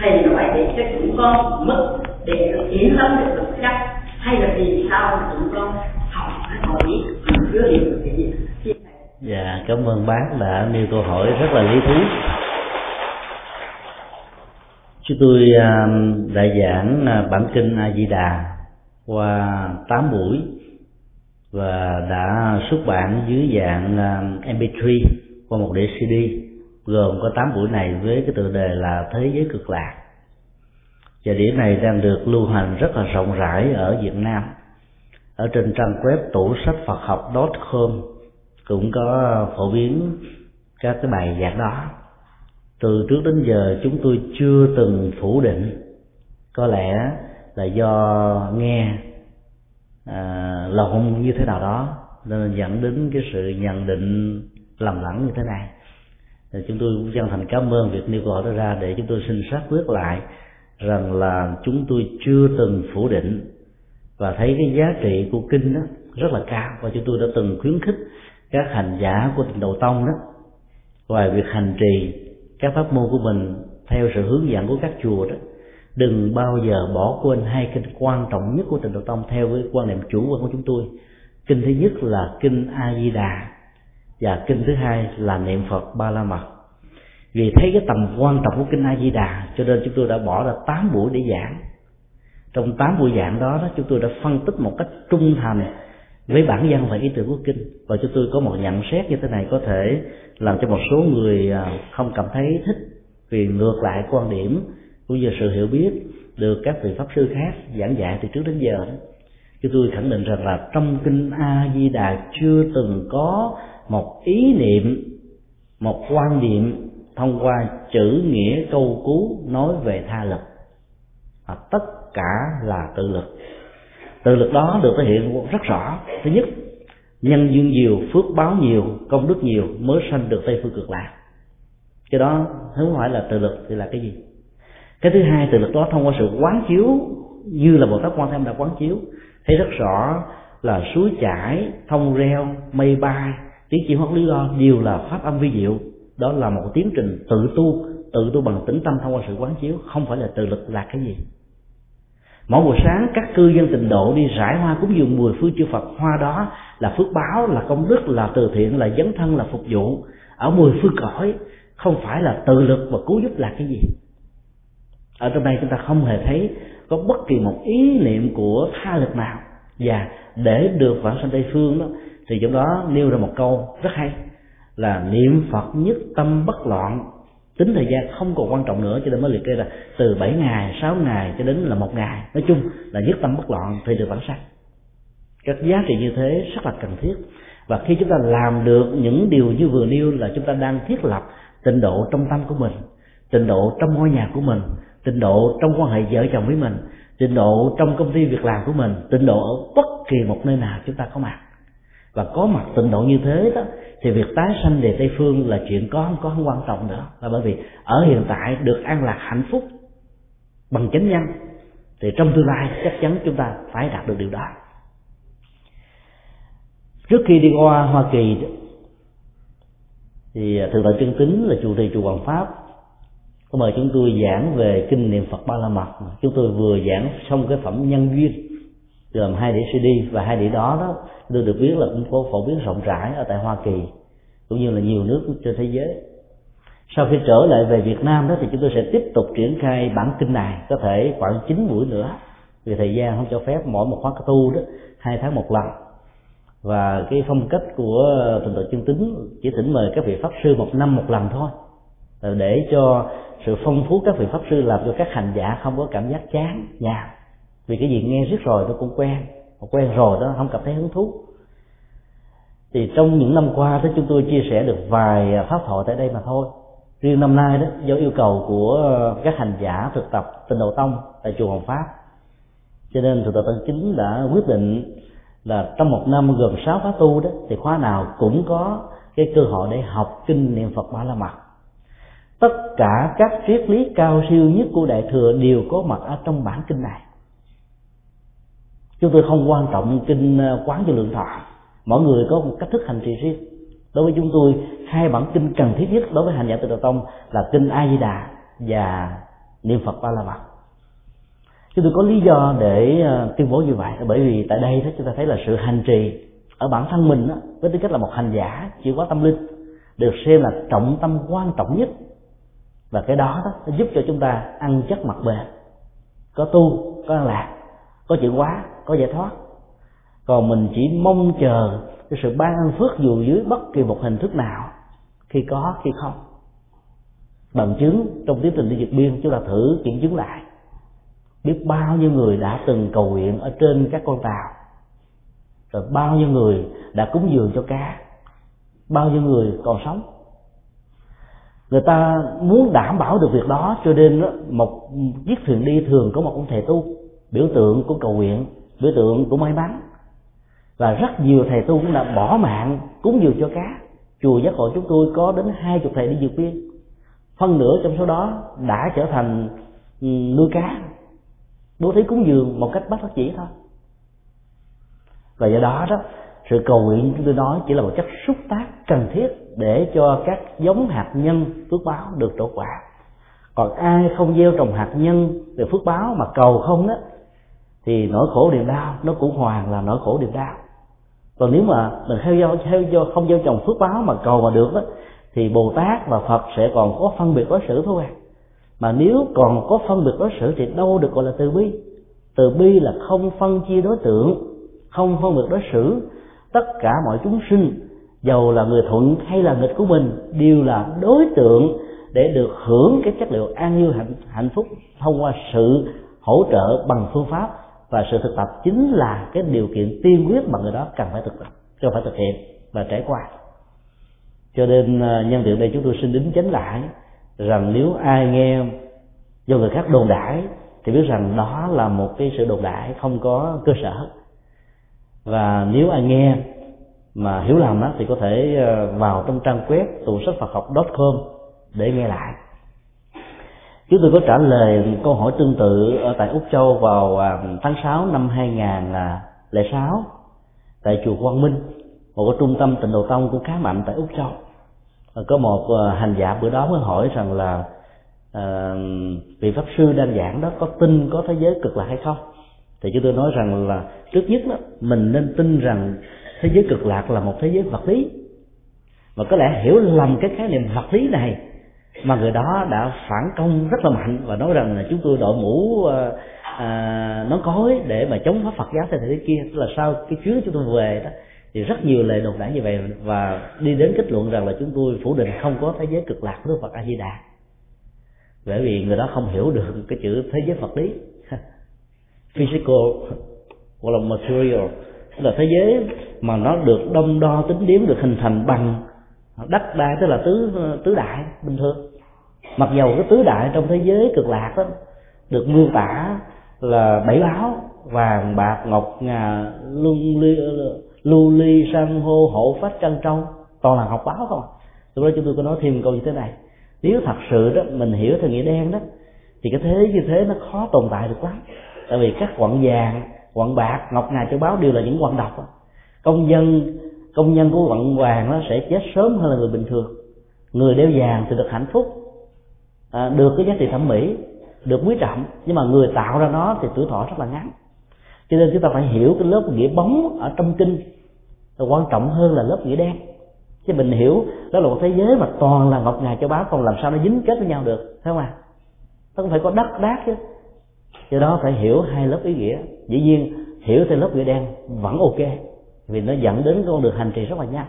thầy nói để cho chúng con mất để được yên tâm được vững chắc. Hay là vì sao mà chúng con học hỏi chưa hiểu được cái gì dạ cảm ơn bác đã nêu câu hỏi rất là lý thú. Chúng tôi à, đại đã giảng à, bản kinh a di đà qua 8 buổi và đã xuất bản dưới dạng à, mp3 qua một đĩa cd gồm có 8 buổi này với cái tựa đề là thế giới cực lạc. Và đĩa này đang được lưu hành rất là rộng rãi ở Việt Nam. Ở trên trang web tủ sách Phật học com cũng có phổ biến các cái bài giảng đó. Từ trước đến giờ chúng tôi chưa từng phủ định có lẽ là do nghe à, lộn như thế nào đó nên dẫn đến cái sự nhận định lầm lẫn như thế này. Thì chúng tôi cũng chân thành cảm ơn việc nêu câu hỏi đó ra để chúng tôi xin xác quyết lại rằng là chúng tôi chưa từng phủ định và thấy cái giá trị của kinh đó rất là cao và chúng tôi đã từng khuyến khích các hành giả của tịnh độ tông đó ngoài việc hành trì các pháp môn của mình theo sự hướng dẫn của các chùa đó đừng bao giờ bỏ quên hai kinh quan trọng nhất của tịnh độ tông theo với quan niệm chủ quan của chúng tôi. Kinh thứ nhất là kinh a di đà và kinh thứ hai là niệm phật ba la mật vì thấy cái tầm quan trọng của kinh a di đà cho nên chúng tôi đã bỏ ra tám buổi để giảng. Trong tám buổi giảng đó, đó chúng tôi đã phân tích một cách trung thành với bản văn và ý tưởng của kinh. Và chúng tôi có một nhận xét như thế này có thể làm cho một số người à, không cảm thấy thích vì ngược lại quan điểm cũng như sự hiểu biết được các vị pháp sư khác giảng dạy từ trước đến giờ. Đó chúng tôi khẳng định rằng là trong kinh a di đà chưa từng có một ý niệm, một quan niệm thông qua chữ nghĩa câu cú nói về tha lực. Và tất cả là tự lực tự lực đó được thể hiện rất rõ. Thứ nhất, nhân duyên nhiều, phước báo nhiều, công đức nhiều mới sanh được tây phương cực lạc. Cái đó không phải là tự lực thì là cái gì? Cái thứ hai tự lực đó thông qua sự quán chiếu, như là bồ tát quan thêm đã quán chiếu, thấy rất rõ là suối chảy, thông reo, mây bay, tiếng chim hót lý do đều là pháp âm vi diệu. Đó là một tiến trình tự tu tự tu bằng tĩnh tâm thông qua sự quán chiếu, không phải là tự lực là cái gì mỗi buổi sáng, các cư dân tịnh độ đi rải hoa cúng dường mười phương chư phật. Hoa đó là phước báo, là công đức, là từ thiện, là dấn thân, là phục vụ. Ở mười phương cõi, không phải là tự lực và cứu giúp là cái gì. Ở trong đây chúng ta không hề thấy có bất kỳ một ý niệm của tha lực nào. Và để được vãng sanh tây phương đó, thì trong đó nêu ra một câu rất hay là niệm phật nhất tâm bất loạn tính thời gian không còn quan trọng nữa, cho nên mới liệt kê là từ 7 ngày 6 ngày cho đến là một ngày. Nói chung là nhất tâm bất loạn, thì được bản sắc. Các giá trị như thế rất là cần thiết. Và khi chúng ta làm được những điều như vừa nêu là chúng ta đang thiết lập tình độ trong tâm của mình, tịnh độ trong ngôi nhà của mình, tịnh độ trong quan hệ vợ chồng với mình, tịnh độ trong công ty việc làm của mình, tịnh độ ở bất kỳ một nơi nào chúng ta có mặt và có mặt tịnh độ như thế đó, thì việc tái sanh về tây phương là chuyện có không có không quan trọng nữa. Là bởi vì ở hiện tại được an lạc hạnh phúc bằng chánh nhân, thì trong tương lai chắc chắn chúng ta phải đạt được điều đó. Trước khi đi qua hoa kỳ, thì thượng tọa chân tính là chủ trì chùa hoàng pháp. Có mời chúng tôi giảng về kinh niệm phật ba la mật. Chúng tôi vừa giảng xong cái phẩm nhân duyên gồm hai đĩa cd và hai đĩa đó đó tôi được biết là cũng có phổ biến rộng rãi ở tại hoa kỳ, cũng như là nhiều nước trên thế giới. Sau khi trở lại về Việt Nam đó thì chúng tôi sẽ tiếp tục triển khai bản kinh này có thể khoảng 9 buổi nữa. Vì thời gian không cho phép, mỗi một khóa tu đó, hai tháng một lần. Và cái phong cách của thượng tọa chân tính chỉ thỉnh mời các vị pháp sư một năm một lần thôi. Để cho sự phong phú các vị pháp sư làm cho các hành giả không có cảm giác chán, nhàm vì cái gì nghe riết rồi nó cũng quen. Mà quen rồi đó, không cảm thấy hứng thú. Thì trong những năm qua đó, chúng tôi chia sẻ được vài à, pháp thoại tại đây mà thôi. Riêng năm nay đó, do yêu cầu của à, các hành giả thực tập tinh độ tông tại chùa Hoàng Pháp. Cho nên thực tập tân chính đã quyết định là trong một năm gồm sáu khóa tu đó, thì khóa nào cũng có cái cơ hội để học kinh niệm Phật Ba La Mật. Tất cả các triết lý cao siêu nhất của đại thừa đều có mặt ở trong bản kinh này chúng tôi không quan trọng kinh ờ, quán cho lượng thọ. Mỗi người có một cách thức hành trì riêng. Đối với chúng tôi hai bản kinh cần thiết nhất đối với hành giả tịnh đạo tông là kinh a di đà và niệm phật ba la mật. Chúng tôi có lý do để ờ, tuyên bố như vậy bởi vì tại đây đó chúng ta thấy là sự hành trì ở bản thân mình đó, với tư cách là một hành giả chịu quá tâm linh được xem là trọng tâm quan trọng nhất. Và cái đó, đó nó giúp cho chúng ta ăn chất mặt bền có tu có ăn lạc có chịu quá có giải thoát. Còn mình chỉ mong chờ cái sự ban ân phước dù dưới bất kỳ một hình thức nào, khi có, khi không. Bằng chứng trong tiến trình đi vượt biên, chúng ta thử kiểm chứng lại. Biết bao nhiêu người đã từng cầu nguyện ở trên các con tàu, rồi bao nhiêu người đã cúng dường cho cá, bao nhiêu người còn sống. Người ta muốn đảm bảo được việc đó, cho nên một chiếc thuyền đi thường có một ông thầy tu, biểu tượng của cầu nguyện biểu tượng của may mắn. Và rất nhiều thầy tu cũng đã bỏ mạng, cúng dường cho cá. Chùa giác hội chúng tôi có đến hai chục thầy đi dược viên phân nửa trong số đó đã trở thành ừ, nuôi cá. Bố thí cúng dường một cách bất đắc chỉ thôi. Và do đó đó, sự cầu nguyện chúng tôi nói chỉ là một chất xúc tác cần thiết để cho các giống hạt nhân phước báo được trổ quả. Còn ai không gieo trồng hạt nhân về phước báo mà cầu không đó thì nỗi khổ niềm đau nó cũng hoàn là nỗi khổ niềm đau. Còn nếu mà mình theo do theo do không gieo trồng phước báo mà cầu mà được đó thì bồ tát và phật sẽ còn có phân biệt đối xử thôi à. Mà nếu còn có phân biệt đối xử thì đâu được gọi là từ bi. Từ bi là không phân chia đối tượng không phân biệt đối xử. Tất cả mọi chúng sinh dầu là người thuận hay là nghịch của mình đều là đối tượng để được hưởng cái chất liệu an vui hạnh, hạnh phúc thông qua sự hỗ trợ bằng phương pháp và sự thực tập chính là cái điều kiện tiên quyết mà người đó cần phải thực tập cần phải thực hiện và trải qua. Cho nên à, nhân tiện đây chúng tôi xin đính chánh lại rằng nếu ai nghe do người khác đồn đãi thì biết rằng đó là một cái sự đồn đại không có cơ sở. Và nếu ai nghe mà hiểu lầm đó thì có thể à, vào trong trang web tủ sách Phật học com để nghe lại chúng tôi có trả lời câu hỏi tương tự ở tại Úc Châu vào à, tháng 6 năm 2006 à, tại chùa Quang Minh một cái trung tâm tịnh độ tông cũng khá mạnh tại Úc Châu. Có một à, hành giả bữa đó mới hỏi rằng là à, vị pháp sư đang giảng đó có tin có thế giới cực lạc hay không? Thì chúng tôi nói rằng là trước nhất đó mình nên tin rằng thế giới cực lạc là một thế giới vật lý. Và có lẽ hiểu lầm cái khái niệm vật lý này mà người đó đã phản công rất là mạnh và nói rằng là chúng tôi đội mũ ờ, ờ, à, à, nó cối để mà chống phá Phật giáo thế này thế kia. Tức là sau cái chuyến chúng tôi về đó thì rất nhiều lời đồn đãi như vậy và đi đến kết luận rằng là chúng tôi phủ định không có thế giới cực lạc của Phật A Di Đà bởi vì người đó không hiểu được cái chữ thế giới vật lý. *laughs* Physical hoặc là material. Tức là thế giới mà nó được đông đo tính điểm được hình thành bằng đất đai tức là tứ tứ đại bình thường. Mặc dầu cái tứ đại trong thế giới cực lạc đó, được miêu tả là bảy báo, vàng, bạc, ngọc, ngà luân ly lưu ly san, hô hộ phách trân trâu, toàn là học báo không lúc đó chúng tôi có nói thêm câu như thế này. Nếu thật sự đó, mình hiểu theo nghĩa đen đó, thì cái thế như thế nó khó tồn tại được lắm. Tại vì các quặng vàng quặng bạc, ngọc, ngà, châu báu đều là những quặng độc đó. công dân công nhân của quặng vàng nó sẽ chết sớm hơn là người bình thường. Người đeo vàng thì được hạnh phúc à, được cái giá trị thẩm mỹ được quý trọng nhưng mà người tạo ra nó thì tuổi thọ rất là ngắn. Cho nên chúng ta phải hiểu cái lớp nghĩa bóng ở trong kinh là quan trọng hơn là lớp nghĩa đen. Chứ mình hiểu đó là một thế giới mà toàn là ngọc ngà cho báo còn làm sao nó dính kết với nhau được phải không à nó cũng phải có đất đát chứ. Do đó phải hiểu hai lớp ý nghĩa. Dĩ nhiên hiểu theo lớp nghĩa đen vẫn ok vì nó dẫn đến con đường hành trì rất là nhanh.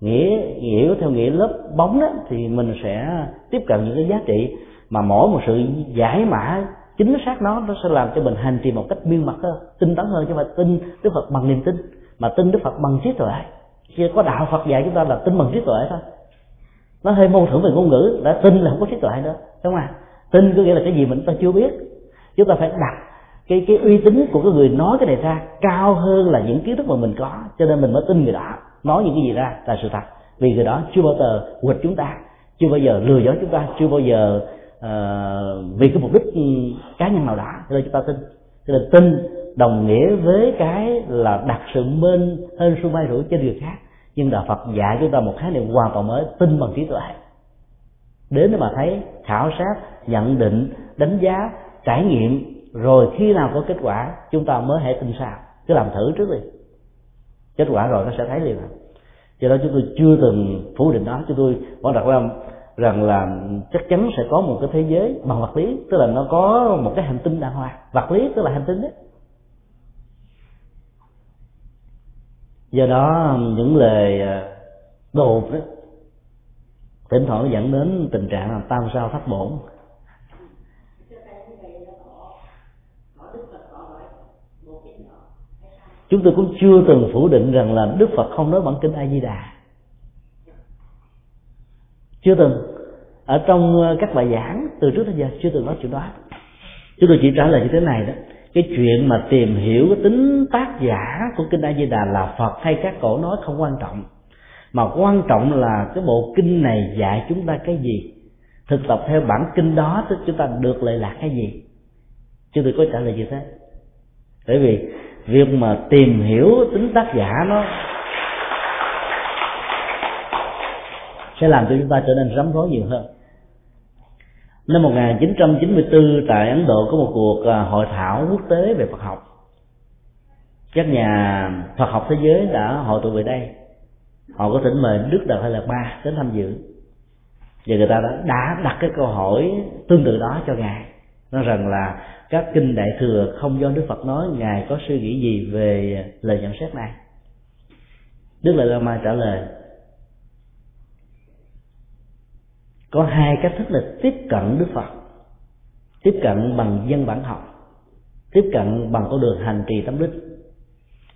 Nghĩa, hiểu theo nghĩa lớp bóng đó thì mình sẽ tiếp cận những cái giá trị mà mỗi một sự giải mã chính xác nó nó sẽ làm cho mình hành trì một cách miên mật hơn, tinh tấn hơn chứ mà tin đức phật bằng niềm tin, mà tin đức phật bằng trí tuệ. Chưa có đạo phật dạy chúng ta là tin bằng trí tuệ thôi. Nó hơi mâu thuẫn về ngôn ngữ, đã tin là không có trí tuệ nữa, đúng không ạ? Tin có nghĩa là cái gì mình ta chưa biết. Chúng ta phải đặt cái cái uy tín của cái người nói cái này ra cao hơn là những kiến thức mà mình có cho nên mình mới tin người đó nói những cái gì ra là sự thật. Vì người đó chưa bao giờ quịch chúng ta chưa bao giờ lừa dối chúng ta chưa bao giờ uh, vì cái mục đích ừ, cá nhân nào đó cho nên chúng ta tin. Cho nên tin đồng nghĩa với cái là đặt sự bên hơn su mai rủi trên người khác. Nhưng đạo Phật dạy chúng ta một khái niệm hoàn toàn mới tin bằng trí tuệ. Đến để mà thấy khảo sát nhận định đánh giá trải nghiệm rồi khi nào có kết quả chúng ta mới hãy tin sao. Cứ làm thử trước đi. Kết quả rồi nó sẽ thấy liền. Do đó chúng tôi chưa từng phủ định đó chúng tôi vẫn đặt ra rằng là chắc chắn sẽ có một cái thế giới bằng vật lý tức là nó có một cái hành tinh đàng hoàng. Vật lý tức là hành tinh đấy. Do đó những lời à, đột đó thỉnh thoảng dẫn đến tình trạng là tam sao thất bổn. Chúng tôi cũng chưa từng phủ định rằng là đức phật không nói bản kinh a di đà chưa từng. Ở trong ờ, các bài giảng từ trước tới giờ chưa từng nói chuyện đó chúng tôi chỉ trả lời như thế này đó. Cái chuyện mà tìm hiểu cái tính tác giả của kinh a di đà là phật hay các cổ nói không quan trọng. Mà quan trọng là cái bộ kinh này dạy chúng ta cái gì? Thực tập theo bản kinh đó thì chúng ta được lợi lạc cái gì? Chúng tôi có trả lời như thế. Bởi vì việc mà tìm hiểu tính tác giả nó sẽ làm cho chúng ta trở nên rắm rối nhiều hơn. Năm 1994 tại Ấn Độ có một cuộc à, hội thảo quốc tế về Phật học. Các nhà Phật học thế giới đã hội tụ về đây. Họ có thỉnh mời Đức Đạt Hay là Ba đến tham dự. Và người ta đã, đã đặt cái câu hỏi tương tự đó cho ngài nói rằng là các kinh đại thừa không do Đức Phật nói, ngài có suy nghĩ gì về lời nhận xét này? Đức Lợi lama trả lời, có hai cách thức là tiếp cận đức phật, tiếp cận bằng dân bản học, tiếp cận bằng con đường hành trì tâm linh.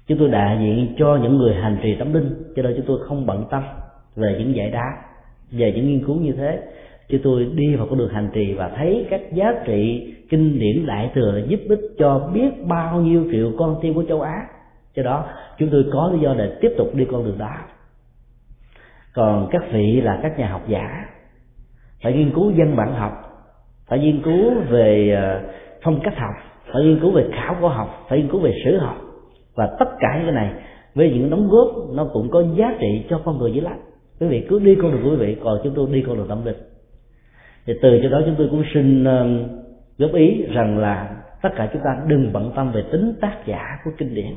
Chúng tôi đại diện cho những người hành trì tâm linh, cho nên chúng tôi không bận tâm về những giải đáp, về những nghiên cứu như thế chúng tôi đi vào con đường hành trì và thấy các giá trị kinh điển đại thừa giúp ích cho biết bao nhiêu triệu con tim của châu á. Cho đó, chúng tôi có lý do để tiếp tục đi con đường đó. Còn các vị là các nhà học giả, phải nghiên cứu dân bản học, phải nghiên cứu về ờ, phong cách học, phải nghiên cứu về khảo cổ học, phải nghiên cứu về sử học. Và tất cả những cái này, với những đóng góp, nó cũng có giá trị cho con người dữ lắm quý vị cứ đi con đường của quý vị, còn chúng tôi đi con đường tâm linh thì từ chỗ đó chúng tôi cũng xin um, góp ý rằng là tất cả chúng ta đừng bận tâm về tính tác giả của kinh điển.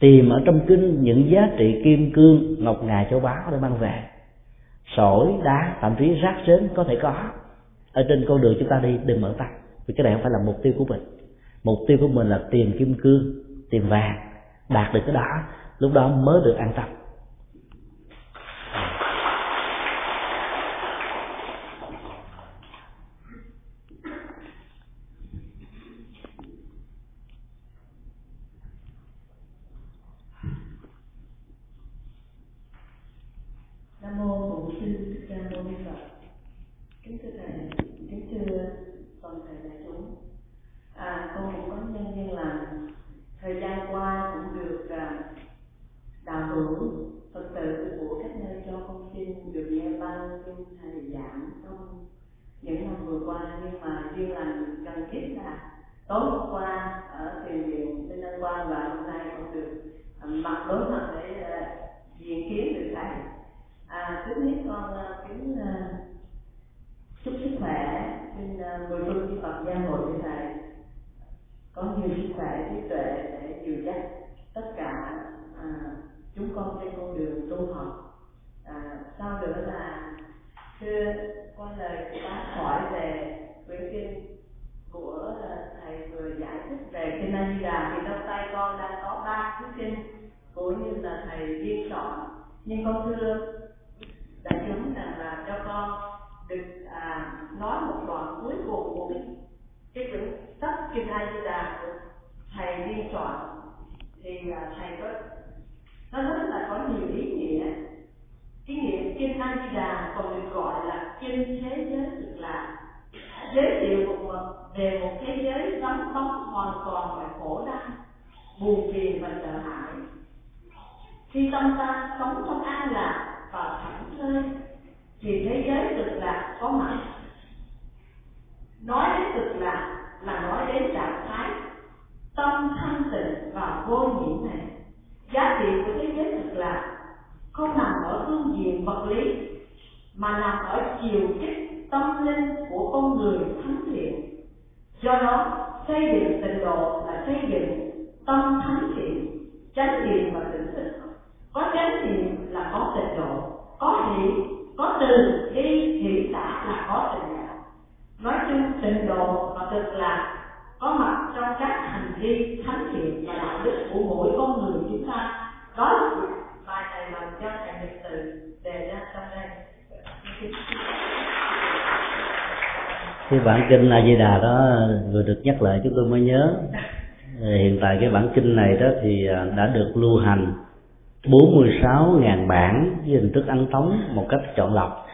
Tìm ở trong kinh những giá trị kim cương ngọc ngà châu báu để mang về. Sỏi, đá, thậm chí rác rến có thể có. Ở trên con đường chúng ta đi, đừng mở tay vì cái này không phải là mục tiêu của mình. Mục tiêu của mình là tìm kim cương, tìm vàng, đạt được cái đó, lúc đó mới được an tâm. à, con cũng có nhân viên là thời gian qua cũng được à, đạo hữu phật tử của các nơi cho con xin được nghe ban kinh thầy giảng trong những năm vừa qua. Nhưng mà riêng là gần kiếp là tối hôm qua ở thiền viện bên Đăng quan và hôm nay con được à, mặt đối mặt để uh, diện kiến được thầy. À, trước hết con uh, kính uh, chúc sức khỏe xin uh, mười phương chư Phật gia hội như thầy có nhiều sức khỏe trí tuệ để điều dắt tất cả à, chúng con trên con đường tu học. À, sau nữa là thưa qua lời bác hỏi về quyển kinh của à, thầy vừa giải thích về kinh A Di Đà. Thì trong tay con đang có ba cuốn kinh cũng như là thầy biên soạn nhưng con thưa đại chúng rằng là cho con được à, nói một đoạn cuối cùng của cái cái quyển sách kinh hai di đà của thầy biên soạn thì à, thầy có, nó rất là có nhiều ý nghĩa. Ý nghĩa kinh hai di đà còn được gọi là kinh thế giới cực lạc giới thiệu một mật về một thế giới vắng bóng hoàn toàn về khổ đau, buồn phiền và sợ hãi. Khi tâm ta sống trong an lạc và thảnh thơi, thì thế giới thực là có mặt. mà nằm ở chiều kích tâm linh của con người thánh thiện. Do đó, xây dựng tịnh độ là xây dựng tâm thánh thiện, chánh niệm và tỉnh thức có chánh niệm là có tịnh độ, có hiểu có từ đi hiểu xã là có tịnh đạo nói chung, tịnh độ và thực là có mặt trong các hành vi thánh thiện và đạo đức của mỗi con người chúng ta. Đó là bài này làm cho thầy nhật từ cái bản kinh a di đà đó vừa được nhắc lại chúng tôi mới nhớ. Ờ, hiện tại cái bản kinh này đó thì à, đã được lưu hành 46.000 bản với hình thức ấn tống một cách chọn lọc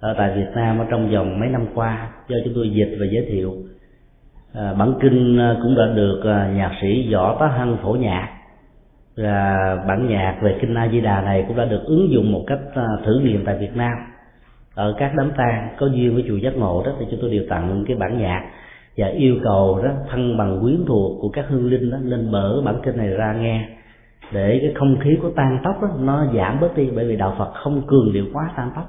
ở tại Việt Nam ở trong vòng mấy năm qua do chúng tôi dịch và giới thiệu. À, bản kinh à, cũng đã được à, nhạc sĩ võ tá hăng phổ nhạc. Và bản nhạc về kinh A Di Đà này cũng đã được ứng dụng một cách thử nghiệm tại Việt Nam ở các đám tang có duyên với chùa giác ngộ đó thì chúng tôi đều tặng cái bản nhạc và yêu cầu đó thân bằng quyến thuộc của các hương linh đó lên mở bản kinh này ra nghe để cái không khí của tan tóc đó nó giảm bớt đi bởi vì đạo Phật không cường điệu quá tan tóc.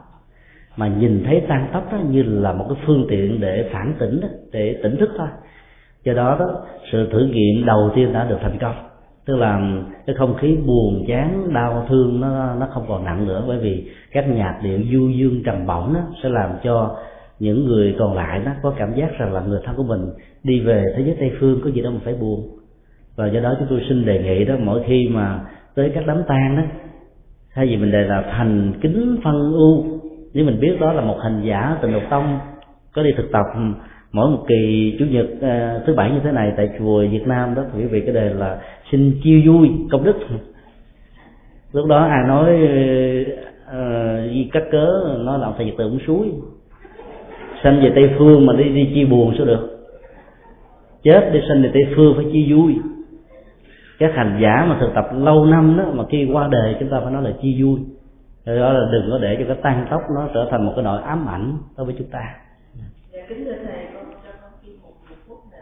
Mà nhìn thấy tan tóc đó như là một cái phương tiện để phản tỉnh đó, để tỉnh thức thôi. Do đó đó sự thử nghiệm đầu tiên đã được thành công tức là cái không khí buồn, chán, đau, thương nó nó không còn nặng nữa. Bởi vì các nhạc điệu du dương trầm bổng đó sẽ làm cho những người còn lại nó có cảm giác rằng là người thân của mình đi về thế giới tây phương, có gì đâu mà phải buồn. Và do đó chúng tôi xin đề nghị đó, mỗi khi mà tới các đám tang đó, thay vì mình đề là thành kính phân ưu, nếu mình biết đó là một hành giả tình độc tông, có đi thực tập mỗi một kỳ chủ nhật uh, thứ bảy như thế này tại chùa Việt Nam đó quý vị cái đề là xin chiêu vui công đức. Lúc đó ai nói uh, cắt cớ nó làm thầy Phật tử cũng suối. Sanh về tây phương mà đi đi chia buồn sao được? Chết đi sanh về tây phương phải chia vui. Các hành giả mà thực tập lâu năm đó mà khi qua đời chúng ta phải nói là chia vui. Đó là đừng có để cho cái tăng tốc nó trở thành một cái nỗi ám ảnh đối với chúng ta. Dạ, kính thưa thầy con cho con xin một, một phút nữa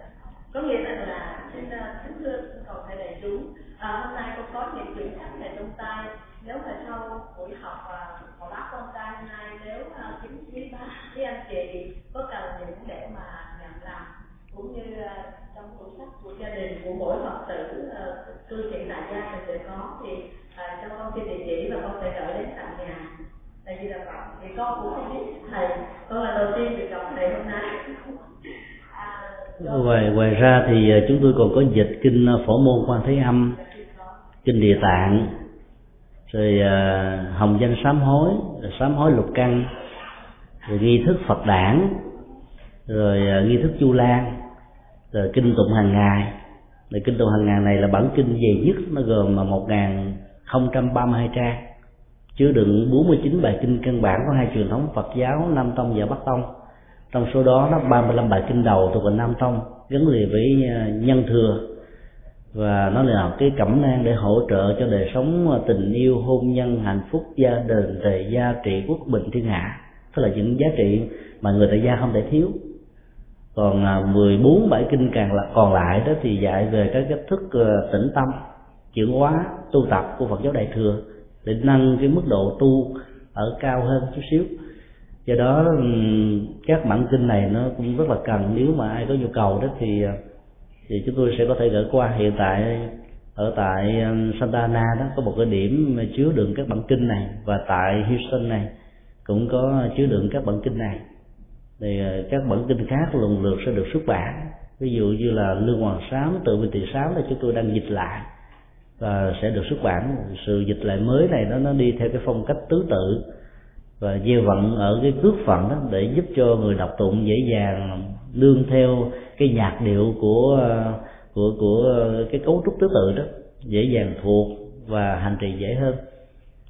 có nghĩa là là xin kính thưa cầu thầy đại chúng à, hôm nay con có những quyển sách này trong tay. Nếu mà sau buổi học và hồi bác con trai hôm nay nếu uh, kính quý bác quý anh chị có cần những để mà nhận làm cũng như uh, trong cuốn sách của gia đình của mỗi phật tử uh, cư sĩ tại gia mình đều có thì uh, cho con xin địa chỉ và con sẽ gửi đến tận nhà. Tại vì là Phật thì con cũng không biết thầy. Con là đầu tiên được gặp thầy hôm nay. *laughs* À, ngoài ngoài ra thì ờ, chúng tôi còn có dịch kinh ờ, phổ môn quan thế âm, kinh địa tạng, rồi ờ, hồng danh sám hối, rồi sám hối lục căn rồi nghi thức phật đản, rồi nghi thức chu lan, rồi kinh tụng hàng ngày rồi kinh tụng hàng ngày này là bản kinh dày nhất, nó gồm mà một ngàn không trăm ba mươi hai trang, chứa đựng 49 bài kinh căn bản của hai truyền thống Phật giáo Nam Tông và Bắc Tông. Trong số đó nó 35 bài kinh đầu thuộc về Nam Tông, gắn liền với à, nhân thừa. Và nó là cái cẩm nang để hỗ trợ cho đời sống à, tình yêu, hôn nhân, hạnh phúc, gia đình tề gia trị, quốc bình, thiên hạ. Tức là những giá trị mà người tại gia không thể thiếu. Còn à, 14 bài kinh càng là còn lại đó thì dạy về các cách thức tĩnh tâm, chuyển hóa, tu tập của Phật giáo Đại thừa để nâng cái mức độ tu ở cao hơn chút xíu do đó các bản kinh này nó cũng rất là cần. Nếu mà ai có nhu cầu đó thì ờ, thì chúng tôi sẽ có thể gửi qua. Hiện tại, ở tại Santa Ana đó có một cái điểm chứa đựng các bản kinh này và tại Houston này cũng có chứa đựng các bản kinh này. Thì ờ, các bản kinh khác lần lượt sẽ được xuất bản. Ví dụ như là lương hoàng sám, tự viên tỳ sám là chúng tôi đang dịch lại và sẽ được xuất bản. Sự dịch lại mới này nó nó đi theo cái phong cách tứ tự và gieo vận ở cái cước phận đó để giúp cho người đọc tụng dễ dàng đương theo cái nhạc điệu của của của cái cấu trúc tứ tự đó, dễ dàng thuộc và hành trì dễ hơn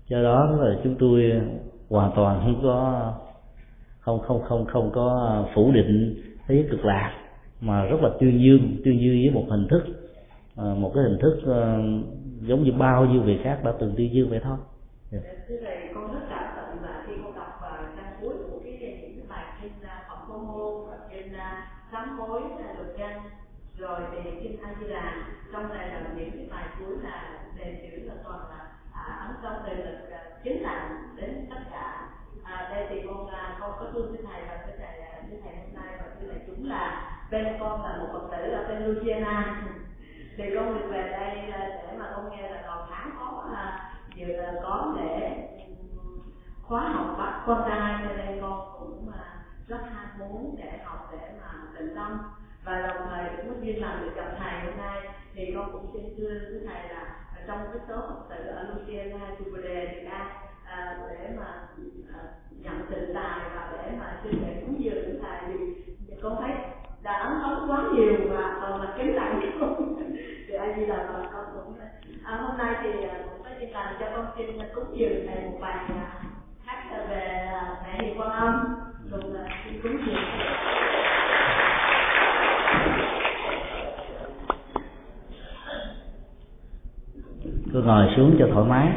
do đó là chúng tôi hoàn toàn không có, không không không không có phủ định thế giới cực lạc, mà rất là tuyên dương tuyên dương với một hình thức à, một cái hình thức à, giống như bao nhiêu việc khác đã từng tuyên dương vậy thôi dạ. yeah. Sám hối luật danh rồi về kinh a di đà trong này là những cái bài cuối là đề chữ là toàn là à, ấn trong đề lực à, chính là đến tất cả. À, đây thì con à, con có thương với thầy và với thầy à, thầy hôm nay và sư thầy chúng là bên con là một phật tử ở bên Louisiana. Thì con được về đây à, để mà con nghe là đầu tháng có vừa là à, có để khóa học bắt con trai. Cho nên con cũng mà rất ham muốn để học để mà tịnh tâm và đồng thời cũng muốn duyên lần được gặp thầy hôm nay thì con cũng xin thưa với thầy là trong cái số phật tử ở Louisiana, Chubode, à, Việt Nam à, để mà à, nhận tình tài và để mà xin để cúng dường với thầy thì con thấy đã ấn thống quá nhiều và còn là kính lặng không thì ai di là con cũng à, hôm nay thì cũng có duyên lành cho con xin cúng dường thầy một bài hát về mẹ hiền quan âm. Cùng xin cúng dường. thầy cứ ngồi xuống cho thoải mái.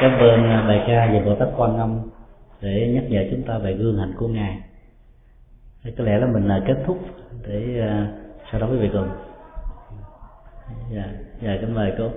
Cảm ơn à, bài ca về bồ tát quan âm để nhắc nhở chúng ta về gương hạnh của ngài. Thì có lẽ là mình là kết thúc để à, sau đó quý vị cùng. Dạ dạ cảm mời cô.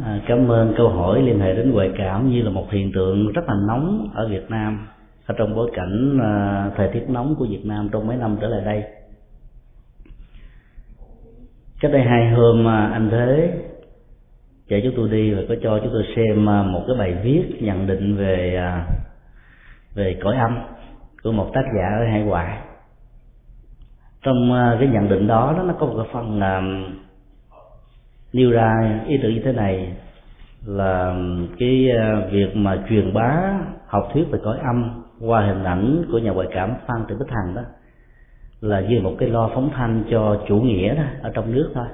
À, cảm ơn câu hỏi liên hệ đến ngoại cảm như là một hiện tượng rất là nóng ở Việt Nam ở trong bối cảnh à, thời tiết nóng của Việt Nam trong mấy năm trở lại đây. Cách đây hai hôm à, anh thế chở chúng tôi đi và có cho chúng tôi xem à, một cái bài viết nhận định về à, về cõi âm của một tác giả ở hải ngoại. Trong à, cái nhận định đó nó có một cái phần nêu ra ý tưởng như thế này là cái ờ, việc mà truyền bá học thuyết về cõi âm qua hình ảnh của nhà ngoại cảm phan thị bích hằng đó là như một cái lo phóng thanh cho chủ nghĩa đó ở trong nước thôi.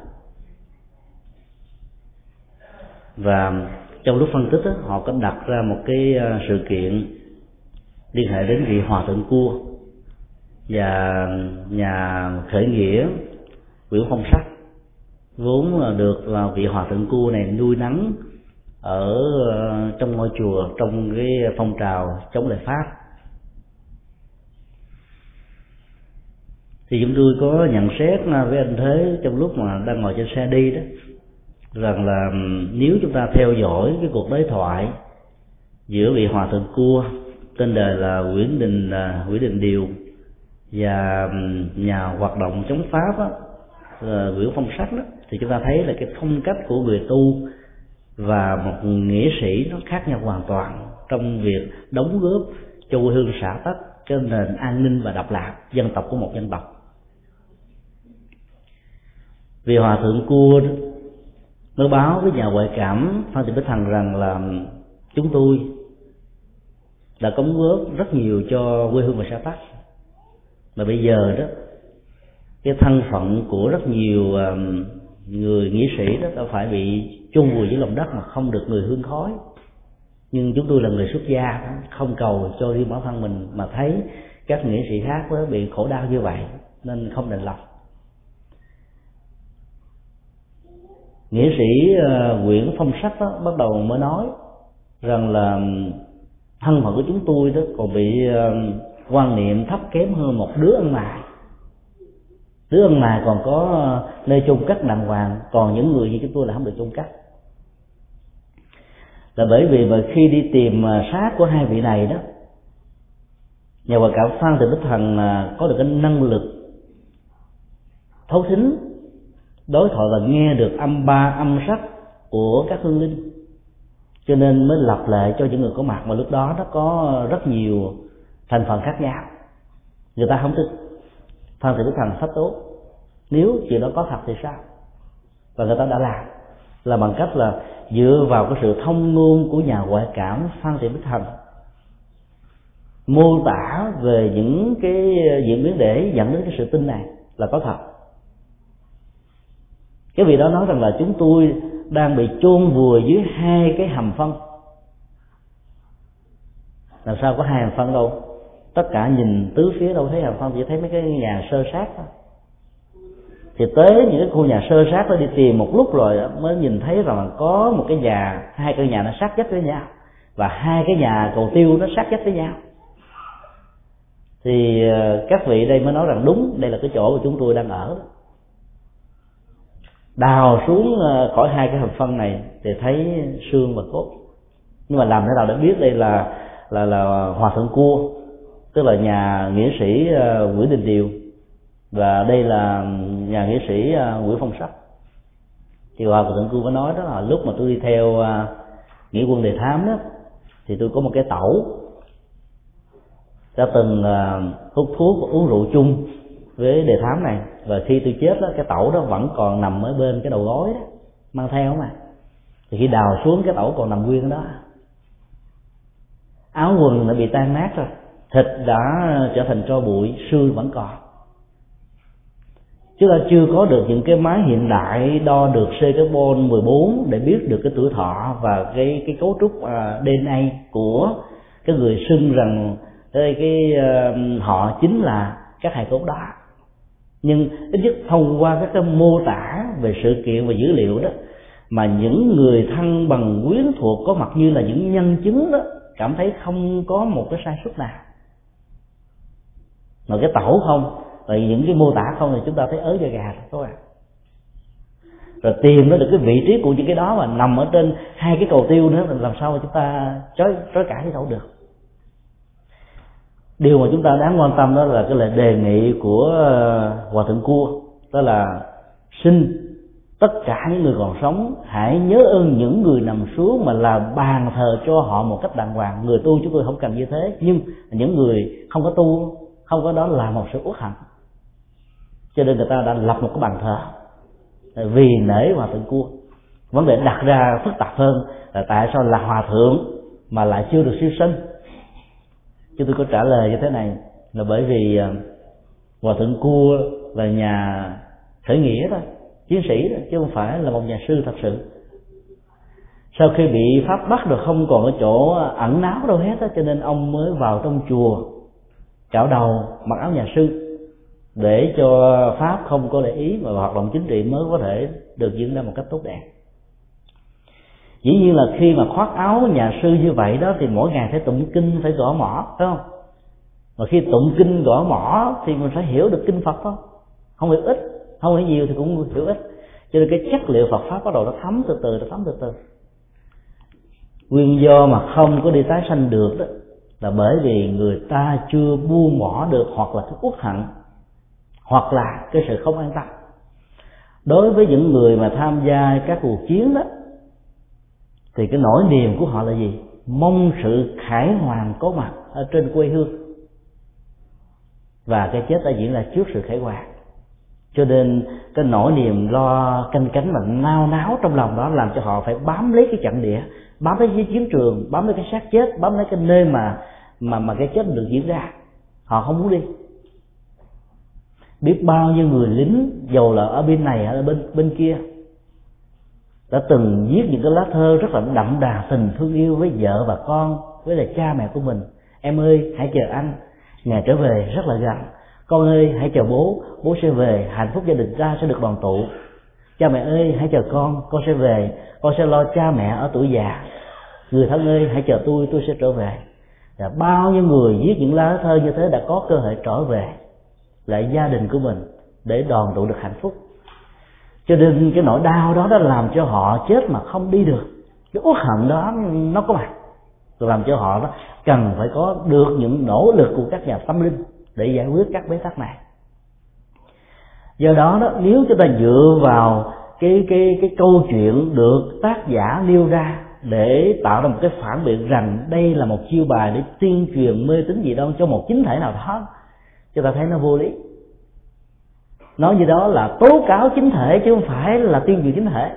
Và trong lúc phân tích đó, họ có đặt ra một cái ờ, sự kiện liên hệ đến vị hòa thượng cua và nhà khởi nghĩa Nguyễn Phong Sắc vốn là được là vị hòa thượng cua này nuôi nắng ở ờ, trong ngôi chùa trong cái phong trào chống lại pháp. Thì chúng tôi có nhận xét à, với anh thế trong lúc mà đang ngồi trên xe đi đó rằng là nếu chúng ta theo dõi cái cuộc đối thoại giữa vị hòa thượng cua tên đời là nguyễn đình à, nguyễn đình điều và nhà hoạt động chống pháp á, nguyễn phong sắc đó thì chúng ta thấy là cái phong cách của người tu và một nghĩa sĩ nó khác nhau hoàn toàn trong việc đóng góp cho quê hương xã tắc, cho nền an ninh và độc lập, dân tộc của một dân tộc. Vì hòa thượng cua mới báo với nhà ngoại cảm, phan thị bích hằng rằng là chúng tôi đã cống góp rất nhiều cho quê hương và xã tắc. Mà bây giờ đó, cái thân phận của rất nhiều người nghĩa sĩ đó đã phải bị chung vùi dưới lòng đất mà không được người hương khói. Nhưng chúng tôi là người xuất gia không cầu cho riêng bản thân mình mà thấy các nghĩa sĩ khác đó bị khổ đau như vậy nên không đành lòng. Nghĩa sĩ ờ, Nguyễn Phong Sắc đó, bắt đầu mới nói rằng là thân phận của chúng tôi đó còn bị ờ, quan niệm thấp kém hơn một đứa ăn mày tứ ăn mà còn có ờ, nơi chôn cất đàng hoàng, còn những người như chúng tôi là không được chôn cất. Là bởi vì mà khi đi tìm ờ, xác của hai vị này đó, nhà hòa cảm phan từ đức thần ờ, có được cái năng lực thấu thính, đối thoại và nghe được âm ba, âm sắc của các hương linh. Cho nên mới lập lệ cho những người có mặt mà lúc đó nó có rất nhiều thành phần khác nhau. Người ta không tin phan thị đức thành pháp tốt. Nếu chuyện đó có thật thì sao? Và người ta đã làm. Là bằng cách là dựa vào cái sự thông ngôn của nhà ngoại cảm phan thị bích thành mô tả về những cái diễn biến để dẫn đến cái sự tin này là có thật. Cái vị đó nói rằng là chúng tôi đang bị chôn vùi dưới hai cái hầm phân. Làm sao có hai hầm phân đâu? Tất cả nhìn tứ phía đâu thấy à? hầm phân chỉ thấy mấy cái nhà sơ sát thôi. Thì tới những cái khu nhà sơ sát đó đi tìm một lúc rồi mới nhìn thấy rằng có một cái nhà, hai căn nhà nó sát vách với nhau. Và hai cái nhà cầu tiêu nó sát vách với nhau. Thì ờ, các vị đây mới nói rằng đúng, đây là cái chỗ mà chúng tôi đang ở. Đào xuống ờ, khỏi hai cái hầm phân này thì thấy xương và cốt. Nhưng mà làm thế nào để biết đây là là là hòa thượng cua? Tức là nhà nghĩa sĩ ờ, nguyễn đình điều. Và đây là nhà nghĩa sĩ ờ, nguyễn phong sắc. Thì hòa thượng cư có nói đó là lúc mà tôi đi theo ờ, nghĩa quân đề thám đó, thì tôi có một cái tẩu. Đã từng hút thuốc và uống rượu chung với đề thám này. Và khi tôi chết đó, cái tẩu đó vẫn còn nằm ở bên cái đầu gối đó, mang theo mà. Thì khi đào xuống, cái tẩu còn nằm nguyên ở đó. Áo quần đã bị tan nát rồi thịt đã trở thành tro bụi xương vẫn còn. Chúng ta chưa có được những cái máy hiện đại đo được C carbon 14 để biết được cái tuổi thọ và cái cái cấu trúc à, DNA của cái người xưng rằng ờ, cái, cái uh, họ chính là các hài cốt đó. Nhưng ít nhất thông qua các cái mô tả về sự kiện và dữ liệu đó mà những người thân bằng quyến thuộc có mặt như là những nhân chứng đó cảm thấy không có một cái sai suất nào mà cái tẩu không, rồi những cái mô tả không thì chúng ta thấy ớ da gà thôi à. Rồi tìm nó được cái vị trí của những cái đó mà nằm ở trên hai cái cầu tiêu nữa, làm sao mà chúng ta trói trói cãi với đâu được. Điều mà chúng ta đáng quan tâm đó là cái lời đề nghị của ờ, hòa thượng cua, đó là xin tất cả những người còn sống hãy nhớ ơn những người nằm xuống mà là bàn thờ cho họ một cách đàng hoàng. Người tu chúng tôi không cần như thế, nhưng những người không có tu không có đó là một sự uất hận cho nên người ta đã lập một cái bàn thờ. Vì nể hòa thượng cua. Vấn đề đặt ra phức tạp hơn là tại sao là hòa thượng mà lại chưa được siêu sinh? Chứ tôi có trả lời như thế này là bởi vì ờ, hòa thượng cua là nhà khởi nghĩa thôi chiến sĩ thôi chứ không phải là một nhà sư thật sự. Sau khi bị pháp bắt rồi không còn ở chỗ ẩn náu đâu hết á, cho nên ông mới vào trong chùa cạo đầu, mặc áo nhà sư, để cho pháp không có để ý mà hoạt động chính trị mới có thể được diễn ra một cách tốt đẹp. Dĩ nhiên là khi mà khoác áo nhà sư như vậy đó, thì mỗi ngày phải tụng kinh, phải gõ mỏ, phải không? Mà khi tụng kinh, gõ mỏ, thì mình phải hiểu được kinh phật không? không hiểu ít, không hiểu nhiều thì cũng hiểu ít. Cho nên cái chất liệu phật pháp bắt đầu nó thấm từ từ, nó thấm từ từ. Nguyên do mà không có đi tái sanh được đó là bởi vì người ta chưa buông bỏ được hoặc là cái uất hận, hoặc là cái sự không an tâm. Đối với những người mà tham gia các cuộc chiến đó, thì cái nỗi niềm của họ là gì? Mong sự khải hoàn có mặt ở trên quê hương. Và cái chết đã diễn ra trước sự khải hoàn. Cho nên cái nỗi niềm lo canh cánh và nao náo trong lòng đó làm cho họ phải bám lấy cái trận địa bám lấy cái chiến trường, bám lấy cái xác chết, bám lấy cái nơi mà mà mà cái chết được diễn ra. Họ không muốn đi. Biết bao nhiêu người lính dầu là ở bên này hay ở bên bên kia, đã từng viết những cái lá thơ rất là đậm đà tình thương yêu với vợ và con, với là cha mẹ của mình. Em ơi, hãy chờ anh. Ngày trở về rất là gần con ơi, hãy chờ bố. Bố sẽ về. Hạnh phúc gia đình ta sẽ được đoàn tụ cha mẹ ơi, hãy chờ con con sẽ về. Con sẽ lo cha mẹ ở tuổi già. Người thân ơi, hãy chờ tôi tôi sẽ trở về. Và bao nhiêu người viết những lá thơ như thế đã có cơ hội trở về lại gia đình của mình để đoàn tụ được hạnh phúc. Cho nên cái nỗi đau đó đã làm cho họ chết mà không đi được. Cái uất hận đó nó có mặt. Làm cho họ đó cần phải có được những nỗ lực của các nhà tâm linh để giải quyết các bế tắc này do đó đó, nếu chúng ta dựa vào cái cái cái câu chuyện được tác giả nêu ra để tạo ra một cái phản biện rằng đây là một chiêu bài để tuyên truyền mê tín dị đoan cho một chính thể nào đó, chúng ta thấy nó vô lý. Nói như đó là tố cáo chính thể chứ không phải là tuyên truyền chính thể.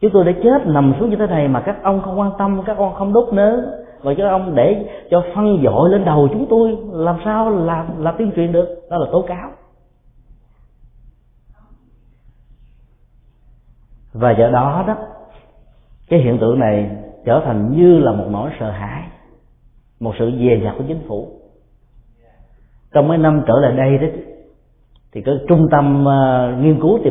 Chúng tôi đã chết nằm xuống như thế này mà các ông không quan tâm, các ông không đốt nến, và các ông để cho phân dội lên đầu chúng tôi, làm sao làm là tuyên truyền được? Đó là tố cáo. Và do đó đó cái hiện tượng này trở thành như là một nỗi sợ hãi một sự dè dặt của chính phủ. Trong mấy năm trở lại đây đó thì cái trung tâm uh, nghiên cứu tìm